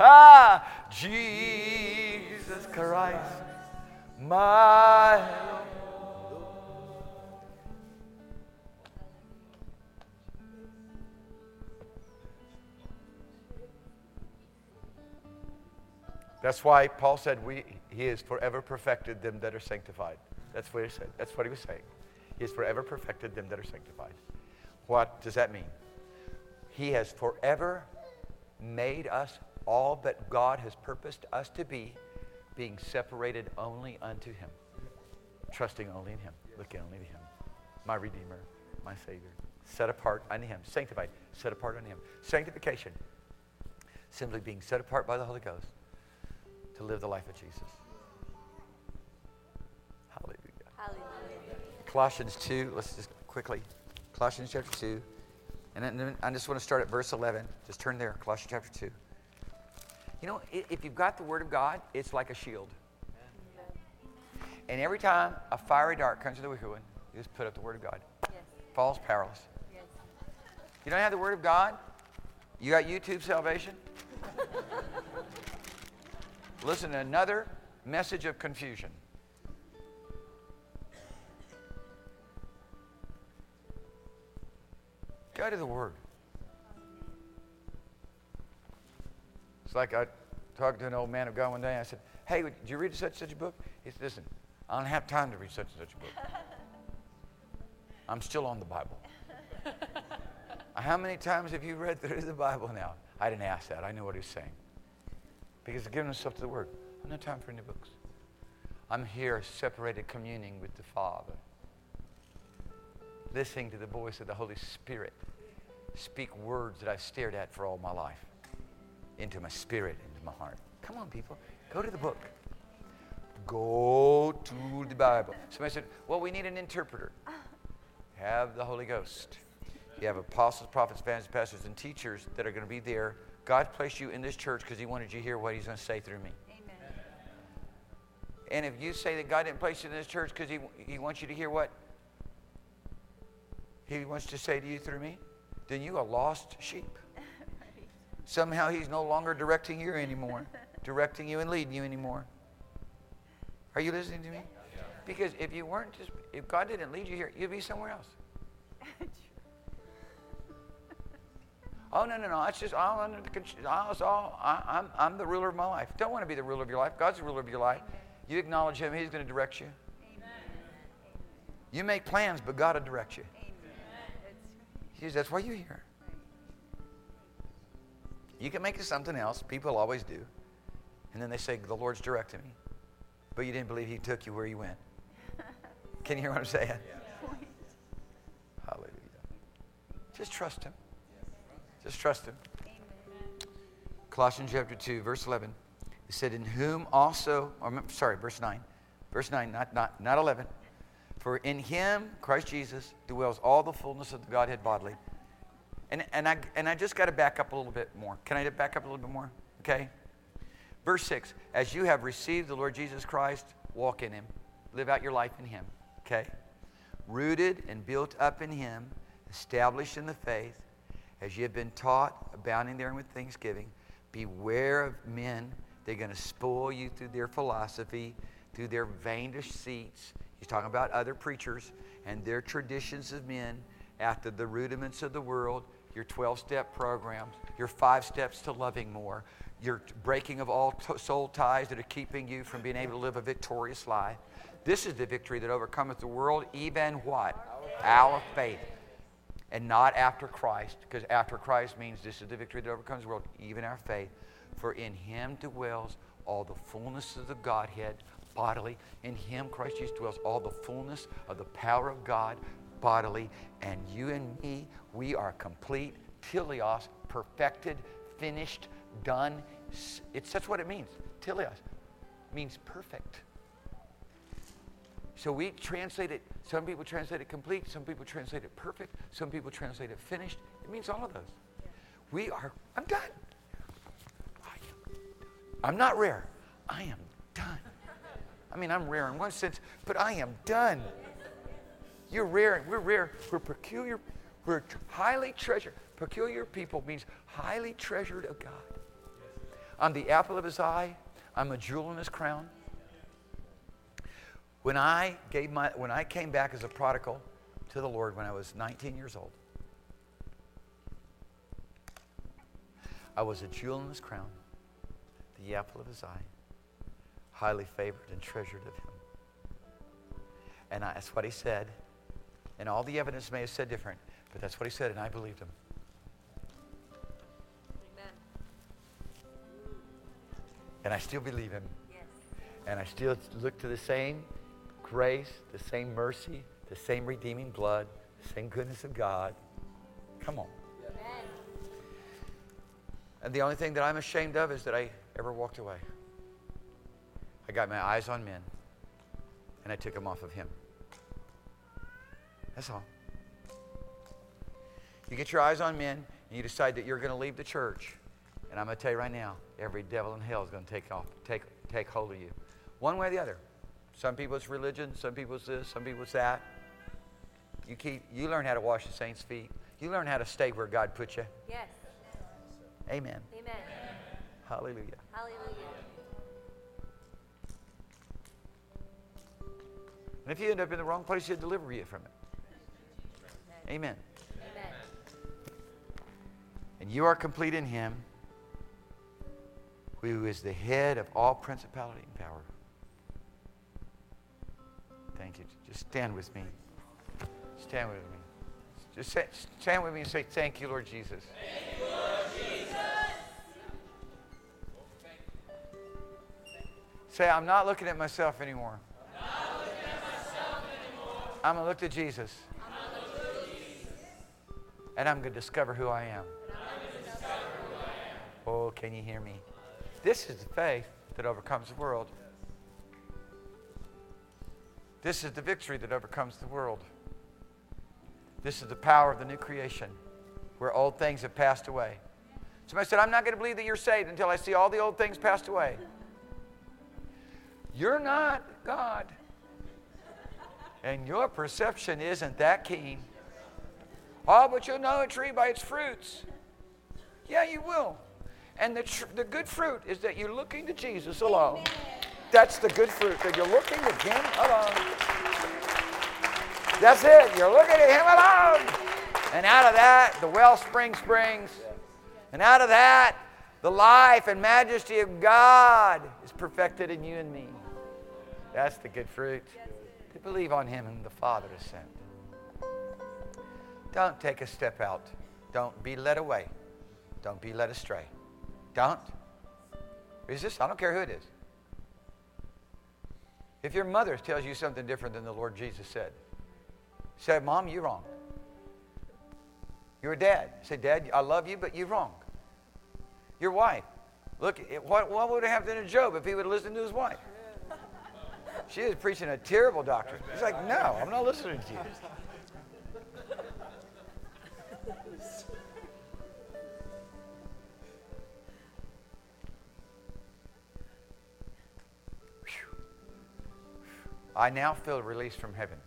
Ah, Jesus Christ, my Lord. That's why Paul said we, he is forever perfected them that are sanctified. That's what he said. That's what he was saying. He has forever perfected them that are sanctified. What does that mean? He has forever made us all that God has purposed us to be, being separated only unto him, trusting only in him, looking only to him. My Redeemer, my Savior, set apart unto him, sanctified, set apart unto him. Sanctification, simply being set apart by the Holy Ghost to live the life of Jesus. Hallelujah. Hallelujah. Colossians 2, let's just quickly. Colossians chapter 2. And then I just want to start at verse 11. Just turn there, Colossians chapter 2. You know, if you've got the Word of God, it's like a shield. And every time a fiery dart comes to the wicked one, you just put up the Word of God. Yes. Falls powerless. Yes. You don't have the Word of God? You got YouTube salvation? Listen to another message of confusion. Go to the Word. It's like I talked to an old man of God one day. And I said, Hey, did you read such and such a book? He said, Listen, I don't have time to read such and such a book. I'm still on the Bible. How many times have you read through the Bible now? I didn't ask that. I knew what he was saying. Because he's giving himself to the Word. I have no time for any books. I'm here separated, communing with the Father, listening to the voice of the Holy Spirit speak words that I've stared at for all my life into my spirit, into my heart. Come on, people. Go to the book. Go to the Bible. Somebody said, Well, we need an interpreter. Have the Holy Ghost. You have apostles, prophets, evangelists, pastors, and teachers that are going to be there. God placed you in this church because He wanted you to hear what He's going to say through me. Amen. And if you say that God didn't place you in this church because he, he wants you to hear what He wants to say to you through me, then you are lost sheep. Somehow He's no longer directing you anymore, directing you and leading you anymore. Are you listening to me? Because if you weren't just, if God didn't lead you here, you'd be somewhere else. Oh no no no! It's just all under the control. It's all I, I'm I'm the ruler of my life. Don't want to be the ruler of your life. God's the ruler of your life. You acknowledge Him. He's going to direct you. You make plans, but God will direct you. Amen. Says, That's why you're here. You can make it something else. People always do, and then they say the Lord's directing me, but you didn't believe He took you where you went. Can you hear what I'm saying? Hallelujah. Just trust Him. Just trust Him. Colossians chapter 2, verse 11. It said, In whom also, or, sorry, verse 9. Verse 9, not, not, not 11. For in him, Christ Jesus, dwells all the fullness of the Godhead bodily. And, and, I, and I just got to back up a little bit more. Can I back up a little bit more? Okay? Verse 6 As you have received the Lord Jesus Christ, walk in him. Live out your life in him. Okay? Rooted and built up in him, established in the faith, as you have been taught, abounding therein with thanksgiving. Beware of men. They're going to spoil you through their philosophy, through their vain deceits. He's talking about other preachers and their traditions of men after the rudiments of the world, your 12 step programs, your five steps to loving more, your breaking of all t- soul ties that are keeping you from being able to live a victorious life. This is the victory that overcometh the world, even what? Our faith. And not after Christ, because after Christ means this is the victory that overcomes the world, even our faith. For in him dwells all the fullness of the Godhead bodily. In him, Christ Jesus, dwells all the fullness of the power of God bodily. And you and me, we are complete, teleos, perfected, finished, done. It's, that's what it means. Teleos means perfect. So we translate it, some people translate it complete, some people translate it perfect, some people translate it finished. It means all of those. We are, I'm done. Am, I'm not rare. I am done. I mean, I'm rare in one sense, but I am done. You're rare. and We're rare. We're peculiar. We're highly treasured. Peculiar people means highly treasured of God. I'm the apple of his eye. I'm a jewel in his crown. When I gave my when I came back as a prodigal to the Lord when I was 19 years old, I was a jewel in his crown, the apple of his eye, highly favored and treasured of him. And I, that's what he said. And all the evidence may have said different, but that's what he said, and I believed him. Amen. And I still believe him. Yes. And I still look to the same grace, the same mercy, the same redeeming blood, the same goodness of God. Come on. Amen. And the only thing that I'm ashamed of is that I ever walked away. I got my eyes on men, and I took them off of him. That's all. You get your eyes on men, and you decide that you're going to leave the church. And I'm going to tell you right now, every devil in hell is going to take off, take, take hold of you, one way or the other. Some people it's religion, some people it's this, some people it's that. You keep, you learn how to wash the saints' feet. You learn how to stay where God put you. Yes. Amen. Amen. Hallelujah. Hallelujah. And if you end up in the wrong place, he'll deliver you from it. Amen. Amen. And you are complete in him, who is the head of all principality and power. Thank you. Just stand with me. Stand with me. Just say, stand with me and say, Thank you, Lord Jesus. Thank you, Lord Jesus. Say, I'm not looking at myself anymore. I'm going to look to Jesus. And I'm going to discover who I am. Oh, can you hear me? This is the faith that overcomes the world. This is the victory that overcomes the world. This is the power of the new creation where old things have passed away. Somebody said, I'm not going to believe that you're saved until I see all the old things passed away. You're not God. And your perception isn't that keen. Oh, but you'll know a tree by its fruits. Yeah, you will. And the, tr- the good fruit is that you're looking to Jesus alone. That's the good fruit, that you're looking to Him alone. That's it. You're looking at Him alone. And out of that, the wellspring springs. And out of that, the life and majesty of God is perfected in you and me. That's the good fruit. To believe on Him whom the Father has sent. Don't take a step out. Don't be led away. Don't be led astray. Don't. Resist. I don't care who it is. If your mother tells you something different than the Lord Jesus said, say, Mom, you're wrong. Your dad. Say, Dad, I love you, but you're wrong. Your wife. Look, what, what would have happened to Job if he would have listened to his wife? She was preaching a terrible doctrine. He's like, No, I'm not listening to you. I now feel released from heaven.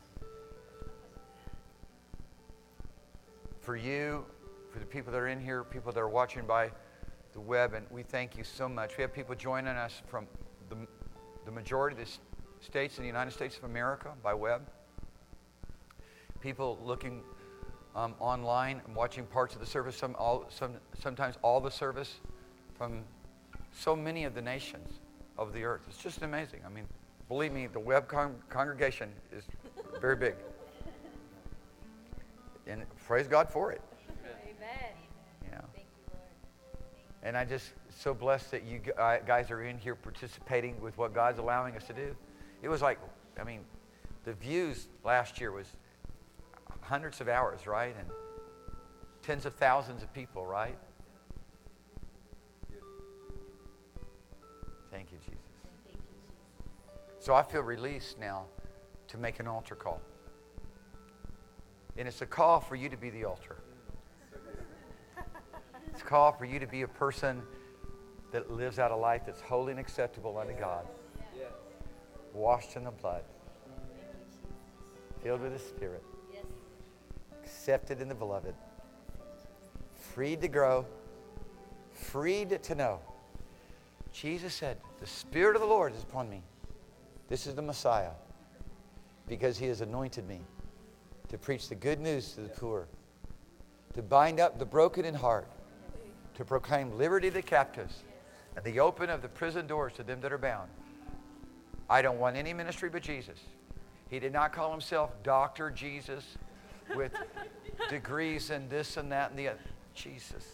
For you, for the people that are in here, people that are watching by the web, and we thank you so much. We have people joining us from the, the majority of the states in the United States of America by web. People looking um, online and watching parts of the service, some, all, some, sometimes all the service from so many of the nations of the earth. It's just amazing. I mean, believe me, the web con- congregation is very big. And praise God for it. Amen. Yeah. Thank you, Lord. And I just so blessed that you uh, guys are in here participating with what God's allowing us to do. It was like, I mean, the views last year was hundreds of hours, right? And tens of thousands of people, right? So I feel released now to make an altar call. And it's a call for you to be the altar. It's a call for you to be a person that lives out a life that's holy and acceptable unto God, washed in the blood, filled with the Spirit, accepted in the beloved, freed to grow, freed to know. Jesus said, The Spirit of the Lord is upon me. This is the Messiah, because he has anointed me to preach the good news to the poor, to bind up the broken in heart, to proclaim liberty to the captives, and the open of the prison doors to them that are bound. I don't want any ministry but Jesus. He did not call himself Dr. Jesus with degrees and this and that and the other. Jesus.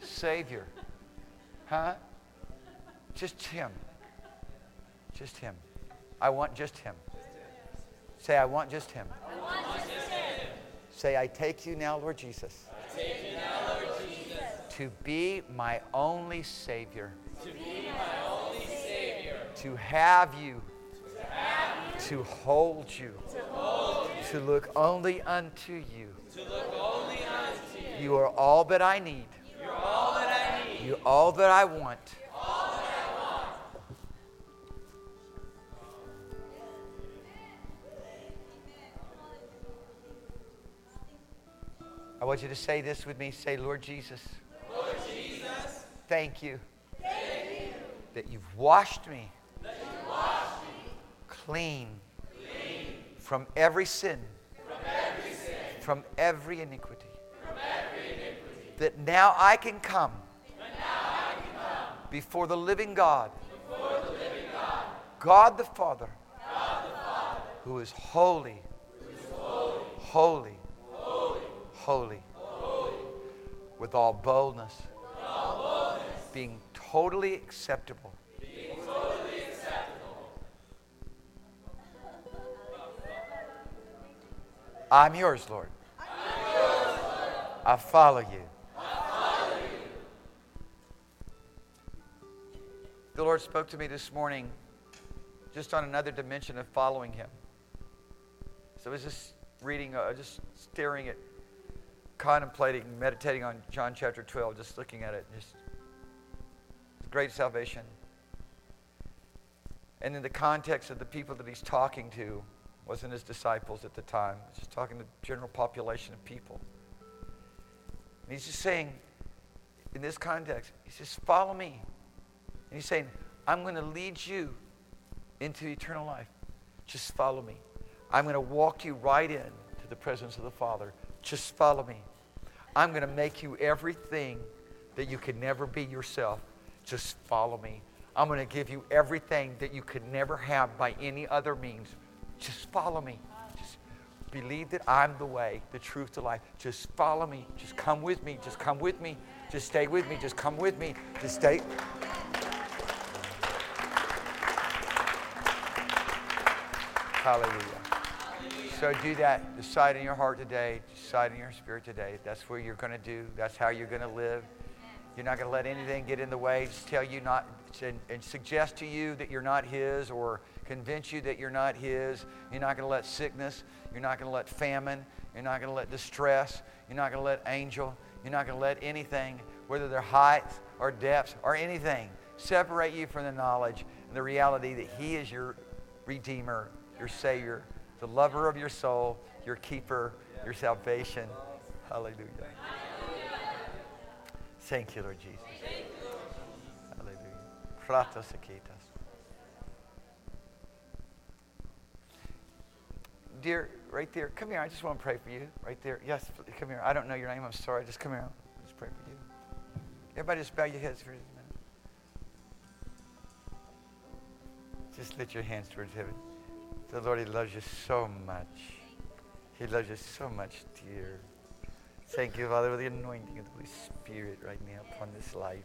Savior. Huh? Just him. Just him. I want just him. Say, I want just him. Say, I take you now, Lord Jesus. To be my only Savior. To have you. To hold you. To look only unto you. You are all that I need. You're all that I need. You're all that I want. I want you to say this with me. Say, Lord Jesus. Lord Jesus. Thank you. Thank you. That you've washed me. That you've washed me. Clean. Clean. From every sin. From every sin. From every iniquity. From every iniquity. that now I can come before the living God, God the Father, who is holy, holy, holy, with all boldness, being totally acceptable. I'm yours, Lord. I follow you. The Lord spoke to me this morning just on another dimension of following Him. So I was just reading, uh, just staring at, contemplating, meditating on John chapter 12, just looking at it, just great salvation. And in the context of the people that He's talking to, wasn't His disciples at the time, just talking to the general population of people. And He's just saying, in this context, He says, Follow me. And He's saying, I'm going to lead you into eternal life. Just follow me. I'm going to walk you right in to the presence of the Father. Just follow me. I'm going to make you everything that you could never be yourself. Just follow me. I'm going to give you everything that you could never have by any other means. Just follow me. Just believe that I'm the way, the truth, the life. Just follow me. Just come with me. Just come with me. Just stay with me. Just come with me. Just stay. Hallelujah. So do that. Decide in your heart today. Decide in your spirit today. That's what you're going to do. That's how you're going to live. You're not going to let anything get in the way. Just tell you not and, and suggest to you that you're not His, or convince you that you're not His. You're not going to let sickness. You're not going to let famine. You're not going to let distress. You're not going to let angel. You're not going to let anything, whether they're heights or depths or anything, separate you from the knowledge and the reality that He is your Redeemer, your Savior, the lover of your soul, your keeper, your salvation. Hallelujah. Thank you, Lord Jesus. Hallelujah. Dear, right there, come here. I just want to pray for you. Right there. Yes, come here. I don't know your name. I'm sorry. Just come here. I'll just pray for you. Everybody just bow your heads for a minute. Just lift your hands towards heaven. The Lord, He loves you so much. He loves you so much, dear. Thank you, Father, for the anointing of the Holy Spirit right now upon this life.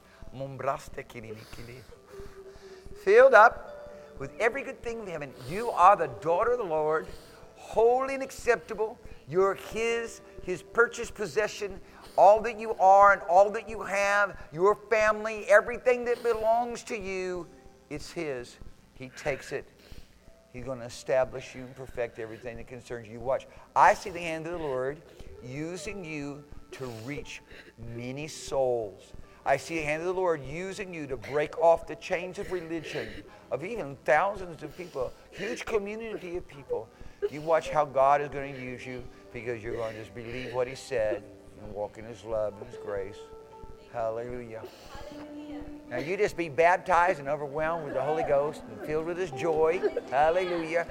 Filled up with every good thing in heaven. You are the daughter of the Lord, holy and acceptable. You're His, His purchased possession. All that you are and all that you have, your family, everything that belongs to you, it's His. He takes it. He's going to establish you and perfect everything that concerns you. Watch. I see the hand of the Lord using you to reach many souls. I see the hand of the Lord using you to break off the chains of religion of even thousands of people, huge community of people. You watch how God is going to use you because you're going to just believe what He said and walk in His love and His grace. Hallelujah. Now you just be baptized and overwhelmed with the Holy Ghost and filled with His joy. Hallelujah.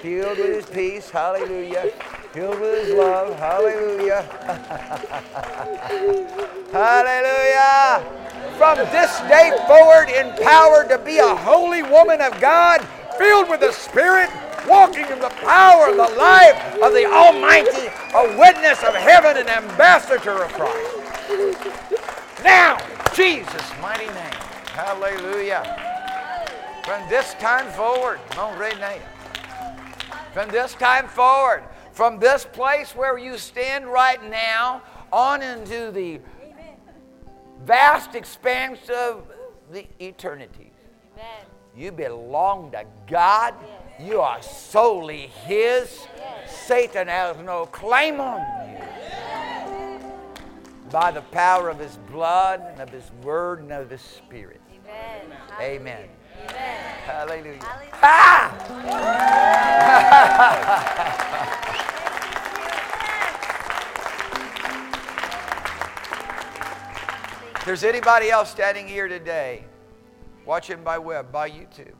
Filled with His peace. Hallelujah. Filled with His love. Hallelujah. Hallelujah. From this day forward, empowered to be a holy woman of God, filled with the Spirit, walking in the power of the life of the Almighty, a witness of heaven, an ambassador of Christ. Now, Jesus' mighty name. Hallelujah. From this time forward, from this time forward, from this place where you stand right now on into the vast expanse of the eternity. You belong to God. You are solely His. Satan has no claim on you. By the power of His blood and of His word and of His Spirit. Amen. Hallelujah. If there's anybody else standing here today, watching by web, by YouTube,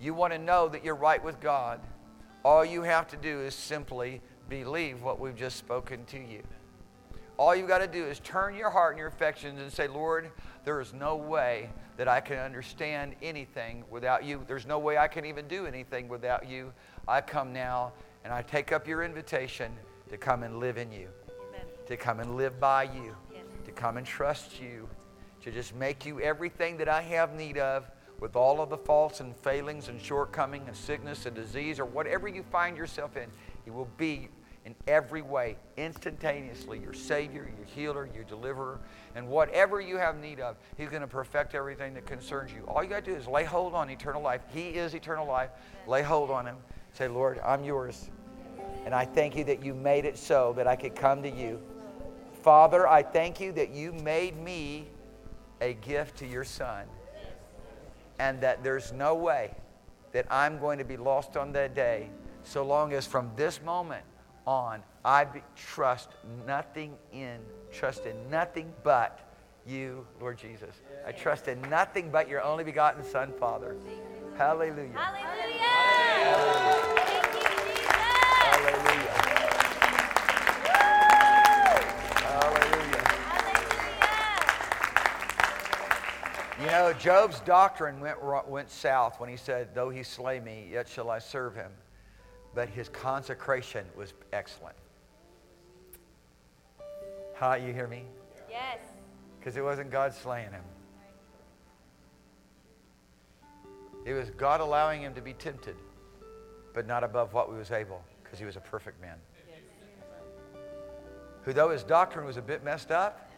you want to know that you're right with God, all you have to do is simply believe what we've just spoken to you. All you've got to do is turn your heart and your affections and say, Lord, there is no way that I can understand anything without you. There's no way I can even do anything without you. I come now and I take up your invitation to come and live in you, Amen. to come and live by you, Yes. to come and trust you, to just make you everything that I have need of with all of the faults and failings and shortcoming and sickness and disease or whatever you find yourself in. He will be in every way, instantaneously, your Savior, your healer, your deliverer, and whatever you have need of, He's going to perfect everything that concerns you. All you got to do is lay hold on eternal life. He is eternal life. Lay hold on Him. Say, Lord, I'm yours. And I thank you that you made it so that I could come to you. Father, I thank you that you made me a gift to your Son, and that there's no way that I'm going to be lost on that day so long as from this moment on I be, trust nothing in, trust in nothing but you, Lord Jesus. I trust in nothing but your only begotten Son, Father. Hallelujah. Hallelujah. Thank you, Jesus. Hallelujah. Hallelujah. Hallelujah. You know, Job's doctrine went, went south when he said, Though he slay me, yet shall I serve him. But his consecration was excellent. Hi, you hear me? Yes. Because it wasn't God slaying him. It was God allowing him to be tempted, but not above what he was able, because he was a perfect man. Who, though his doctrine was a bit messed up,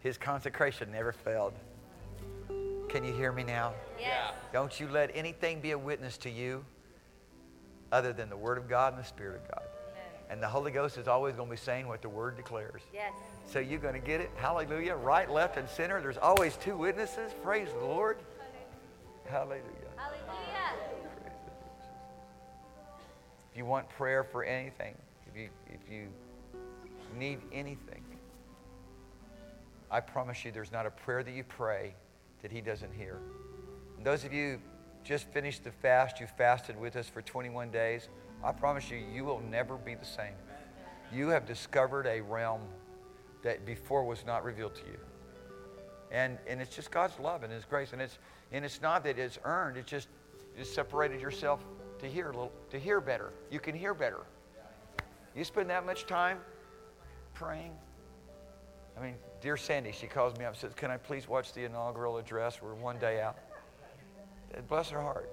his consecration never failed. Can you hear me now? Yes. Don't you let anything be a witness to you other than the Word of God and the Spirit of God. And the Holy Ghost is always going to be saying what the Word declares. Yes. So you're going to get it. Hallelujah. Right, left, and center. There's always two witnesses. Praise the Lord. Hallelujah. Hallelujah. If you want prayer for anything, if you, if you need anything, I promise you there's not a prayer that you pray that He doesn't hear. And those of you just finished the fast, you fasted with us for 21 days, I promise you, you will never be the same. You have discovered a realm that before was not revealed to you. And, and it's just God's love and His grace. And it's, and it's not that it's earned, it's just you separated yourself to hear a little, to hear better. You can hear better. You spend that much time praying. I mean, dear Sandy, she calls me up and says, Can I please watch the inaugural address? We're one day out. Bless her heart.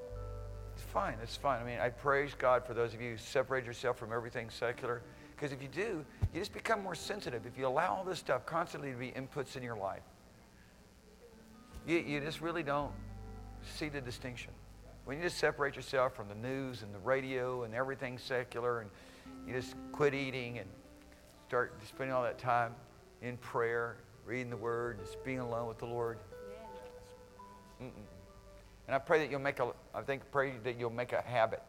It's fine. It's fine. I mean, I praise God for those of you who separate yourself from everything secular. Because if you do, you just become more sensitive. If you allow all this stuff constantly to be inputs in your life, you, you just really don't see the distinction. When you just separate yourself from the news and the radio and everything secular, and you just quit eating and start spending all that time in prayer, reading the Word, just being alone with the Lord. Mm-mm. And I pray that you'll make a, I think, pray that you'll make a habit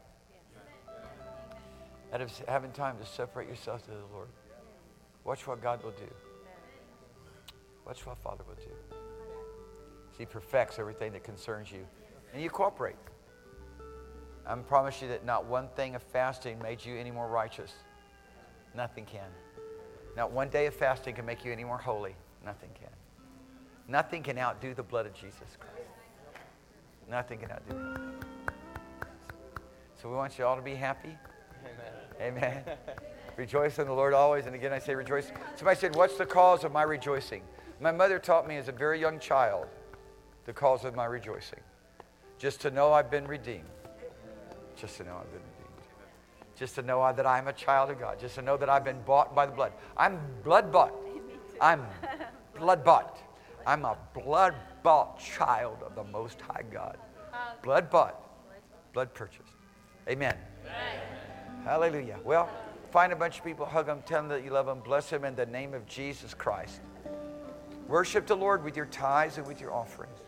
out of having time to separate yourself to the Lord. Watch what God will do. Watch what Father will do. He perfects everything that concerns you. And you cooperate. I promise you that not one thing of fasting made you any more righteous. Nothing can. Not one day of fasting can make you any more holy. Nothing can. Nothing can outdo the blood of Jesus Christ. Nothing can outdo him. So we want you all to be happy. Amen. Amen. rejoice in the Lord always. And again, I say rejoice. Somebody said, What's the cause of my rejoicing? My mother taught me as a very young child the cause of my rejoicing. Just to know I've been redeemed. Just to know I've been redeemed. Just to know I- that I'm a child of God. Just to know that I've been bought by the blood. I'm blood bought. I'm blood bought. I'm a blood bought child of the Most High God. Blood bought, blood purchased. Amen. Hallelujah. Well, find a bunch of people, hug them, tell them that you love them, bless them in the name of Jesus Christ. Worship the Lord with your tithes and with your offerings.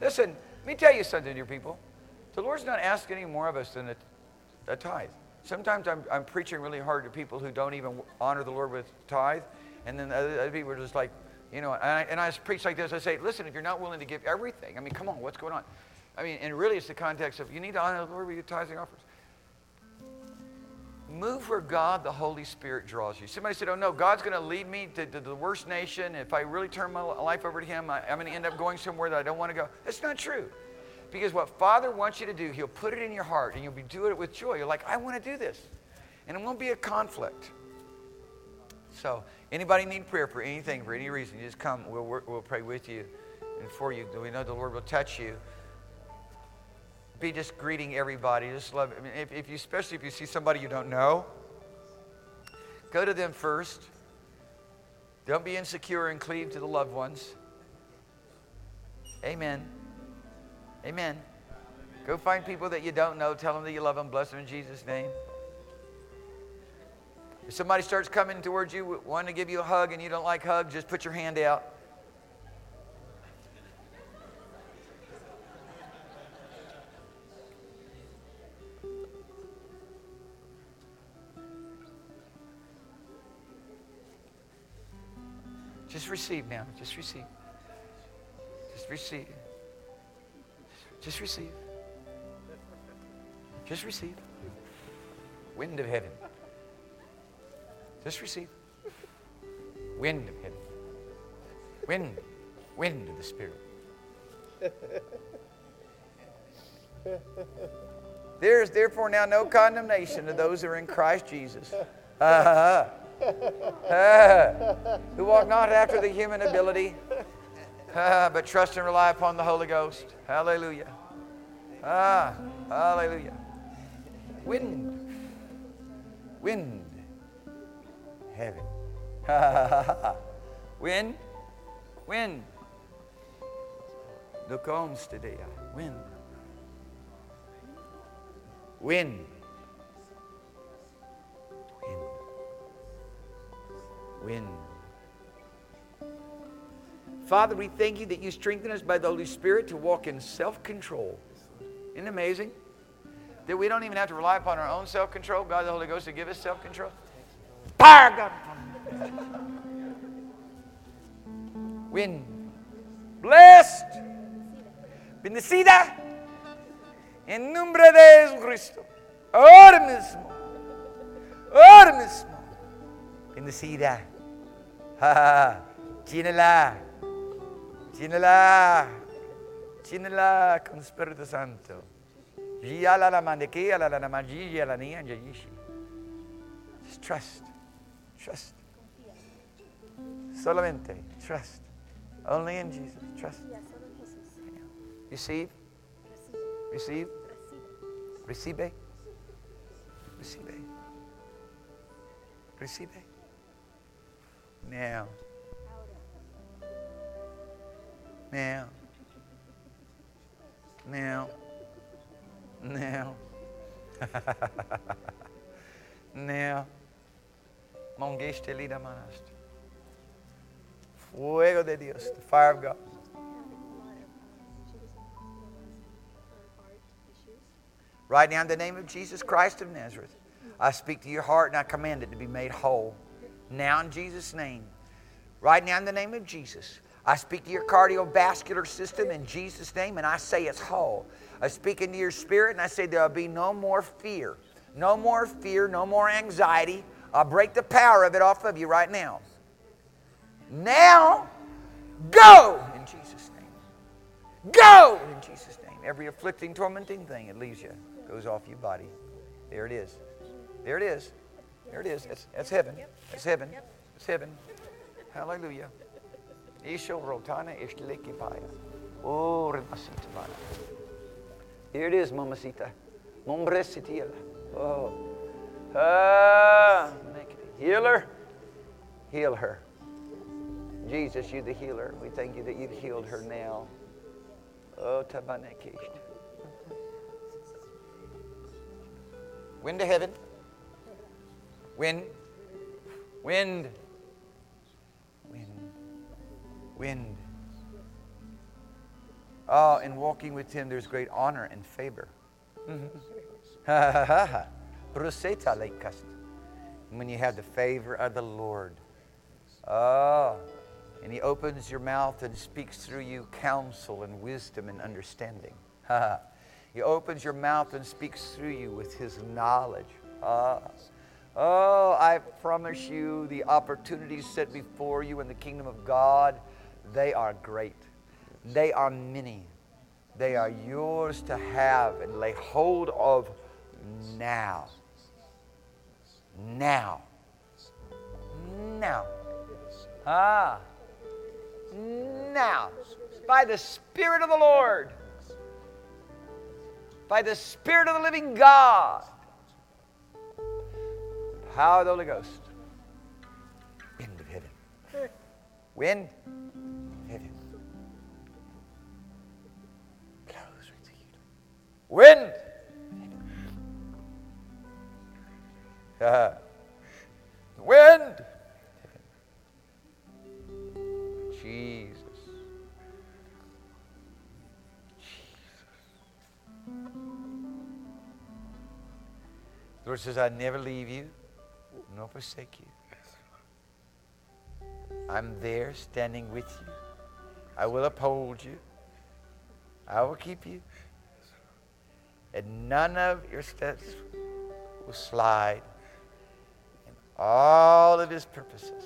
Listen, let me tell you something, dear people. The Lord's not asking any more of us than a, a tithe. Sometimes I'm, I'm preaching really hard to people who don't even honor the Lord with tithe, and then other, other people are just like, you know, and I, and I preach like this. I say, listen, if you're not willing to give everything, I mean, come on, what's going on? I mean, and really it's the context of you need to honor the Lord with your tithes and. Move where God, the Holy Spirit, draws you. Somebody said, Oh no, God's going to lead me to, to the worst nation. If I really turn my life over to Him, I, I'm going to end up going somewhere that I don't want to go. That's not true. Because what Father wants you to do, He'll put it in your heart and you'll be doing it with joy. You're like, I want to do this. And it won't be a conflict. So, anybody need prayer for anything, for any reason, just come. We'll, we'll pray with you and for you. We know the Lord will touch you. Be just greeting everybody. Just love. I mean, if, if you, especially if you see somebody you don't know, go to them first. Don't be insecure and cleave to the loved ones. Amen. Amen. Go find people that you don't know. Tell them that you love them. Bless them in Jesus' name. If somebody starts coming towards you, wanting to give you a hug, and you don't like hugs, just put your hand out. Just receive now. Just receive. Just receive. Just receive. Just receive. Wind of heaven. Just receive. Wind of heaven. Wind. Wind of the Spirit. There is therefore now no condemnation to those who are in Christ Jesus. Uh, uh, who walk not after the human ability, uh, but trust and rely upon the Holy Ghost. Hallelujah. Ah, hallelujah. Wind. Wind. Heaven. Wind. Wind. The comes today. Wind. Wind. Wind. Wind. Father, we thank you that you strengthen us by the Holy Spirit to walk in self control. Isn't amazing? That we don't even have to rely upon our own self control. God, the Holy Ghost, to give us self control. God. Wind. Blessed. Bendecida. En nombre de Jesucristo. Ahora mismo. Ahora mismo. Bendecida. Ja. Llénala. Llénala. Llénala con Espíritu Santo. Just trust. Trust. Solamente trust. Only in Jesus. Trust. Receive. Receive. Recibe. Recibe. Recibe. Now. Now. Now. Now. now. Fuego de Dios, the fire of God. Right now, in the name of Jesus Christ of Nazareth, I speak to your heart and I command it to be made whole. Now, in Jesus' name. Right now, in the name of Jesus, I speak to your cardiovascular system in Jesus' name and I say it's whole. I speak into your spirit and I say there'll be no more fear. No more fear, no more anxiety. I'll break the power of it off of you right now. Now, go in Jesus' name. Go in Jesus' name. Every afflicting, tormenting thing, it leaves you, goes off your body. There it is. There it is. There it is. That's, that's heaven. That's heaven. That's heaven. Hallelujah. Isho rotana ishlikipaya. Oh. Here it is, mamacita. Mombresitiela. Oh. Ah, healer, heal her. Jesus, you the healer. We thank you that you've healed her now. Oh, tabanekisht. Wind to heaven. Wind. Wind. Wind. Wind. Oh, in walking with him, there's great honor and favor. When you have the favor of the Lord. Oh, and he opens your mouth and speaks through you counsel and wisdom and understanding. he opens your mouth and speaks through you with his knowledge. Ah, Oh, I promise you, the opportunities set before you in the kingdom of God, they are great. They are many. They are yours to have and lay hold of now. Now. Now. Ah. Now. By the Spirit of the Lord. By the Spirit of the living God. Power of the Holy Ghost. Wind of heaven. Wind heaven. Blows. Wind. Uh, wind. Jesus. Jesus. The Lord says, I never leave you nor forsake you. I'm there standing with you. I will uphold you. I will keep you. And none of your steps will slide. All of his purposes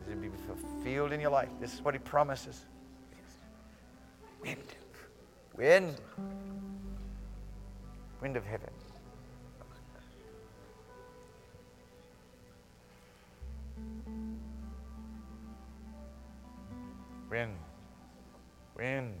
is to be fulfilled in your life. This is what he promises. Wind. Wind. Wind of heaven. Wind. Wind.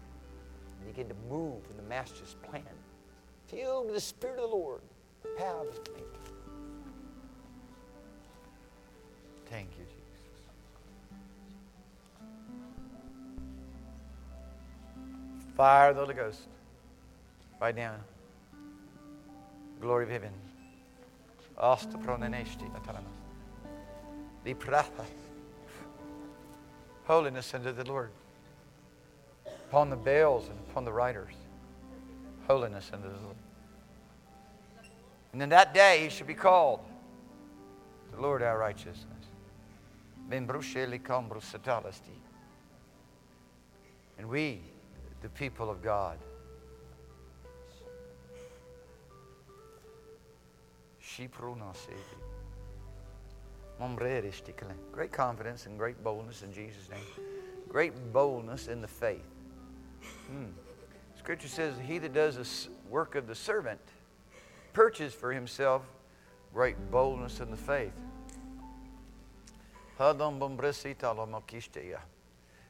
And begin to move in the Master's plan. Filled with the Spirit of the Lord. The power of His name. Thank you, Jesus. Fire of the Holy Ghost. Right now. Glory of heaven. Asta pronenesti natalamas. The. Holiness unto the Lord. Upon the bells and upon the riders. Holiness the Lord. And in that day he shall be called the Lord our righteousness. And we, the people of God, Great confidence and great boldness in Jesus' name. Great boldness in the faith. Hmm. Scripture says, He that does the work of the servant purchase for himself great boldness in the faith.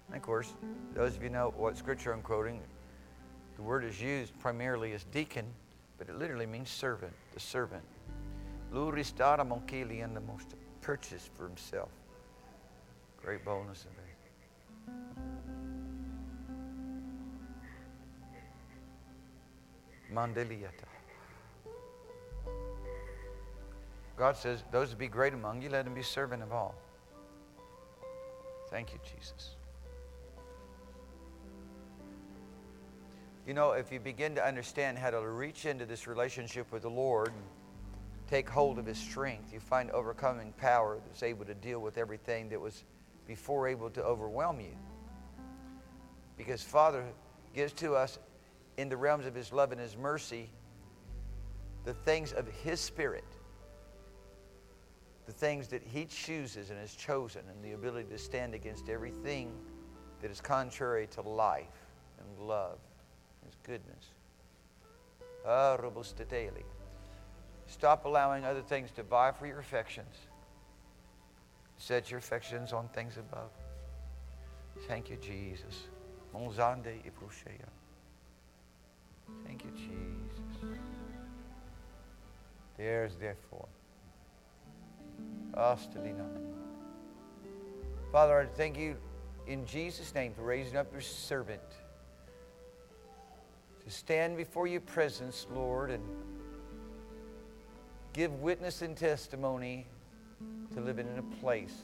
And of course, those of you know what scripture I'm quoting, the word is used primarily as deacon, but it literally means servant, the servant. Luristara the most to purchase for himself. Great boldness and faith. Mandeliata. God says, those that be great among you, let them be servant of all. Thank you, Jesus. You know, if you begin to understand how to reach into this relationship with the Lord, take hold of His strength, you find overcoming power that's able to deal with everything that was before able to overwhelm you. Because Father gives to us in the realms of His love and His mercy the things of His Spirit, the things that He chooses and has chosen, and the ability to stand against everything that is contrary to life and love, His goodness. Ah, robustateli. Stop allowing other things to vie for your affections. Set your affections on things above. Thank you, Jesus. Monzande iprusheya. Thank you, Jesus. There's therefore Astelina. Father, I thank you in Jesus' name for raising up your servant to stand before your presence, Lord, and give witness and testimony to living in a place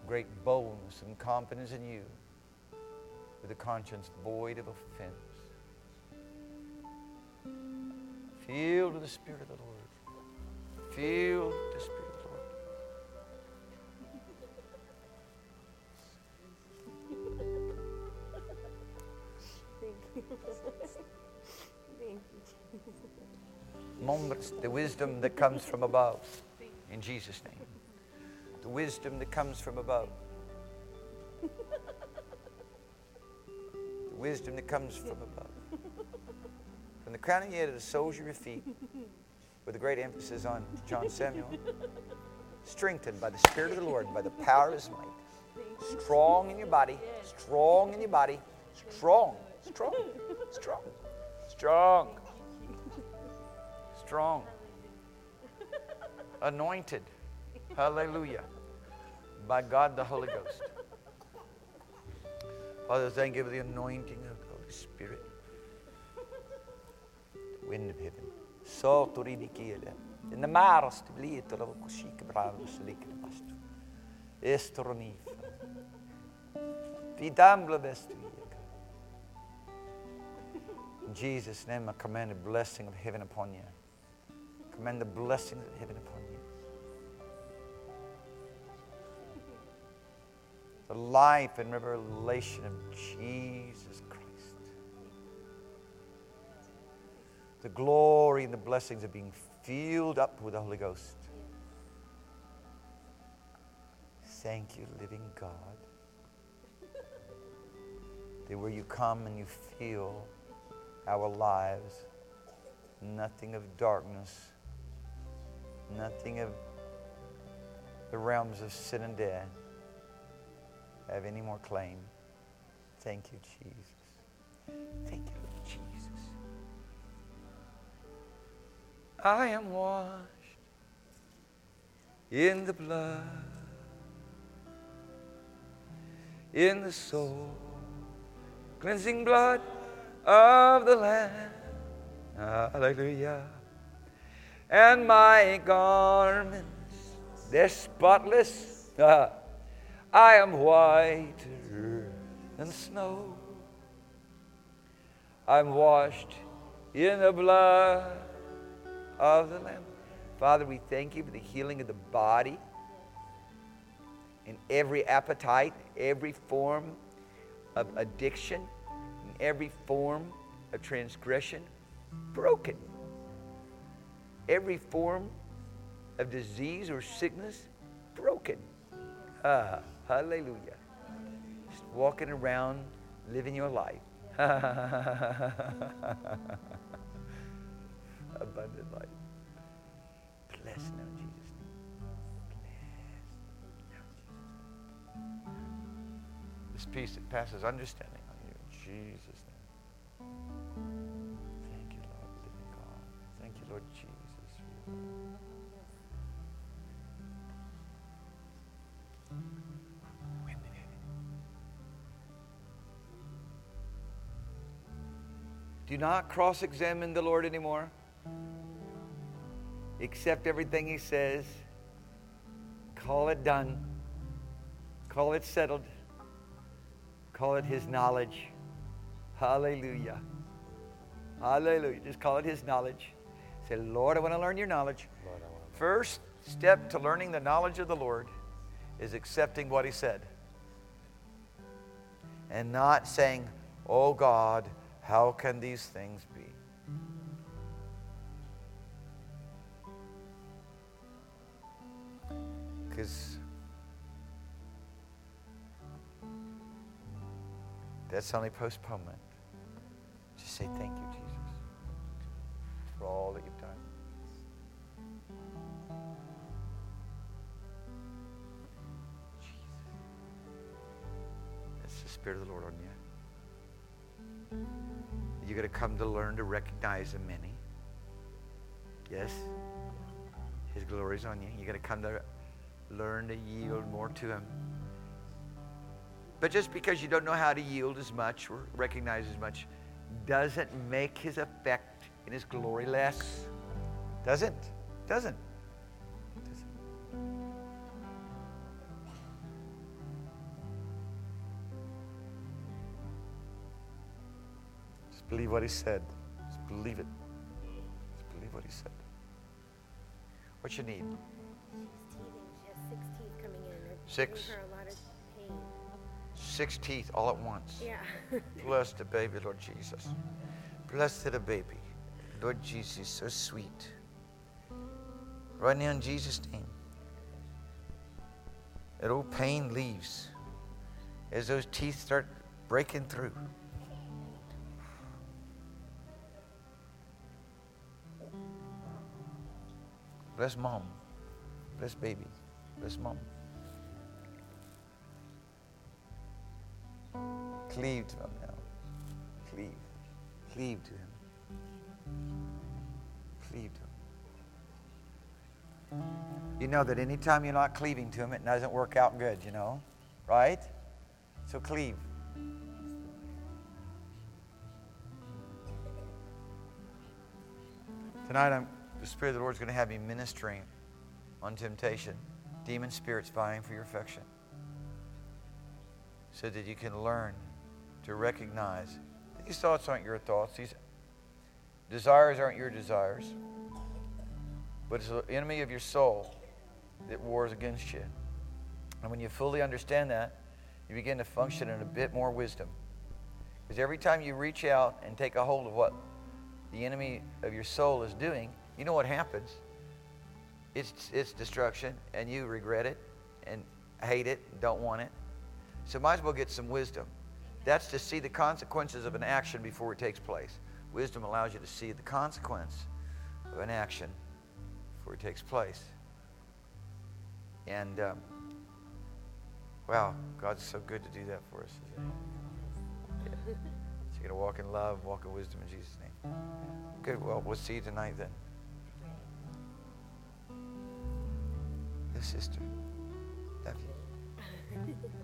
of great boldness and confidence in you with a conscience void of offense. Filled with the Spirit of the Lord. Filled with the Spirit of the Lord. Thank you. Thank you. Moments, the wisdom that comes from above. In Jesus' name. The wisdom that comes from above. The wisdom that comes from above. From the crown of your head to the soles of your feet, with a great emphasis on John Samuel. Strengthened by the Spirit of the Lord, by the power of His might. Strong in your body, strong in your body, strong, strong, strong, strong, strong. Anointed, hallelujah, by God the Holy Ghost. Father, thank you for the anointing of the Holy Spirit. Wind of heaven. So to read In the maras to bli to the kushik bravo slik the bastu. Estronifa. Vidambla bestu. In Jesus' name, I command the blessing of heaven upon you. Command the blessing of heaven upon you. The life and revelation of Jesus The glory and the blessings of being filled up with the Holy Ghost. Thank you, living God. That where you come and you feel our lives, nothing of darkness, nothing of the realms of sin and death have any more claim. Thank you, Jesus. Thank you, I am washed in the blood, in the soul, cleansing blood of the Lamb. Hallelujah. And my garments, they're spotless. I am whiter than snow. I'm washed in the blood of the Lamb. Father, we thank you for the healing of the body in every appetite, every form of addiction, every form of transgression, broken. Every form of disease or sickness, broken. Ah, hallelujah. Just walking around, living your life. Abundant life. Bless now, Jesus. Bless now, Jesus. This peace that passes understanding on you in Jesus' name. Thank you, Lord, living God. Thank you, Lord Jesus. Do not cross examine the Lord anymore. Accept everything He says. Call it done. Call it settled. Call it His knowledge. Hallelujah. Hallelujah. Just call it His knowledge. Say, Lord, I want to learn your knowledge. First step to learning the knowledge of the Lord is accepting what He said and not saying, Oh God, how can these things be? Because that's only postponement. Just say thank you, Jesus, for all that you've done. Spirit of the Lord on you. You're going to come to learn to recognize the many. Yes? His glory is on you. You got to come to learn to yield more to Him. But just because you don't know how to yield as much or recognize as much doesn't make His effect in His glory less. Doesn't. Doesn't. Doesn't. Just believe what He said. Just believe it. Just believe what He said. What you need? Six? giving her a lot of pain. Six teeth all at once. Yeah. Bless the baby, Lord Jesus. Bless the baby. Lord Jesus, so sweet. Right now in Jesus' name. That old pain leaves as those teeth start breaking through. Bless mom. Bless baby. Bless mom. Cleave to him now. Cleave. Cleave to him. Cleave to him. You know that anytime you're not cleaving to him, it doesn't work out good, you know? Right? So cleave. Tonight, I'm, the Spirit of the Lord is going to have me ministering on temptation, demon spirits vying for your affection, so that you can learn to recognize these thoughts aren't your thoughts, these desires aren't your desires, but it's the enemy of your soul that wars against you. And when you fully understand that, you begin to function in a bit more wisdom. Because every time you reach out and take a hold of what the enemy of your soul is doing, you know what happens? It's, it's destruction, and you regret it and hate it, and don't want it. So might as well get some wisdom. That's to see the consequences of an action before it takes place. Wisdom allows you to see the consequence of an action before it takes place. And um, wow, God's so good to do that for us. Yeah. So you're going to walk in love, walk in wisdom in Jesus' name. Good. Well, we'll see you tonight then. Yes, sister. Love you.